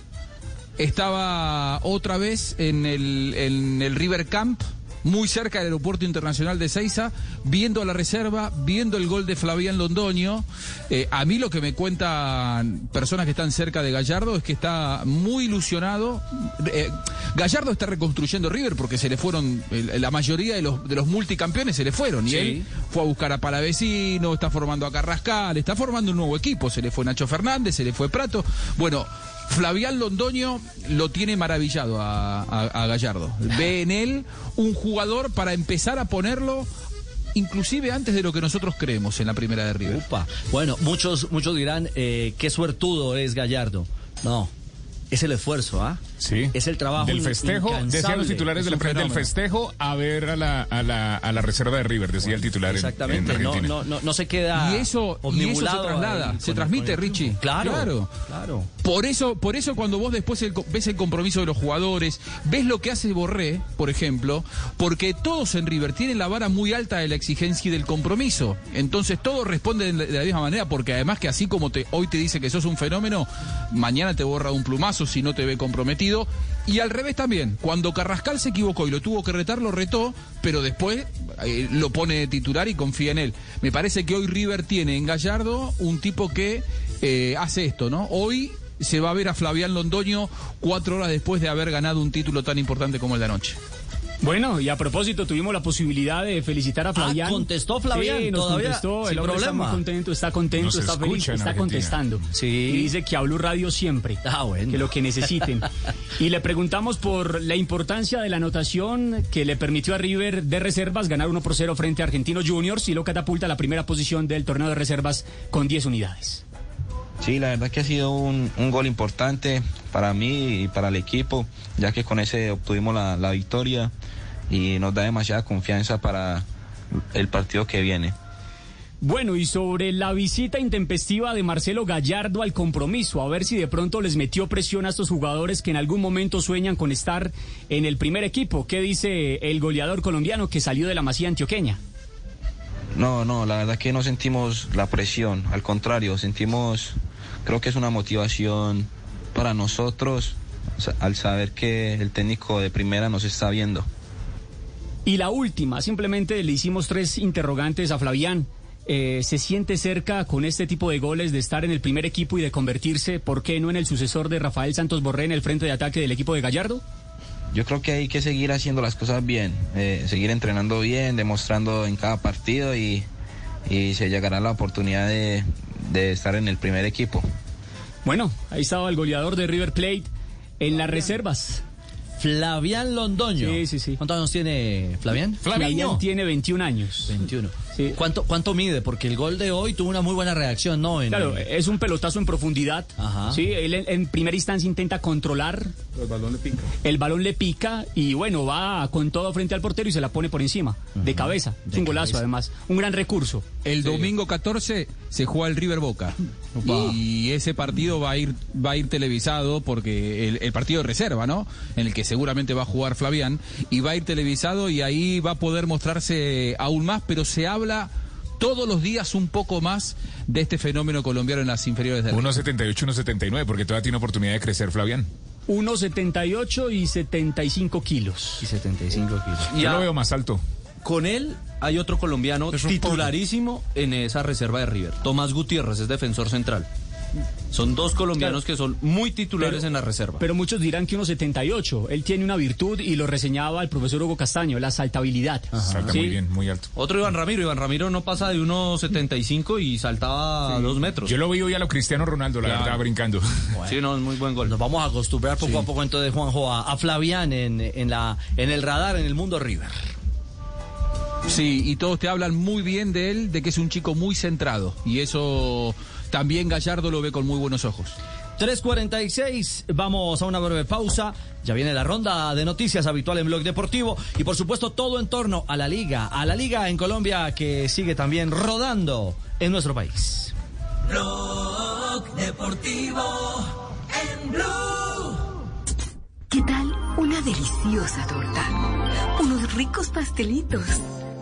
estaba otra vez en el, en el River Camp, muy cerca del aeropuerto internacional de Ceiza, viendo la reserva, viendo el gol de Flavián Londoño. Eh, a mí lo que me cuentan personas que están cerca de Gallardo es que está muy ilusionado. Eh, Gallardo está reconstruyendo River porque se le fueron, eh, la mayoría de los, de los multicampeones se le fueron. Y Sí. él fue a buscar a Palavecino, está formando a Carrascal, está formando un nuevo equipo. Se le fue Nacho Fernández, se le fue Prato. Bueno, Flavián Londoño lo tiene maravillado a, Gallardo. Ve en él un jugador para empezar a ponerlo inclusive antes de lo que nosotros creemos en la primera de River. Upa. Bueno, muchos, muchos dirán, eh, qué suertudo es Gallardo. No, es el esfuerzo, ¿ah? Sí. Es el trabajo Del festejo, decían los titulares Es de la prensa, del festejo a ver a la, a la, a la reserva de River, decía el titular en- en, Exactamente, no, no, no, no se queda Y eso, y eso se traslada, se con- transmite, con el Richie. Claro, claro. claro. Por eso, por eso cuando vos después el ves el compromiso de los jugadores, ves lo que hace Borré, por ejemplo, porque todos en River tienen la vara muy alta de la exigencia y del compromiso. Entonces todos responden de la, de la misma manera, porque además que así como te, hoy te dice que sos un fenómeno, mañana te borra un plumazo si no te ve comprometido. Y al revés también, cuando Carrascal se equivocó y lo tuvo que retar, lo retó, pero después eh, lo pone de titular y confía en él. Me parece que hoy River tiene en Gallardo un tipo que eh, hace esto, ¿no? Hoy se va a ver a Flavián Londoño cuatro horas después de haber ganado un título tan importante como el de anoche. Bueno, y a propósito, tuvimos la posibilidad de felicitar a Flavián. Ah, contestó Flavián, Sí, nos todavía, contestó. sin El hombre está problema. muy contento, está contento, Nos está feliz, está Argentina. contestando. Sí. Y dice que a Blue Radio siempre. Ah, bueno. Que lo que necesiten. y le preguntamos por la importancia de la anotación que le permitió a River de reservas ganar 1 por 0 frente a Argentinos Juniors y lo catapulta a la primera posición del torneo de reservas con 10 unidades. Sí, la verdad que ha sido un, un gol importante para mí y para el equipo, ya que con ese obtuvimos la, la victoria y nos da demasiada confianza para el partido que viene. Bueno, y sobre la visita intempestiva de Marcelo Gallardo al compromiso, a ver si de pronto les metió presión a estos jugadores que en algún momento sueñan con estar en el primer equipo. ¿Qué dice el goleador colombiano que salió de la Masía antioqueña? No, no, la verdad que no sentimos la presión, al contrario, sentimos, creo que es una motivación para nosotros al saber que el técnico de primera nos está viendo. Y la última, simplemente le hicimos tres interrogantes a Flavián. Eh, ¿Se siente cerca con este tipo de goles de estar en el primer equipo y de convertirse, por qué no, en el sucesor de Rafael Santos Borré en el frente de ataque del equipo de Gallardo? Yo creo que hay que seguir haciendo las cosas bien, eh, seguir entrenando bien, demostrando en cada partido y, y se llegará la oportunidad de, de estar en el primer equipo. Bueno, ahí estaba el goleador de River Plate en las reservas. Flavián Londoño. Sí, sí, sí. ¿Cuántos años tiene Flavián? Flavián tiene 21 años. 21. ¿Cuánto, ¿Cuánto mide? Porque el gol de hoy tuvo una muy buena reacción, ¿no? En- Claro, es un pelotazo en profundidad. Ajá. Sí, él en, en primera instancia intenta controlar. El balón le pica. El balón le pica y bueno, va con todo frente al portero y se la pone por encima, de cabeza. es un golazo cabeza. además, un gran recurso. El domingo 14 se juega el River Boca. Y ese partido va a ir va a ir televisado porque el, el partido de reserva, ¿no? En el que seguramente va a jugar Flavián y va a ir televisado y ahí va a poder mostrarse aún más, pero se habla todos los días un poco más de este fenómeno colombiano en las inferiores de River. 1.78, 1.79, porque todavía tiene oportunidad de crecer, Flavián. 1,78 y 75 kilos. Y 75 kilos. Yo lo veo más alto. Con él hay otro colombiano titularísimo en esa reserva de River. Tomás Gutiérrez es defensor central. Son dos colombianos que son muy titulares Pero- en la reserva. Pero muchos dirán que 1,78. Él tiene una virtud y lo reseñaba el profesor Hugo Castaño, la saltabilidad. Salta Sí. muy bien, muy alto. Otro Iván Ramiro. Iván Ramiro no pasa de 1.75 y saltaba a dos metros. Yo lo vi hoy a lo Cristiano Ronaldo, la Claro. verdad, brincando. Sí, no, es muy buen gol. Nos vamos a acostumbrar poco Sí. a poco entonces, Juanjo, a, a Flavián en, en, la, en el radar, en el mundo River. Sí, y todos te hablan muy bien de él, de que es un chico muy centrado. Y eso también Gallardo lo ve con muy buenos ojos. 3.46, vamos a una breve pausa. Ya viene la ronda de noticias habitual en Blog Deportivo y por supuesto todo en torno a la liga, a la liga en Colombia que sigue también rodando en nuestro país. Blog Deportivo en Blue. ¿Qué tal una deliciosa torta? Unos unos ricos pastelitos,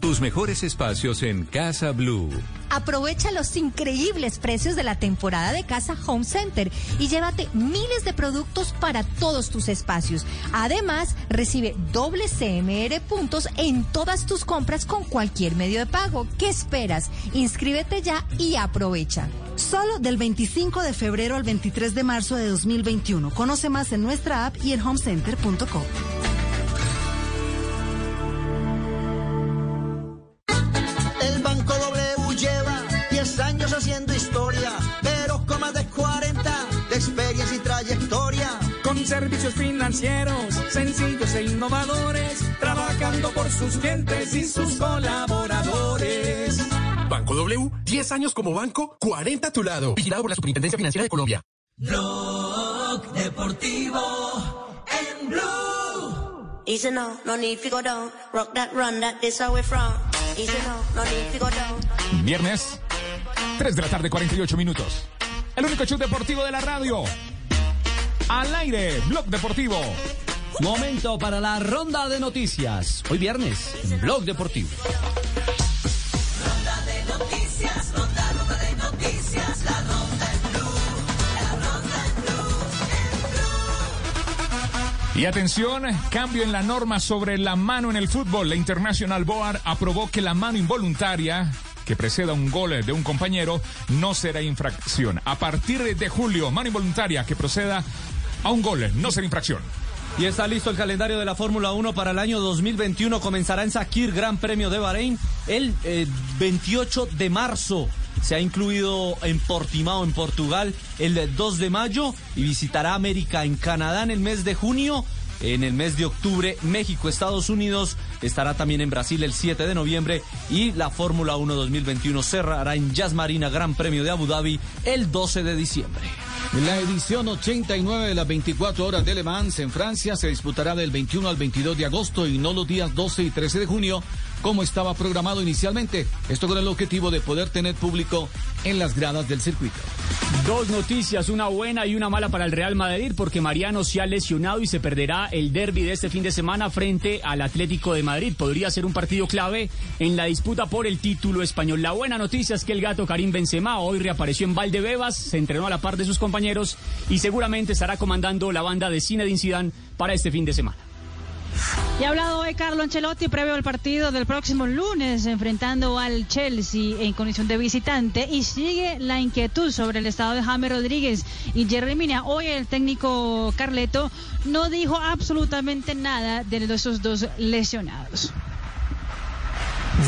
Tus mejores espacios en Casa Blue. Aprovecha los increíbles precios de la temporada de Casa Home Center y llévate miles de productos para todos tus espacios. Además, recibe doble CMR puntos en todas tus compras con cualquier medio de pago. ¿Qué esperas? Inscríbete ya y aprovecha. Solo del 25 de febrero al 23 de marzo de 2021. Conoce más en nuestra app y en homecenter.com. financieros sencillos e innovadores, trabajando por sus clientes y sus colaboradores. Banco W, 10 años como banco, 40 a tu lado. Vigilado por la Superintendencia Financiera de Colombia. Blog Deportivo en Blue. Easy now, no need to go down. Rock that run, that this we from. Easy now, no need to go down. Viernes, 3 de la tarde, 48 minutos. El único show deportivo de la radio. Al aire, Blog Deportivo. Momento para la ronda de noticias. Hoy viernes, en Blog Deportivo. Ronda de noticias, ronda, ronda de noticias, la ronda en Blue. La ronda en Blue. Y atención, cambio en la norma sobre la mano en el fútbol. La International Board aprobó que la mano involuntaria que preceda un gol de un compañero no será infracción. A partir de julio, mano involuntaria que proceda a un gol no será infracción. Y está listo el calendario de la Fórmula 1 para el año 2021. Comenzará en Sakir, Gran Premio de Bahrein, el eh, 28 de marzo. Se ha incluido en Portimao, en Portugal, el 2 de mayo y visitará América en Canadá en el mes de junio. En el mes de octubre, México, Estados Unidos, estará también en Brasil el 7 de noviembre y la Fórmula 1 2021 cerrará en Jazz Marina Gran Premio de Abu Dhabi el 12 de diciembre. La edición 89 de las 24 horas de Le Mans en Francia se disputará del 21 al 22 de agosto y no los días 12 y 13 de junio como estaba programado inicialmente. Esto con el objetivo de poder tener público en las gradas del circuito. Dos noticias, una buena y una mala para el Real Madrid, porque Mariano se ha lesionado y se perderá el derby de este fin de semana frente al Atlético de Madrid. Podría ser un partido clave en la disputa por el título español. La buena noticia es que el gato Karim Benzema hoy reapareció en Valdebebas, se entrenó a la par de sus compañeros y seguramente estará comandando la banda de Zinedine Zidane para este fin de semana. Y ha hablado hoy Carlo Ancelotti previo al partido del próximo lunes enfrentando al Chelsea en condición de visitante y sigue la inquietud sobre el estado de James Rodríguez y Jerry Mina. Hoy el técnico Carleto no dijo absolutamente nada de esos dos lesionados.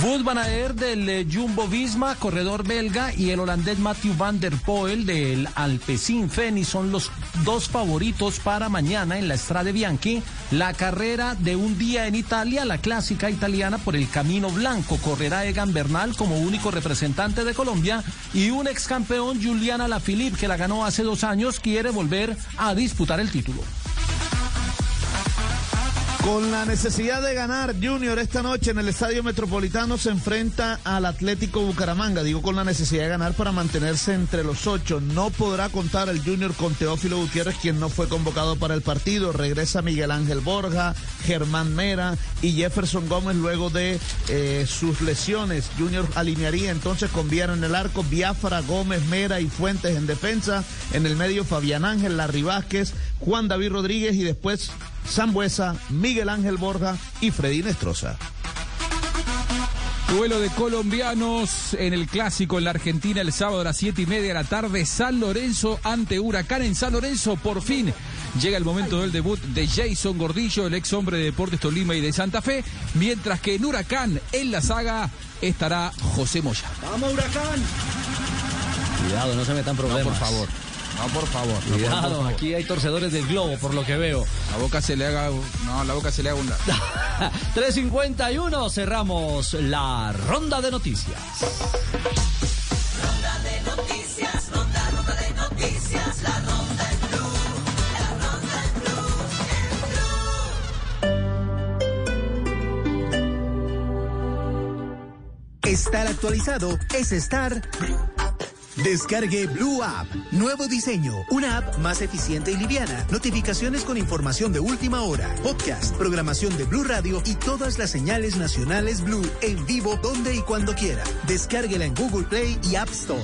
Wout van del eh, Jumbo Visma, corredor belga, y el holandés Matthew van der Poel del Alpecin Feni son los dos favoritos para mañana en la Strade Bianchi. La carrera de un día en Italia, la clásica italiana por el Camino Blanco. Correrá Egan Bernal como único representante de Colombia y un ex campeón Juliana Lafilippe que la ganó hace dos años quiere volver a disputar el título. Con la necesidad de ganar, Junior esta noche en el Estadio Metropolitano se enfrenta al Atlético Bucaramanga. Digo con la necesidad de ganar para mantenerse entre los ocho. No podrá contar el Junior con Teófilo Gutiérrez, quien no fue convocado para el partido. Regresa Miguel Ángel Borja, Germán Mera y Jefferson Gómez luego de eh, sus lesiones. Junior alinearía entonces con Viera en el arco, Biafra, Gómez, Mera y Fuentes en defensa. En el medio Fabián Ángel, Larry Vázquez, Juan David Rodríguez y después Sambuesa, Miguel Ángel Borja y Freddy Nestroza. Duelo de colombianos en el clásico en la Argentina el sábado a las siete y media de la tarde. San Lorenzo ante Huracán en San Lorenzo. Por fin llega el momento del debut de Jason Gordillo, el ex hombre de Deportes Tolima y de Santa Fe. Mientras que en Huracán, en la saga, estará José Moya. ¡Vamos, Huracán! Cuidado, no se metan problemas. No, por favor. No, por favor. No, Cuidado, por favor. aquí hay torcedores del globo, por lo que veo. La boca se le haga. No, la boca se le haga una. 3.51, cerramos la ronda de noticias. Ronda de noticias, ronda, ronda de noticias, la ronda en blue, la ronda en blue, en blue. Estar actualizado es estar Descargue Blue App. Nuevo diseño. Una app más eficiente y liviana. Notificaciones con información de última hora. Podcast, programación de Blue Radio y todas las señales nacionales Blue en vivo donde y cuando quiera. Descárguela en Google Play y App Store.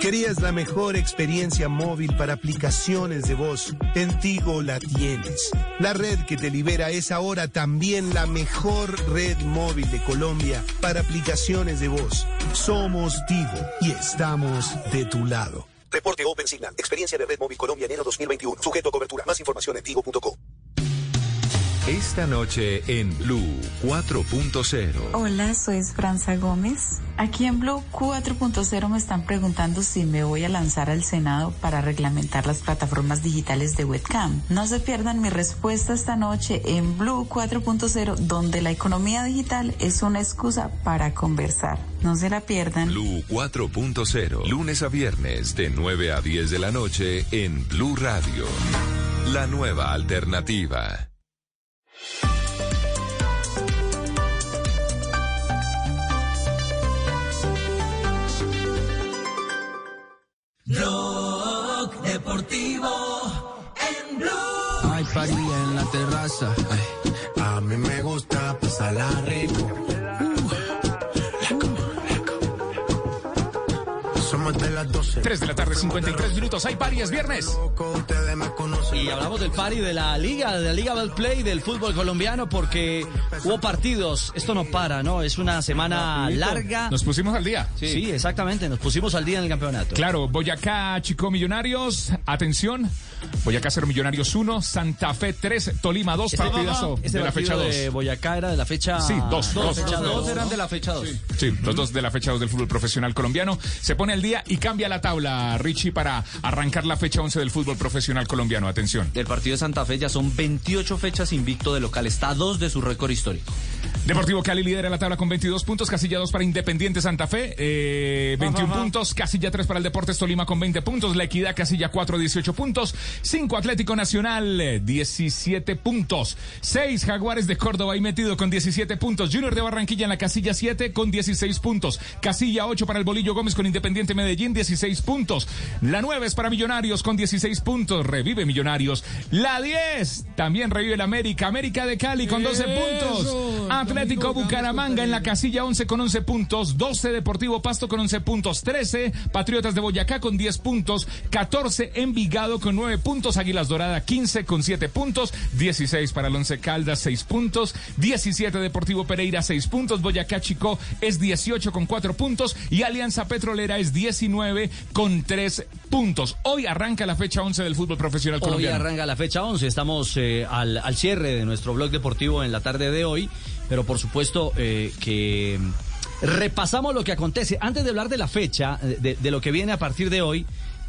¿Querías la mejor experiencia móvil para aplicaciones de voz? En Tigo la tienes. La red que te libera es ahora también la mejor red móvil de Colombia para aplicaciones de voz. Somos Tigo y estamos de tu lado. Reporte Open Signal. Experiencia de Red Móvil Colombia enero 2021. Sujeto a cobertura. Más información en tigo.co. Esta noche en Blue 4.0. Hola, soy Franza Gómez. Aquí en Blue 4.0 me están preguntando si me voy a lanzar al Senado para reglamentar las plataformas digitales de webcam. No se pierdan mi respuesta esta noche en Blue 4.0, donde la economía digital es una excusa para conversar. No se la pierdan. Blue 4.0. Lunes a viernes de 9 a 10 de la noche en Blue Radio. La nueva alternativa. Blog Deportivo en Blue. Hay party en la terraza. A mí me gusta pasarla rico. 3 de la tarde, 53 minutos. Hay pari, es viernes. Y hablamos del pari de la liga, de la liga del play del fútbol colombiano porque hubo partidos. Esto no para, ¿no? Es una semana larga. Nos pusimos al día. Sí. exactamente. Nos pusimos al día en el campeonato. Claro, Boyacá, Chico Millonarios. Atención. Boyacá 0 Millonarios 1, Santa Fe 3, Tolima 2, Este- partidazo de la fecha partido 2. de Boyacá era de la fecha Sí, dos, dos, fecha dos, eran de la fecha 2. Sí, los dos de la fecha 2 del fútbol profesional colombiano. Se pone al día y cambia la tabla, Richie, para arrancar la fecha 11 del fútbol profesional colombiano. Atención. Del partido de Santa Fe ya son 28 fechas invicto de local. Está a dos de su récord histórico. Deportivo Cali lidera la tabla con 22 puntos, casilla 2 para Independiente Santa Fe, eh, 21 puntos, casilla 3 para el Deportes Tolima con 20 puntos, La Equidad casilla 4, 18 puntos, 5 Atlético Nacional, eh, 17 puntos, 6 Jaguares de Córdoba ahí metido con 17 puntos, Junior de Barranquilla en la casilla 7 con 16 puntos, casilla 8 para el Bolillo Gómez con Independiente Medellín, 16 puntos, la 9 es para Millonarios con 16 puntos, revive Millonarios, la 10 también revive el América, América de Cali con 12 puntos, Atlético Bucaramanga en la casilla 11 con 11 puntos, 12 Deportivo Pasto con 11 puntos, 13 Patriotas de Boyacá con 10 puntos, 14 Envigado con 9 puntos, Águilas Dorada 15 con 7 puntos, 16 para el Once Caldas 6 puntos, 17 Deportivo Pereira 6 puntos, Boyacá Chico es 18 con 4 puntos y Alianza Petrolera es 19 con 3 puntos. Hoy arranca la fecha 11 del fútbol profesional Hoy colombiano. arranca la fecha 11. Estamos eh, al, al cierre de nuestro blog deportivo en la tarde de hoy. Pero por supuesto eh, que repasamos lo que acontece. Antes de hablar de la fecha, de, de lo que viene a partir de hoy,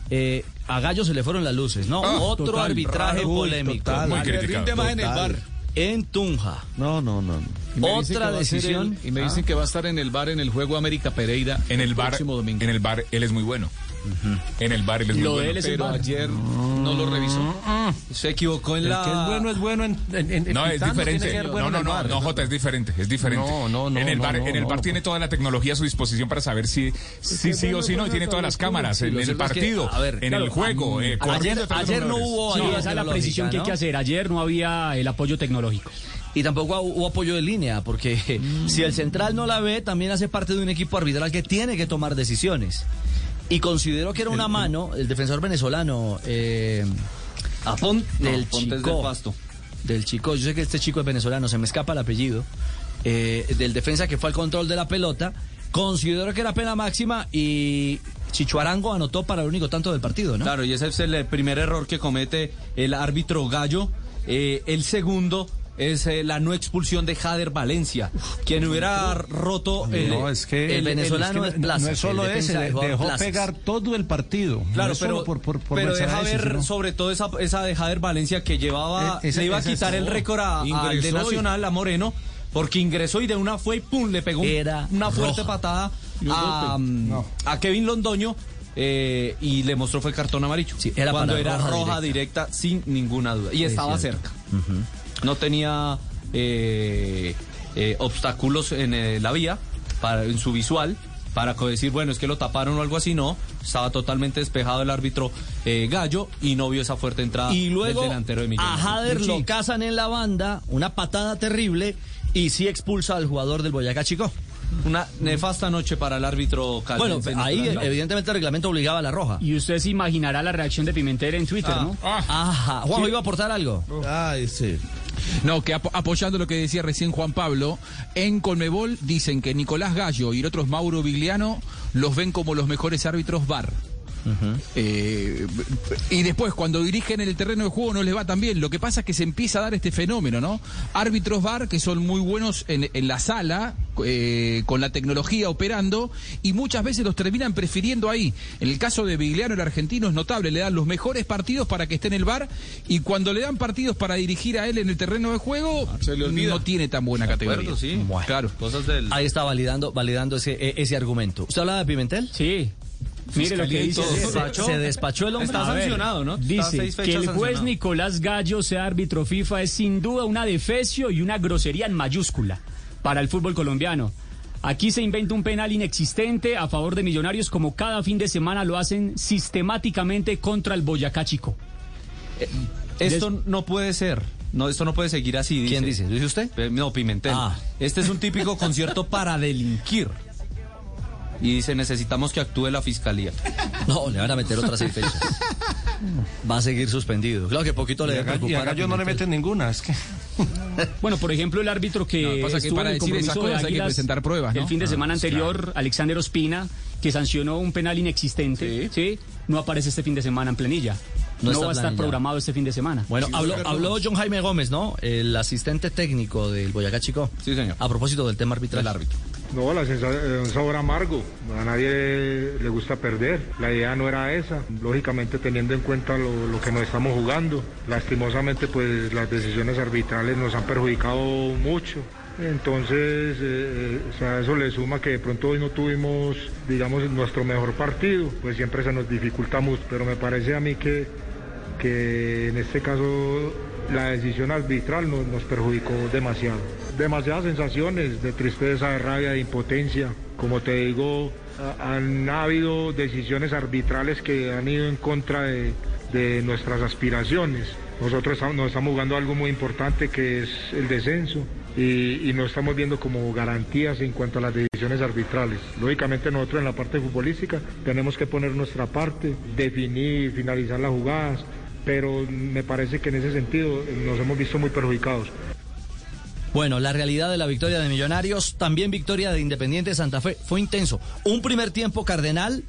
eh, a Gallo se le fueron las luces, ¿no? Ah, Otro total, arbitraje raro, polémico. total. Muy criticado. Más en el Total. VAR. En Tunja. No, no, no. Y me dicen que Otra va decisión. el- y me Ah. dicen que va a estar en el bar en el juego América Pereira En el bar, próximo domingo. en el bar, él es muy bueno. En el bar, él es muy Lo de bueno. él es el Pero bar. ayer no lo revisó. Se equivocó en El la. que es bueno es bueno en, en, en- No, es diferente. No, no, no, bar. no, Jota, es diferente, es diferente. No, no, no, En el bar, no, en el bar no. tiene toda la tecnología a su disposición para saber si sí, o sí no, y tiene todas las cámaras en el partido, en el juego. a- eh, ayer- no hubo esa es la precisión que hay ¿no? que hacer. Ayer no había el apoyo tecnológico. Y tampoco hubo apoyo de línea, porque Mm. si el central no la ve, también hace parte de un equipo arbitral que tiene que tomar decisiones. Y considero que era una mano, el defensor venezolano, eh, Apont, del no, Ponte es del Chico. Pasto. Del Chico, yo sé que este chico es venezolano, se me escapa el apellido. eh, del defensa que fue al control de la pelota. Considero que era pena máxima y Chichuarango anotó para el único tanto del partido, ¿no? Claro, y ese es el primer error que comete el árbitro Gallo. Eh, el segundo es eh, la no expulsión de Jader Valencia, quien hubiera roto el, No, es que el venezolano es es que Plaza, no es solo el ese, de- dejó Plazas. pegar todo el partido. Claro, no es pero, solo por, por, por pero deja ese, ver sino- sobre todo esa, esa de Jader Valencia que llevaba, Eh, esa- le iba a quitar el récord a- al de y- Nacional, a Moreno, porque ingresó y de una fue y pum, le pegó Era una fuerte roja. patada a, mm, No. a Kevin Londoño. eh, y le mostró fue cartón amarillo. Sí, era cuando para era roja roja, directa. directa. sin ninguna duda. Y Sí, estaba cierto. cerca. No tenía eh, eh, obstáculos en eh, la vía, para, en su visual, para decir, bueno, es que lo taparon o algo así, no. Estaba totalmente despejado el árbitro eh, Gallo y no vio esa fuerte entrada Y luego del delantero de a Millonarios. Hader lo Sí. cazan en la banda, una patada terrible y sí expulsa al jugador del Boyacá Chico. Una nefasta noche para el árbitro Bueno, ahí evidentemente el reglamento obligaba a la roja. Y usted se imaginará la reacción de Pimentel en Twitter, ¿no? Ajá. Juanjo iba a aportar algo. Ay, sí. No, que apo- apoyando lo que decía recién Juan Pablo, en Colmebol dicen que Nicolás Gallo y el otro es Mauro Vigliano los ven como los mejores árbitros VAR. Eh, y después, cuando dirigen en el terreno de juego, no les va tan bien. Lo que pasa es que se empieza a dar este fenómeno, ¿no? Árbitros VAR que son muy buenos en, en la sala, eh, con la tecnología operando, y muchas veces los terminan prefiriendo ahí. En el caso de Vigliano, el argentino, es notable. Le dan los mejores partidos para que esté en el VAR, y cuando le dan partidos para dirigir a él en el terreno de juego, no tiene tan buena categoría. acuerdo, sí. Bueno. Claro. Cosas del... Ahí está validando, validando ese, e- ese argumento. ¿Usted hablaba de Pimentel? Sí. Mire lo que dice. Se, despachó. se despachó el hombre. Está sancionado, ¿no? Dice que el juez. Nicolás Gallo sea árbitro FIFA es sin duda una defecio y una grosería en mayúscula para el fútbol colombiano. Aquí se inventa un penal inexistente a favor de Millonarios como cada fin de semana lo hacen sistemáticamente contra el Boyacá Chico. Esto no puede ser. No, esto no puede seguir así. ¿Quién dice? ¿Dice usted? Eh, No, Pimentel. Ah. Este es un típico concierto para delinquir. Y dice, necesitamos que actúe la fiscalía. No, le van a meter otras seis fechas. Va a seguir suspendido. Claro que poquito le debe preocupar a Gallo no le meten ninguna, es que... Bueno, por ejemplo, el árbitro que, No, pasa que estuvo para en el decir de hay que presentar pruebas, ¿no? el fin de Ah, semana anterior, Alexander Ospina, que sancionó un penal inexistente, sí. no aparece este fin de semana en planilla. No va a estar planilla. programado este fin de semana. Bueno, habló, habló John Jaime Gómez, ¿no? El asistente técnico del Boyacá Chico. Sí, señor. A propósito del tema arbitral. El árbitro. No, la sensa- eh, un sabor amargo. A nadie le gusta perder. La idea no era esa. Lógicamente teniendo en cuenta lo, que nos estamos jugando. Lastimosamente pues las decisiones arbitrales nos han perjudicado mucho. Entonces, eh, o sea, eso le suma que de pronto hoy no tuvimos, digamos, nuestro mejor partido, pues siempre se nos dificulta mucho. Pero me parece a mí que, que en este caso la decisión arbitral nos perjudicó demasiado. Demasiadas sensaciones de tristeza, de rabia, de impotencia. Como te digo, ha- han habido decisiones arbitrales que han ido en contra de, nuestras aspiraciones. Nosotros nos estamos jugando algo muy importante que es el descenso y, y no estamos viendo como garantías en cuanto a las decisiones arbitrales. Lógicamente nosotros en la parte futbolística tenemos que poner nuestra parte, definir, finalizar las jugadas, pero me parece que en ese sentido nos hemos visto muy perjudicados. Bueno, la realidad de la victoria de Millonarios, también victoria de Independiente Santa Fe, fue intenso. Un primer tiempo cardenal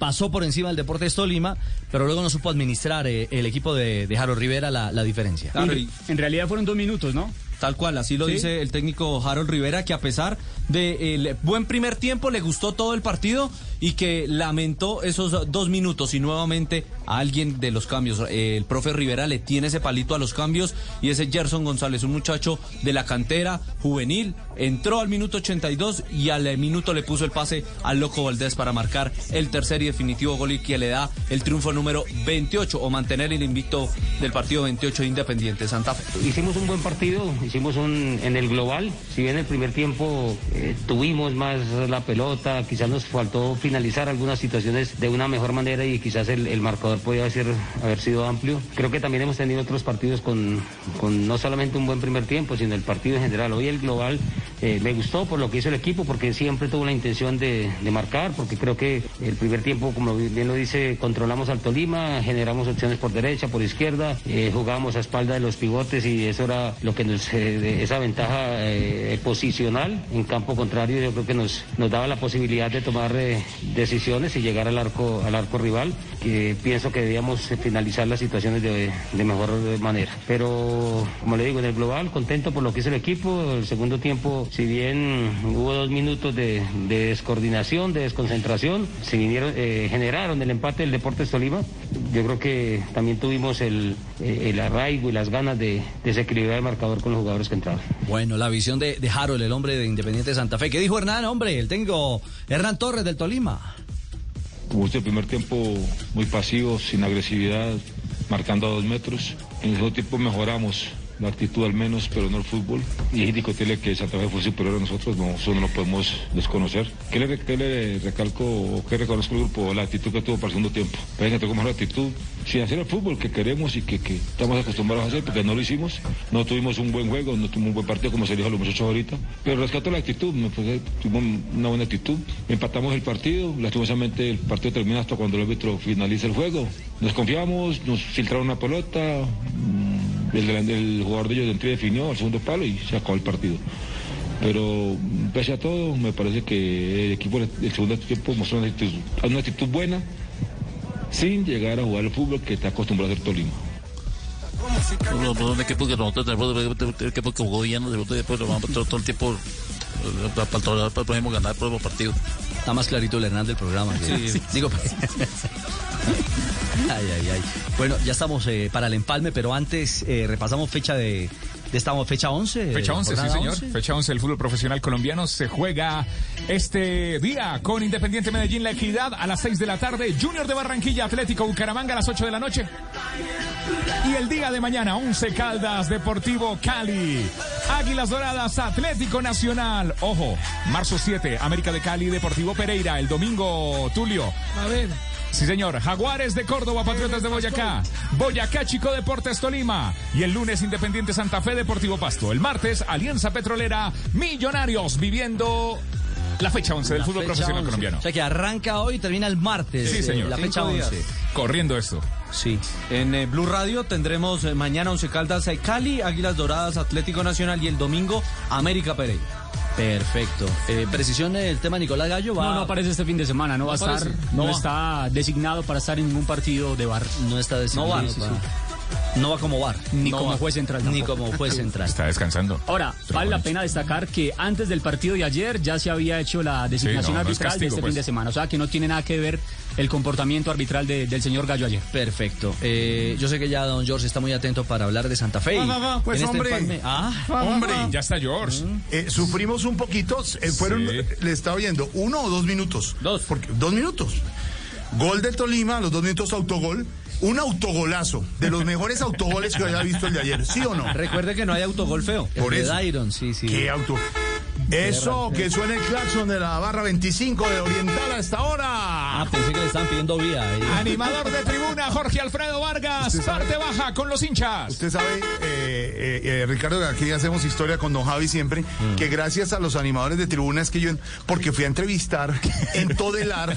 pasó por encima del Deportes Tolima, pero luego no supo administrar eh, el equipo de, de Jaro Rivera la, la diferencia. Claro, y- En realidad fueron dos minutos, ¿no? Tal cual, así lo Sí. dice el técnico Harold Rivera, que a pesar del buen primer tiempo le gustó todo el partido y que lamentó esos dos minutos y nuevamente a alguien de los cambios. El profe Rivera le tiene ese palito a los cambios y ese Gerson González, un muchacho de la cantera juvenil, entró al minuto 82 y al minuto le puso el pase al Loco Valdés para marcar el tercer y definitivo gol y que le da el triunfo número 28 o mantener el invicto del partido 28 de Independiente Santa Fe. Hicimos un buen partido, hicimos un en el global, si bien el primer tiempo eh, tuvimos más la pelota, quizás nos faltó finalizar algunas situaciones de una mejor manera y quizás el, marcador podía ser, haber sido amplio. Creo que también hemos tenido otros partidos con, con no solamente un buen primer tiempo, sino el partido en general. Hoy el global eh, me gustó por lo que hizo el equipo, porque siempre tuvo la intención de, de marcar, porque creo que el primer tiempo, como bien lo dice, controlamos al Tolima, generamos opciones por derecha, por izquierda, eh, jugábamos a espalda de los pivotes y eso era lo que nos, eh, esa ventaja eh, posicional en campo contrario, yo creo que nos, nos daba la posibilidad de tomar eh, decisiones y llegar al arco, al arco rival, que pienso que debíamos finalizar las situaciones de, de mejor manera. Pero, como le digo, en el global, contento por lo que hizo el equipo, el segundo tiempo, si bien hubo dos minutos de, de descoordinación, de desconcentración, se vinieron, eh, generaron el empate del Deportes Tolima, yo creo que también tuvimos el, eh, el arraigo y las ganas de desequilibrar el marcador con los jugadores que entraron. Bueno, la visión de, de Harold, el hombre de Independiente Santa Fe. ¿Qué dijo Hernán, hombre? El técnico Hernán Torres del Tolima. Como este primer tiempo muy pasivo, sin agresividad, marcando a dos metros. En el segundo tiempo mejoramos, la actitud al menos, pero no el fútbol. Y es indiscutible que Santa Fe fue superior a nosotros, no, eso no lo podemos desconocer. ¿Qué le, qué le recalco o qué reconozco al grupo? La actitud que tuvo para el segundo tiempo. Que tocamos la actitud sin hacer el fútbol que queremos y que, que estamos acostumbrados a hacer, porque no lo hicimos. No tuvimos un buen juego, no tuvimos un buen partido, como se dijo a los muchachos ahorita. Pero rescato la actitud, que tuvimos una buena actitud. Empatamos el partido, lastimosamente el partido termina hasta cuando el árbitro finaliza el juego. Nos confiamos, nos filtraron una pelota, el, el jugador de ellos de entrada definió al segundo palo y se acabó el partido. Pero pese a todo, me parece que el equipo del segundo tiempo mostró una actitud, buena sin llegar a jugar el fútbol que está acostumbrado a hacer Tolima. No, que que jugó después todo, el tiempo para, para, para, para ganar el próximo partido. Está más clarito el Hernán del programa. que- Sí. Digo, pues. ay, ay, ay. Bueno, ya estamos eh, para el empalme, pero antes eh, repasamos fecha de, de esta fecha 11. Fecha 11, sí señor. 11. Fecha 11 del fútbol profesional colombiano se juega este día con Independiente Medellín La Equidad a las 6 de la tarde, Junior de Barranquilla, Atlético Bucaramanga a las 8 de la noche. Y el día de mañana, 11 Caldas, Deportivo Cali, Águilas Doradas, Atlético Nacional. Ojo, marzo 7, América de Cali, Deportivo Pereira. El domingo, Tulio. A ver. Sí, señor. Jaguares de Córdoba, Patriotas de Boyacá. Boyacá, Chico Deportes Tolima. Y el lunes, Independiente Santa Fe, Deportivo Pasto. El martes, Alianza Petrolera, Millonarios, viviendo la fecha 11 del La fútbol profesional 11. colombiano. O sea que arranca hoy y termina el martes. Sí, eh, señor. La fecha Cinco días. 11. Corriendo esto. Sí. En eh, Blue Radio tendremos eh, mañana Once Caldas Cali, Águilas Doradas, Atlético Nacional y el domingo América Pereira. Perfecto. Eh, precisión del tema Nicolás Gallo va. No, no aparece este fin de semana, no va a estar, no, está designado para estar en ningún partido de bar. No está designado. No va, Sí, sí, sí. No va como bar. Ni No como va. juez central. Ni tampoco. como juez central. Está descansando. Ahora, vale la pena destacar que antes del partido de ayer ya se había hecho la designación no, no es arbitral castigo, de este pues. fin de semana. O sea, que no tiene nada que ver el comportamiento arbitral de- del señor Gallo ayer. Perfecto. Eh, yo sé que ya don George está muy atento para hablar de Santa Fe. y Va, va, va, pues, este hombre. empalme- Ah, Hombre. Ya está George. Eh, sufrimos un poquito, eh, fueron, Sí. le estaba viendo, uno o dos minutos. Dos. Porque, dos minutos. Gol del Tolima, los dos minutos autogol. Un autogolazo, de los mejores autogoles que haya visto el de ayer, ¿sí o no? Recuerde que no hay autogol feo. Por el de eso. Dairon, sí, sí. ¿Qué auto? Eso, que suene el claxon de la barra 25 de Oriental a esta hora. Ah, pensé que le estaban pidiendo vía. ahí. Animador de tribuna, Jorge Alfredo Vargas. Parte baja con los hinchas. Usted sabe, eh, eh, eh, Ricardo, aquí hacemos historia con don Javi siempre, Mm. que gracias a los animadores de tribuna es que yo, porque fui a entrevistar en Todelar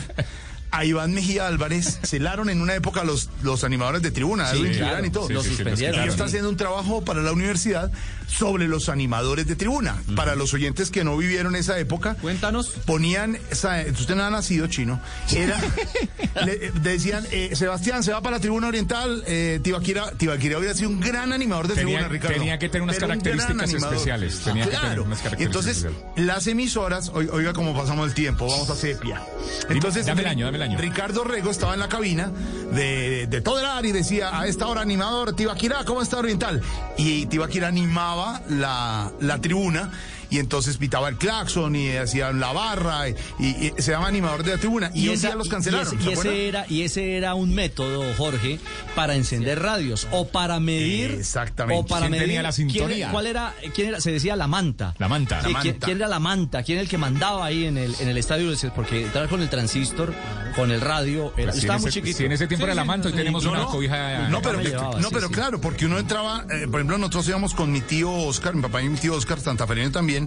a Iván Mejía Álvarez, celaron en una época los, los animadores de tribuna, Sí, Edwin claro. Y todo. Sí, suspendieron. Y está haciendo un trabajo para la universidad sobre los animadores de tribuna. Para los oyentes que no vivieron esa época, Cuéntanos. ponían, usted no ha nacido chino, era, le, decían, eh, Sebastián se va para la tribuna oriental, eh, Tibaquira, Tibaquira hubiera sido un gran animador de Tenía- tribuna, Ricardo. tenía que tener unas características especiales, tenía que tener claro. unas características Entonces, especiales. las emisoras, oi- oiga cómo pasamos el tiempo, vamos a sepia. Entonces, Dame el año, dame el Ricardo Rego estaba en la cabina de, de Todelar y decía, a esta hora animador, Tibaquira, ¿cómo está Oriental? Y Tibaquira animaba la, la tribuna y entonces pitaba el claxon y hacían la barra y, y- y se llama animador de la tribuna. Y, un esa- día los y cancelaron. ese- ¿se Y, ese era, y ese era un método, Jorge, para encender radios o para medir. Exactamente. O para ¿Quién medir. tenía la quién- sintonía? ¿Cuál era? ¿Quién era? Se decía la manta. La manta. Sí, La ¿quién, manta. quién era la manta? ¿Quién era el que mandaba ahí en el, en el estadio? Porque entrar con el transistor, con el radio, era, Pues estaba muy ese, chiquito. si en ese tiempo era la manta, hoy tenemos No, una no. cobija. No, pero, llevaba, no, pero claro, porque uno entraba, eh, por ejemplo, nosotros íbamos con mi tío Oscar, mi papá y mi tío Oscar Santafereño también,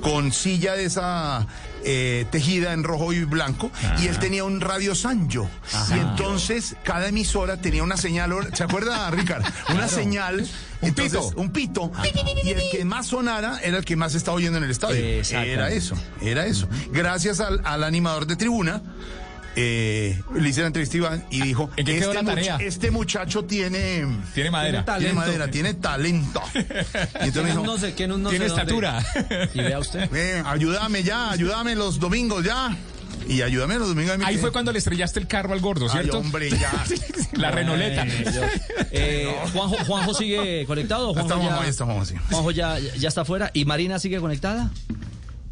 con silla de esa eh, tejida en rojo y blanco, y él tenía un radio Sanyo. Y entonces cada emisora tenía una señal, ¿se acuerda, Ricardo? Una señal. entonces, pito. Un pito. Y el que más sonara era el que más estaba oyendo en el estadio. Era eso, era eso. Gracias al, al animador de tribuna. Eh, le hice la entrevista a Iván y dijo, ¿En qué quedó este, la tarea? much- este muchacho tiene, Tiene madera. tiene madera, tiene talento. Y entonces me dijo, no sé, que no, no Tiene sé dónde. estatura. Y vea usted. "Ven, ayúdame ya, ayúdame los domingos ya. Y ayúdame los domingos. a mí Ahí que- fue cuando le estrellaste el carro al gordo, Ay, ¿cierto? hombre, ya. la renoleta. Eh, Juanjo, Juanjo sigue conectado. Juanjo ya, ahí está Juanjo, sí. Juanjo ya, ya está afuera. ¿Y Marina sigue conectada?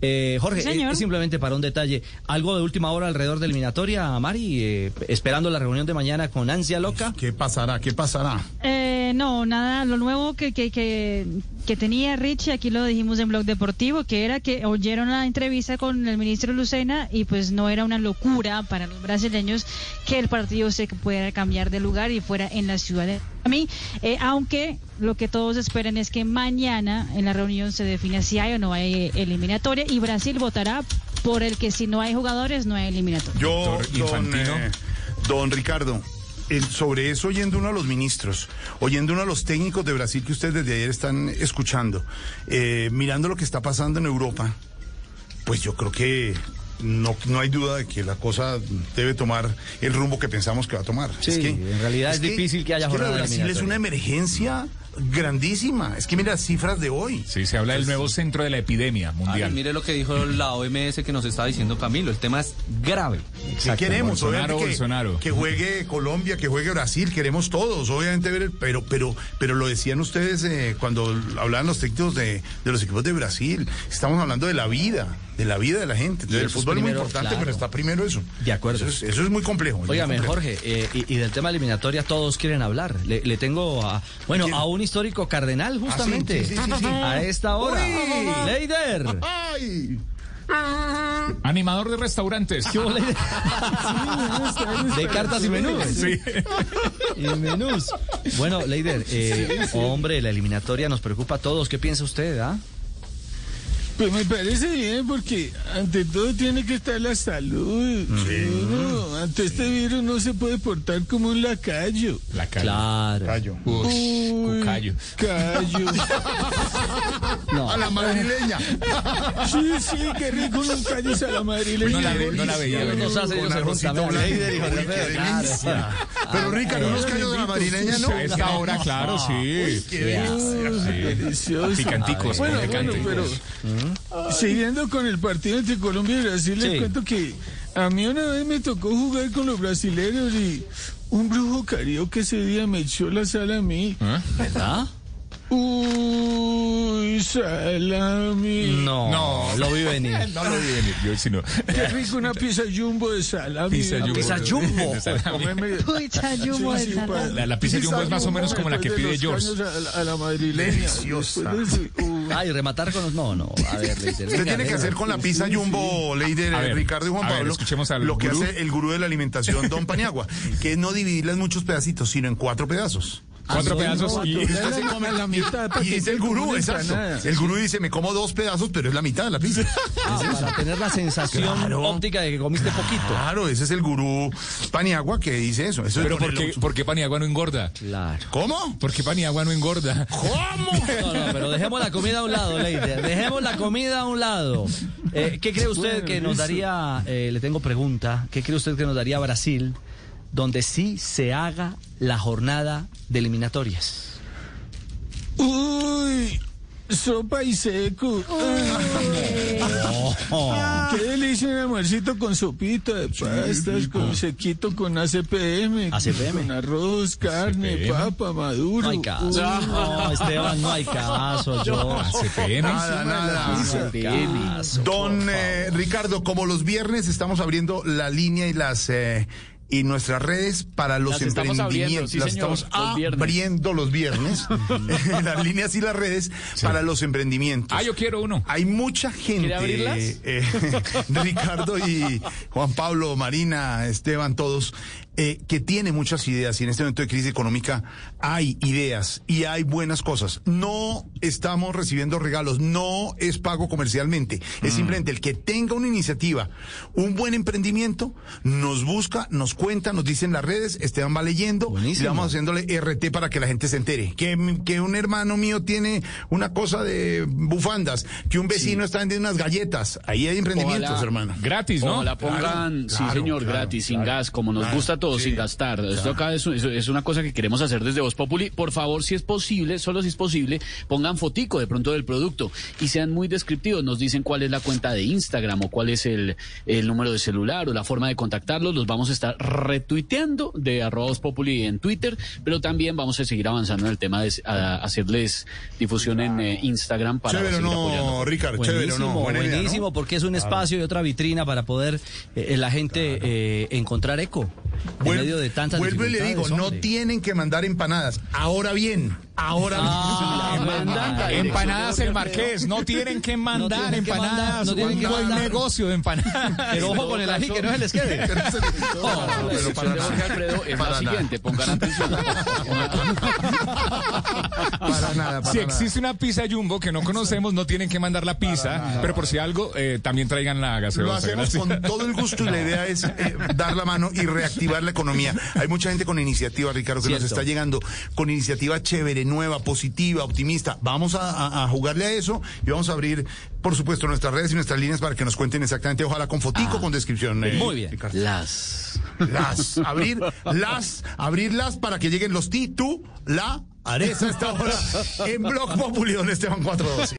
Eh, Jorge, Sí, eh, simplemente para un detalle. ¿Algo de última hora alrededor de eliminatoria, Mari? Eh, esperando la reunión de mañana con ansia loca. ¿Qué pasará? ¿Qué pasará? Eh, no, nada, lo nuevo que, que, que, que tenía Richie, aquí lo dijimos en Blog Deportivo, que era que oyeron la entrevista con el ministro Lucena y pues no era una locura para los brasileños que el partido se pudiera cambiar de lugar y fuera en la ciudad de Miami, eh, aunque lo que todos esperan es que mañana en la reunión se define si hay o no hay eliminatoria y Brasil votará por el que si no hay jugadores no hay eliminatoria. Yo, don, eh, don Ricardo, sobre eso oyendo uno a los ministros, oyendo uno a los técnicos de Brasil que ustedes desde ayer están escuchando, eh, mirando lo que está pasando en Europa, pues yo creo que no, no hay duda de que la cosa debe tomar el rumbo que pensamos que va a tomar. Sí, en realidad es difícil que haya es que jornada Brasil es una emergencia grandísima. Es que mira las cifras de hoy. Sí, se habla del nuevo centro de la epidemia mundial. Ay, mire lo que dijo la OMS que nos está diciendo Camilo. El tema es grave. ¿Qué queremos? Bolsonaro, Obviamente que, Bolsonaro. que juegue Colombia, que juegue Brasil, queremos todos, obviamente ver el, pero, pero, pero lo decían ustedes eh, cuando hablaban los técnicos de, de los equipos de Brasil. Estamos hablando de la vida, de la vida de la gente. Entonces, el fútbol es muy importante, claro. pero está primero eso. De acuerdo. Eso es, eso es muy complejo. Óigame. Jorge, eh, y, y del tema eliminatoria todos quieren hablar. Le, le tengo a, bueno, ¿Quién? a un histórico cardenal justamente. Ah, sí, sí, sí, sí. A esta hora. Uy. Leider. ¡Ay! Animador de restaurantes. ¿Qué? De cartas y menús. Sí. Y menús. Bueno, Leider, eh, hombre, la eliminatoria nos preocupa a todos. ¿Qué piensa usted, ah? Pues me parece bien porque ante todo tiene que estar la salud. Uno, ante este virus no se puede portar como un lacayo. La calle. Claro. Callo. Uy, Uy, cucayo. Callo. No. A la madrileña. Sí, sí, qué rico unos callos a la madrileña. No la ve- no la veía Unos venir. hacen ellos arrocito Uy, qué. Pero Ricardo, unos callos de la madrileña, ¿no? A esta hora, claro, sí. Qué delicia. Delicioso. Picanticos, Bueno, bueno, picante. Siguiendo con el partido entre Colombia y Brasil, Sí. les cuento que a mí una vez me tocó jugar con los brasileños y un brujo carioca ese día me echó la sala a mí. ¿Eh? ¿Verdad? Uy, salami. No, No. lo vi venir. No lo vi venir, yo sí no. Qué rico una pieza jumbo de salami. Pizza jumbo. Pizza jumbo. Pucha, Jumbo de salami. La- la pizza jumbo es más o menos como la que pide George. A, la- a la madrileña. Deliciosa. Ay, rematar con los... No, no. A ver, Leider. Usted tiene que hacer con la pizza Jumbo, Leider, ver, Ricardo y Juan ver, Pablo, escuchemos al lo que gurú. hace el gurú de la alimentación, Don Paniagua, que es no dividirla en muchos pedacitos, sino en cuatro pedazos. Cuatro pedazos y... Usted se come la mitad Y que dice el gurú, exacto. El gurú dice, me como dos pedazos, pero es la mitad de la pizza. Ah, para tener la sensación Claro. óptica de que comiste poquito. Claro, ese es el gurú Paniagua que dice eso. eso es Pero ¿por qué, ¿por qué Paniagua no engorda? Claro. ¿Cómo? ¿Por qué Paniagua no engorda? ¿Cómo? No, no, pero dejemos la comida a un lado, Leider. Dejemos la comida a un lado. Eh, ¿Qué cree usted Bueno, que nos daría, eh, le tengo pregunta, ¿qué cree usted que nos daría Brasil donde sí se haga la jornada de eliminatorias? Uy, sopa y seco. Oh. Qué delicia un almuercito con sopita de pastas, con sequito, con ACPM. ACPM. Con arroz, carne, ACPM. papa, maduro. No hay caso. No, Esteban, no hay caso. Yo. CPM. Nada, nada. Don eh, Ricardo, como los viernes estamos abriendo la línea y las eh, y nuestras redes para los Las estamos abriendo, emprendimientos. sí, las señor, estamos los abriendo los viernes. las líneas y las redes para los emprendimientos. Ah, yo quiero uno. Hay mucha gente, ¿Quiere abrirlas? eh, Ricardo y Juan Pablo, Marina, Esteban, todos, eh, que tiene muchas ideas y en este momento de crisis económica hay ideas y hay buenas cosas. No estamos recibiendo regalos, no es pago comercialmente, es simplemente el que tenga una iniciativa, un buen emprendimiento, nos busca, nos cuenta, nos dice en las redes, Esteban va leyendo y Buenísimo. vamos haciéndole RT para que la gente se entere. Que, que un hermano mío tiene una cosa de bufandas, que un vecino está vendiendo unas galletas. Ahí hay emprendimientos, Ojalá. hermano. Gratis, ¿no? Ojalá pongan, Claro, sí claro, señor, claro, gratis, sin claro, gas, como nos claro, gusta sí, sin gastar. Esto acá es, es- es una cosa que queremos hacer desde Voz Populi. Por favor, si es posible, solo si es posible, pongan fotico de pronto del producto y sean muy descriptivos. Nos dicen cuál es la cuenta de Instagram o cuál es el, el número de celular o la forma de contactarlos. Los vamos a estar retuiteando de arroba Voz Populi en Twitter, pero también vamos a seguir avanzando en el tema de a- hacerles difusión en eh, Instagram para Chévere no, apoyando. Ricardo, chévere o no. Buenísimo, porque es un espacio y otra vitrina para poder eh, la gente eh, encontrar eco en medio de tantas Vuelvo y le digo, no hombre. tienen que mandar empanadas. Ahora bien, ahora Ah, Empanadas el Marqués, no tienen que mandar tienen que mandar, empanadas, no que un buen mandar. negocio de empanadas. Pero ojo con el ají, que no se les quede. Pero se- No, para nada. Alfredo es Para la nada. siguiente, pongan atención. Para nada, para Si nada. existe una pizza jumbo que no conocemos, no tienen que mandar la pizza, pero por si algo, eh, también traigan la Lo gaseosa. hacemos gracias. con todo el gusto y la idea es eh, dar la mano y reactivar la economía. Hay mucha gente con iniciativa, Ricardo, que nos está llegando con iniciativa chévere, nueva, positiva, optimista. Vamos a, a- a jugarle a eso y vamos a abrir, por supuesto, nuestras redes y nuestras líneas para que nos cuenten exactamente, ojalá con fotico, con descripción. eh, Muy bien. Ricardo. Las. Las, abrir las, abrirlas para que lleguen los ti, tú, la, Areza esta hora en Blog Populi, don Esteban 412.